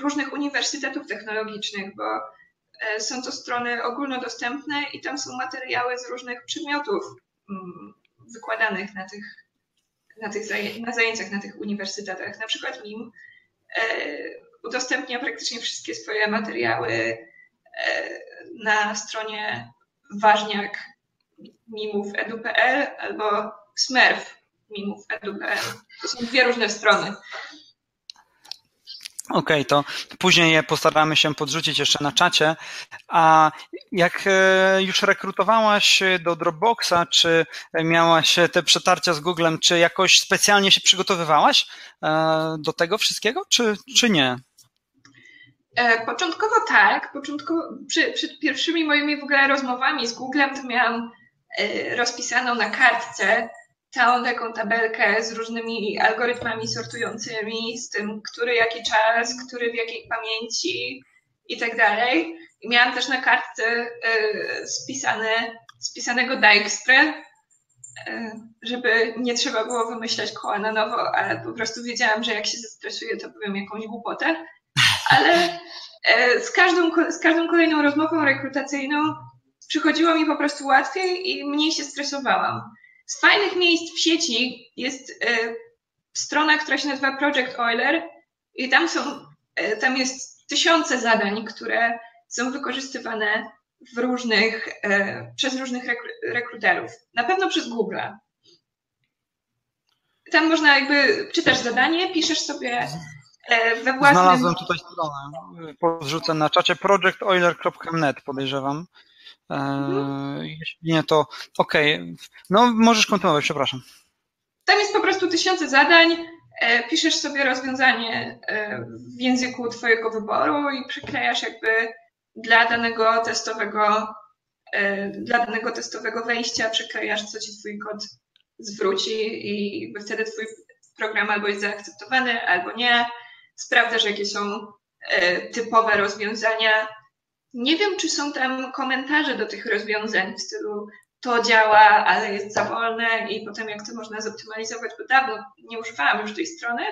różnych uniwersytetów technologicznych, bo e, są to strony ogólnodostępne i tam są materiały z różnych przedmiotów mm, wykładanych na tych, na tych zajęciach na tych uniwersytetach. Na przykład MIM udostępnia praktycznie wszystkie swoje materiały e, na stronie ważniak mimów edu.pl albo smurf mimów edu.pl. To są dwie różne strony. Okej, okay, to później je postaramy się podrzucić jeszcze na czacie. A jak e, już rekrutowałaś do Dropboxa, czy miałaś te przetarcia z Googlem, czy jakoś specjalnie się przygotowywałaś e, do tego wszystkiego, czy, czy nie? E, początkowo tak. Początkowo, przy, przed pierwszymi moimi w ogóle rozmowami z Googlem to miałam rozpisaną na kartce całą taką tabelkę z różnymi algorytmami sortującymi, z tym, który jaki czas, który w jakiej pamięci i tak dalej. I miałam też na kartce y, spisane, spisanego Dijkstra, żeby nie trzeba było wymyślać koła na nowo, ale po prostu wiedziałam, że jak się zestresuję, to powiem jakąś głupotę. Ale y, z każdą, z każdą kolejną rozmową rekrutacyjną przychodziło mi po prostu łatwiej i mniej się stresowałam. Z fajnych miejsc w sieci jest strona, która się nazywa Project Euler i tam są, tam jest tysiące zadań, które są wykorzystywane w różnych, e, przez różnych rekruterów. Na pewno przez Google. Tam można jakby, czytasz zadanie, piszesz sobie e, we własnym... Znalazłem tutaj stronę, podrzucę na czacie projectoiler.net podejrzewam. E, mhm. Jeśli nie, to okej. Okay. No, możesz kontynuować, przepraszam. Tam jest po prostu tysiące zadań, piszesz sobie rozwiązanie w języku twojego wyboru i przyklejasz jakby dla danego testowego, e, dla danego testowego wejścia przeklejasz, co ci twój kod zwróci i wtedy twój program albo jest zaakceptowany, albo nie. Sprawdzasz, jakie są e, typowe rozwiązania. Nie wiem, czy są tam komentarze do tych rozwiązań w stylu to działa, ale jest za wolne i potem jak to można zoptymalizować, bo dawno nie używałam już tej strony,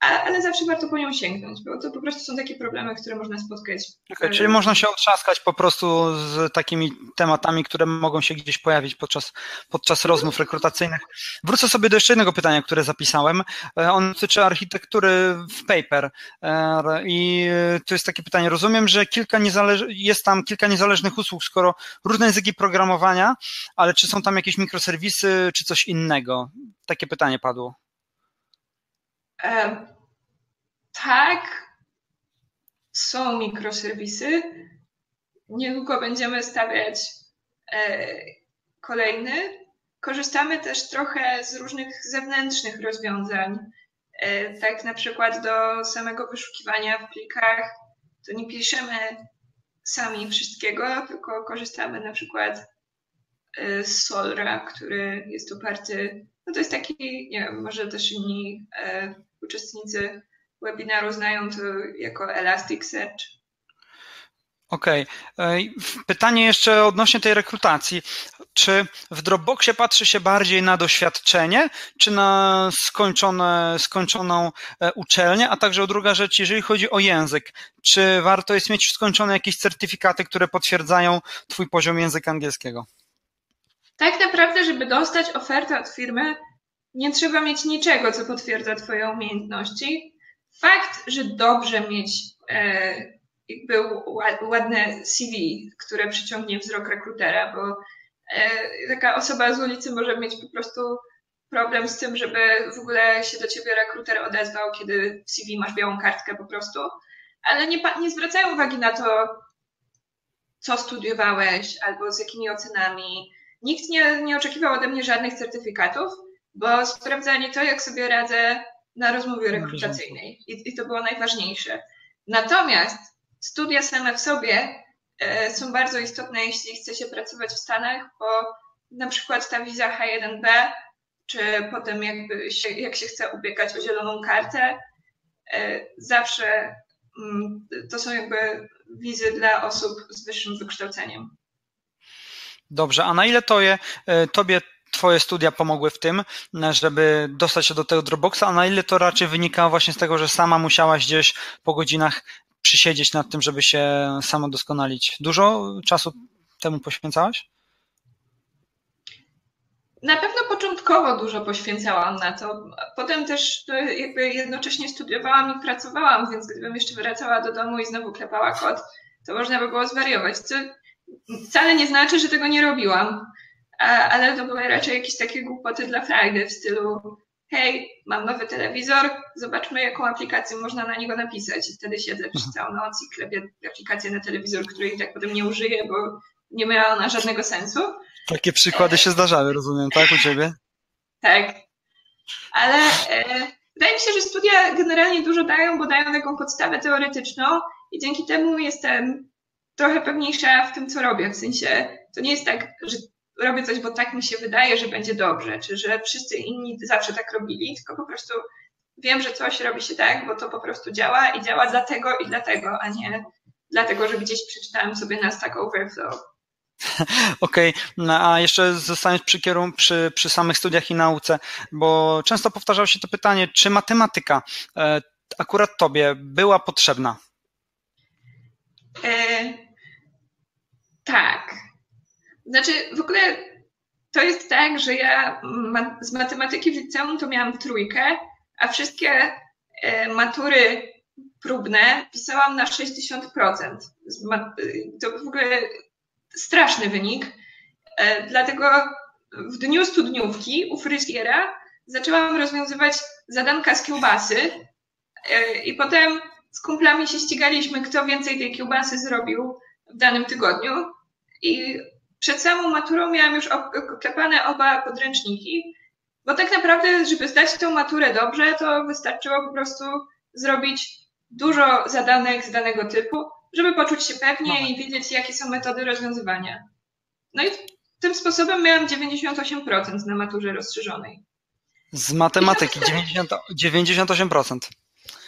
ale zawsze warto po nią sięgnąć, bo to po prostu są takie problemy, które można spotkać. Okay, czyli można się otrzaskać po prostu z takimi tematami, które mogą się gdzieś pojawić podczas, podczas rozmów rekrutacyjnych. Wrócę sobie do jeszcze jednego pytania, które zapisałem. E, on dotyczy architektury w paper. E, I to jest takie pytanie. Rozumiem, że kilka niezależ- jest tam kilka niezależnych usług, skoro różne języki programowania, ale czy są tam jakieś mikroserwisy, czy coś innego? Takie pytanie padło. E, tak, są mikroserwisy. Niedługo będziemy stawiać e, kolejny. Korzystamy też trochę z różnych zewnętrznych rozwiązań. E, tak na przykład do samego wyszukiwania w plikach to nie piszemy sami wszystkiego, tylko korzystamy na przykład z Solra, który jest oparty, no to jest taki, nie wiem, może też inni uczestnicy webinaru znają to jako Elasticsearch. Okej. Okay. Pytanie jeszcze odnośnie tej rekrutacji. Czy w Dropboxie patrzy się bardziej na doświadczenie, czy na skończone, skończoną e, uczelnię? A także druga rzecz, jeżeli chodzi o język, czy warto jest mieć skończone jakieś certyfikaty, które potwierdzają Twój poziom języka angielskiego? Tak naprawdę, żeby dostać ofertę od firmy, nie trzeba mieć niczego, co potwierdza Twoje umiejętności. Fakt, że dobrze mieć e, jakby ładne CV, które przyciągnie wzrok rekrutera, bo e, taka osoba z ulicy może mieć po prostu problem z tym, żeby w ogóle się do ciebie rekruter odezwał, kiedy w CV masz białą kartkę po prostu, ale nie, nie zwracają uwagi na to, co studiowałeś albo z jakimi ocenami. Nikt nie, nie oczekiwał ode mnie żadnych certyfikatów, bo sprawdzanie to, jak sobie radzę na rozmowie rekrutacyjnej. I, i to było najważniejsze. Natomiast studia same w sobie e, są bardzo istotne, jeśli chce się pracować w Stanach, bo na przykład ta wiza H1B, czy potem jakby się, jak się chce ubiegać o zieloną kartę, e, zawsze mm, to są jakby wizy dla osób z wyższym wykształceniem. Dobrze, a na ile to je, e, tobie Twoje studia pomogły w tym, żeby dostać się do tego Dropboxa, a na ile to raczej wynikało właśnie z tego, że sama musiałaś gdzieś po godzinach przysiedzieć nad tym, żeby się samo doskonalić. Dużo czasu temu poświęcałaś? Na pewno początkowo dużo poświęcałam na to. Potem też jakby jednocześnie studiowałam i pracowałam, więc gdybym jeszcze wracała do domu i znowu klepała kod, to można by było zwariować. Co wcale nie znaczy, że tego nie robiłam ale to były raczej jakieś takie głupoty dla frajdy w stylu hej, mam nowy telewizor, zobaczmy jaką aplikację można na niego napisać. I wtedy siedzę przez całą noc i klepię aplikację na telewizor, której i tak potem nie użyję, bo nie miała ona żadnego sensu. Takie przykłady się zdarzały, rozumiem, tak, u Ciebie? Tak. Ale e, wydaje mi się, że studia generalnie dużo dają, bo dają taką podstawę teoretyczną i dzięki temu jestem trochę pewniejsza w tym, co robię. W sensie, to nie jest tak, że robię coś, bo tak mi się wydaje, że będzie dobrze, czy że wszyscy inni zawsze tak robili, tylko po prostu wiem, że coś robi się tak, bo to po prostu działa i działa dlatego i dlatego, a nie dlatego, że gdzieś przeczytałem sobie na Stack Overflow. Okej, okay. No, a jeszcze zostając przy, kierun- przy, przy samych studiach i nauce, bo często powtarzało się to pytanie, czy matematyka e, akurat tobie była potrzebna? E, tak. Znaczy, w ogóle to jest tak, że ja z matematyki w liceum to miałam trójkę, a wszystkie e, matury próbne pisałam na 60%. To w ogóle straszny wynik. E, dlatego w dniu studniówki u fryzjera zaczęłam rozwiązywać zadanka z kiełbasy e, i potem z kumplami się ścigaliśmy, kto więcej tej kiełbasy zrobił w danym tygodniu. I przed samą maturą miałam już oklepane oba podręczniki, bo tak naprawdę, żeby zdać tą maturę dobrze, to wystarczyło po prostu zrobić dużo zadanek z danego typu, żeby poczuć się pewnie no. i wiedzieć, jakie są metody rozwiązywania. No i tym sposobem miałam 98% na maturze rozszerzonej. Z matematyki 90, 98%.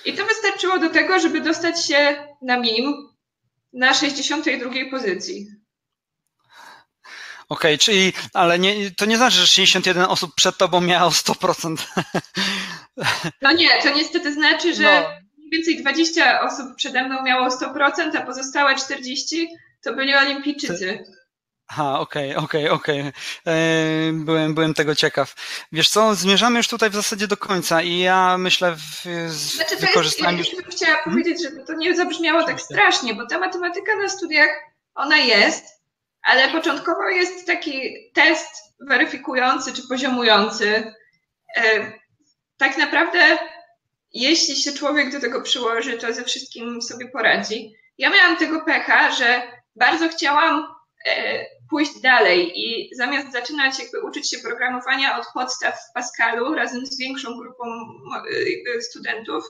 I to wystarczyło do tego, żeby dostać się na MIM na 62 pozycji. Okej, okay, czyli, ale nie, to nie znaczy, że 61 osób przed tobą miało 100%. No nie, to niestety znaczy, że no. mniej więcej 20 osób przede mną miało 100%, a pozostałe 40 to byli olimpijczycy. Aha, okej, okay, okej, okay, okej. Okay. Byłem, byłem tego ciekaw. Wiesz co, zmierzamy już tutaj w zasadzie do końca i ja myślę w, z znaczy, wykorzystaniem... Jest, ja chciałam hmm? powiedzieć, żeby to nie zabrzmiało tak strasznie, bo ta matematyka na studiach, ona jest, ale początkowo jest taki test weryfikujący czy poziomujący. E, tak naprawdę, jeśli się człowiek do tego przyłoży, to ze wszystkim sobie poradzi. Ja miałam tego pecha, że bardzo chciałam e, pójść dalej i zamiast zaczynać jakby uczyć się programowania od podstaw w Pascalu razem z większą grupą e, studentów,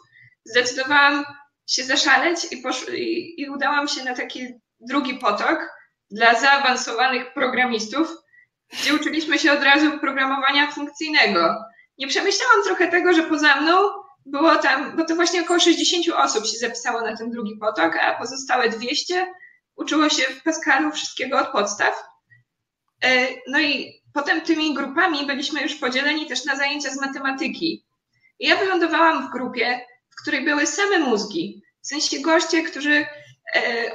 zdecydowałam się zaszaleć i, posz- i, i udałam się na taki drugi potok, dla zaawansowanych programistów, gdzie uczyliśmy się od razu programowania funkcyjnego. Nie przemyślałam trochę tego, że poza mną było tam, bo to właśnie około 60 osób się zapisało na ten drugi potok, a pozostałe 200 uczyło się w Pascalu wszystkiego od podstaw. E, no i potem tymi grupami byliśmy już podzieleni też na zajęcia z matematyki. I ja wylądowałam w grupie, w której były same mózgi. W sensie goście, którzy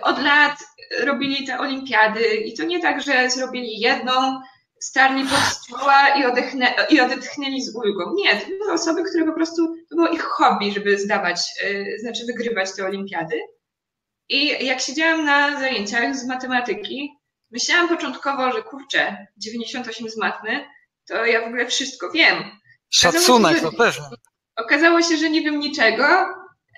od lat robili te olimpiady i to nie tak, że zrobili jedną, starli pod stoła i, odechne, i odetchnęli z ulgą. Nie, to były osoby, które po prostu, to było ich hobby, żeby zdawać, e, znaczy wygrywać te olimpiady. I jak siedziałam na zajęciach z matematyki, myślałam początkowo, że kurczę, 98 z matmy, to ja w ogóle wszystko wiem. Szacunek, to pewnie. Okazało się, że nie wiem niczego,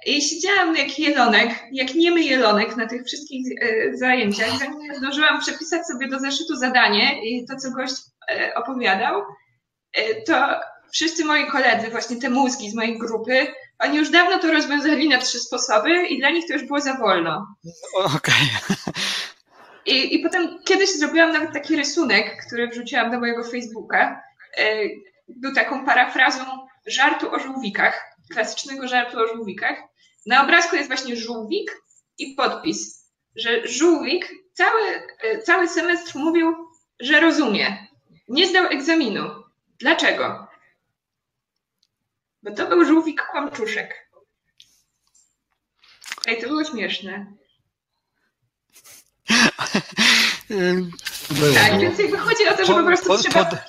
i siedziałam jak jelonek, jak niemy jelonek na tych wszystkich e, zajęciach. Zanim zdążyłam przepisać sobie do zeszytu zadanie i to, co gość e, opowiadał, e, to wszyscy moi koledzy, właśnie te mózgi z mojej grupy, oni już dawno to rozwiązali na trzy sposoby i dla nich to już było za wolno. Okej. Okay. I, I potem kiedyś zrobiłam nawet taki rysunek, który wrzuciłam do mojego Facebooka. Był taką parafrazą żartu o żółwikach, klasycznego żartu o żółwikach. Na obrazku jest właśnie żółwik i podpis, że żółwik cały, e, cały semestr mówił, że rozumie. Nie zdał egzaminu. Dlaczego? Bo to był żółwik kłamczuszek. Ej, to było śmieszne. Było. Tak, więc jakby chodzi o to, że po prostu trzeba... Pod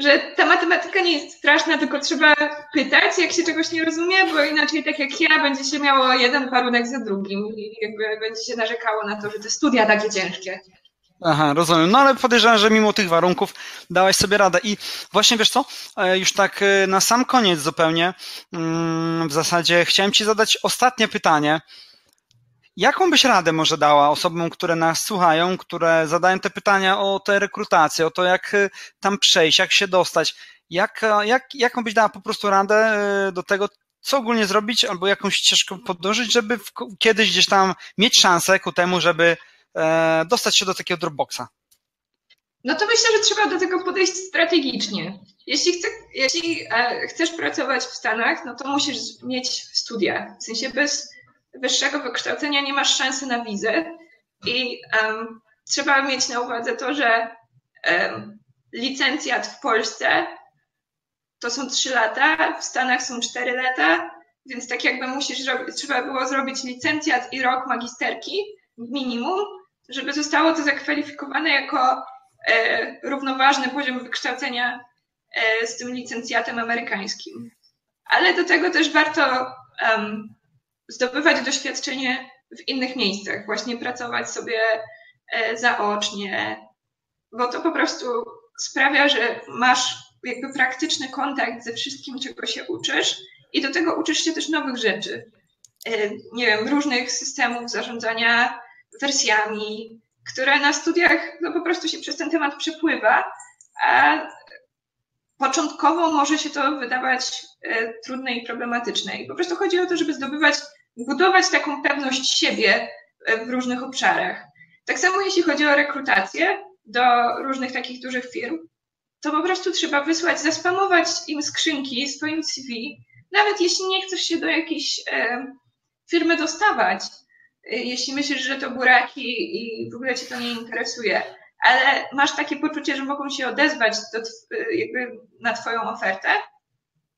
że ta matematyka nie jest straszna, tylko trzeba pytać, jak się czegoś nie rozumie, bo inaczej tak jak ja, będzie się miało jeden warunek za drugim i jakby będzie się narzekało na to, że te studia takie ciężkie. Aha, rozumiem. No ale podejrzewam, że mimo tych warunków dałaś sobie radę. I właśnie wiesz co, e, już tak e, na sam koniec zupełnie, mm, w zasadzie chciałem Ci zadać ostatnie pytanie. Jaką byś radę może dała osobom, które nas słuchają, które zadają te pytania o tę rekrutację, o to, jak y, tam przejść, jak się dostać? Jak, jak, jaką byś dała po prostu radę y, do tego, co ogólnie zrobić, albo jakąś ścieżkę podążyć, żeby w, kiedyś gdzieś tam mieć szansę ku temu, żeby e, dostać się do takiego Dropboxa? No to myślę, że trzeba do tego podejść strategicznie. Jeśli, chce, jeśli e, chcesz pracować w Stanach, no to musisz mieć studia. W sensie bez wyższego wykształcenia nie masz szansy na wizę i um, trzeba mieć na uwadze to, że um, licencjat w Polsce to są trzy lata, w Stanach są cztery lata, więc tak jakby musisz trzeba było zrobić licencjat i rok magisterki minimum, żeby zostało to zakwalifikowane jako e, równoważny poziom wykształcenia e, z tym licencjatem amerykańskim. Ale do tego też warto um, zdobywać doświadczenie w innych miejscach, właśnie pracować sobie e, zaocznie, bo to po prostu sprawia, że masz jakby praktyczny kontakt ze wszystkim, czego się uczysz i do tego uczysz się też nowych rzeczy. E, nie wiem, różnych systemów zarządzania wersjami, które na studiach no po prostu się przez ten temat przepływa, a początkowo może się to wydawać e, trudne i problematyczne. I po prostu chodzi o to, żeby zdobywać, budować taką pewność siebie e, w różnych obszarach. Tak samo jeśli chodzi o rekrutację do różnych takich dużych firm, to po prostu trzeba wysłać, zaspamować im skrzynki swoim CV, nawet jeśli nie chcesz się do jakiejś e, firmy dostawać, e, jeśli myślisz, że to buraki i w ogóle cię to nie interesuje, ale masz takie poczucie, że mogą się odezwać do, e, jakby na twoją ofertę,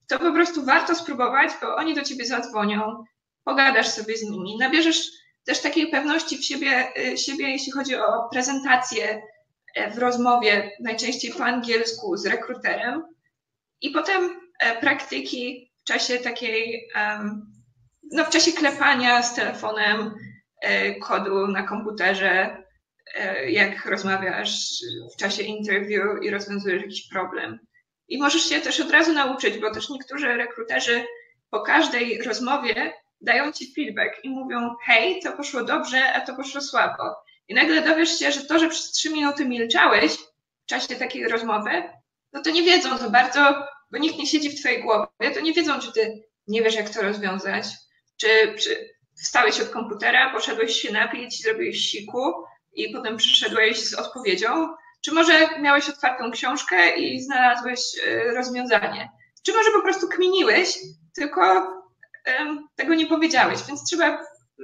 to po prostu warto spróbować, bo oni do ciebie zadzwonią, pogadasz sobie z nimi, nabierzesz też takiej pewności w siebie, e, siebie jeśli chodzi o prezentację w rozmowie, najczęściej po angielsku z rekruterem i potem praktyki w czasie takiej, no w czasie klepania z telefonem e, kodu na komputerze, e, jak rozmawiasz w czasie interview i rozwiązujesz jakiś problem. I możesz się też od razu nauczyć, bo też niektórzy rekruterzy po każdej rozmowie dają ci feedback i mówią, hej, to poszło dobrze, a to poszło słabo. I nagle dowiesz się, że to, że przez trzy minuty milczałeś w czasie takiej rozmowy, no to nie wiedzą to bardzo, bo nikt nie siedzi w twojej głowie, to nie wiedzą, czy ty nie wiesz, jak to rozwiązać, czy, czy wstałeś od komputera, poszedłeś się napić, zrobiłeś siku i potem przyszedłeś z odpowiedzią, czy może miałeś otwartą książkę i znalazłeś e, rozwiązanie, czy może po prostu kminiłeś, tylko tego nie powiedziałeś, więc trzeba,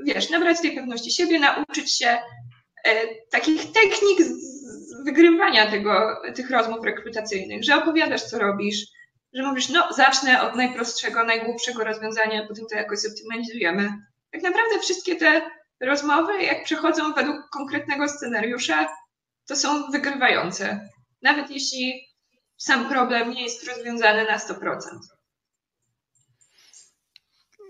wiesz, nabrać tej pewności siebie, nauczyć się e, takich technik wygrywania tego, tych rozmów rekrutacyjnych, że opowiadasz, co robisz, że mówisz, no zacznę od najprostszego, najgłupszego rozwiązania, potem to jakoś zoptymalizujemy. Tak naprawdę wszystkie te rozmowy, jak przechodzą według konkretnego scenariusza, to są wygrywające. Nawet jeśli sam problem nie jest rozwiązany na 100%.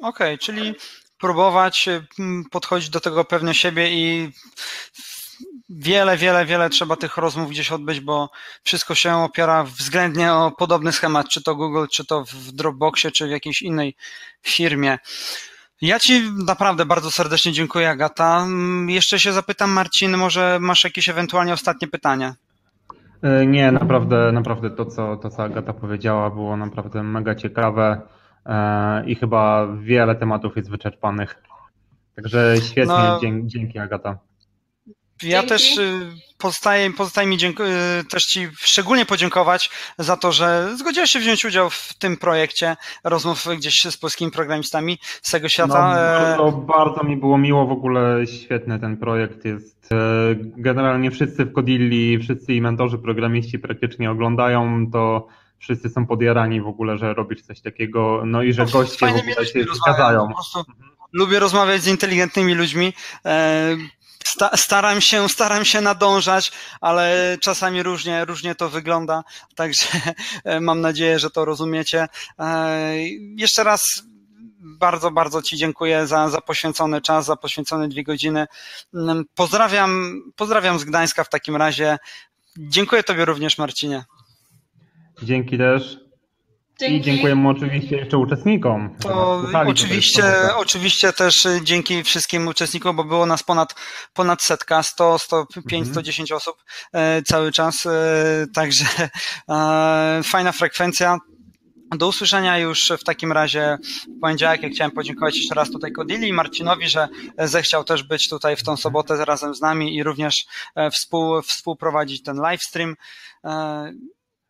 Okej, okay, czyli próbować mm, podchodzić do tego pewnie siebie i wiele, wiele, wiele trzeba tych rozmów gdzieś odbyć, bo wszystko się opiera względnie o podobny schemat, czy to Google, czy to w Dropboxie, czy w jakiejś innej firmie. Ja Ci naprawdę bardzo serdecznie dziękuję, Agata. Jeszcze się zapytam, Marcin, może masz jakieś ewentualnie ostatnie pytania? E, nie, naprawdę, naprawdę to co, to, co Agata powiedziała, było naprawdę mega ciekawe i chyba wiele tematów jest wyczerpanych. Także świetnie, no, dzięki, dzięki Agata. Ja Dzięki. też y, pozostaje, pozostaje mi dziękuję, y, też Ci szczególnie podziękować za to, że zgodziłeś się wziąć udział w tym projekcie rozmów gdzieś z polskimi programistami z tego świata. No, bardzo, bardzo mi było miło, w ogóle świetny ten projekt jest. E, generalnie wszyscy w Kodilli, wszyscy i mentorzy programiści praktycznie oglądają to wszyscy są podjarani w ogóle, że robisz coś takiego, no i że no, goście w ogóle się zgadzają. Lubię rozmawiać z inteligentnymi ludźmi. E, staram się, staram się nadążać, ale czasami różnie, różnie to wygląda, także mam nadzieję, że to rozumiecie. E, jeszcze raz bardzo, bardzo Ci dziękuję za, za poświęcony czas, za poświęcone dwie godziny. Mm, pozdrawiam, pozdrawiam z Gdańska w takim razie. Dziękuję Tobie również, Marcinie. Dzięki też. Dzięki. I dziękujemy oczywiście jeszcze uczestnikom. To, oczywiście, oczywiście też y, dzięki wszystkim uczestnikom, bo było nas ponad, ponad setka, 100, 105, mhm. 110 osób e, cały czas. E, także e, fajna frekwencja. Do usłyszenia już w takim razie w poniedziałek. Ja chciałem podziękować jeszcze raz tutaj Kodili i Marcinowi, że zechciał też być tutaj w tą sobotę razem z nami i również e, współ, współprowadzić ten live stream. E,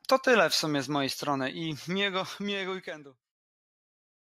to tyle w sumie z mojej strony i miłego, miłego weekendu.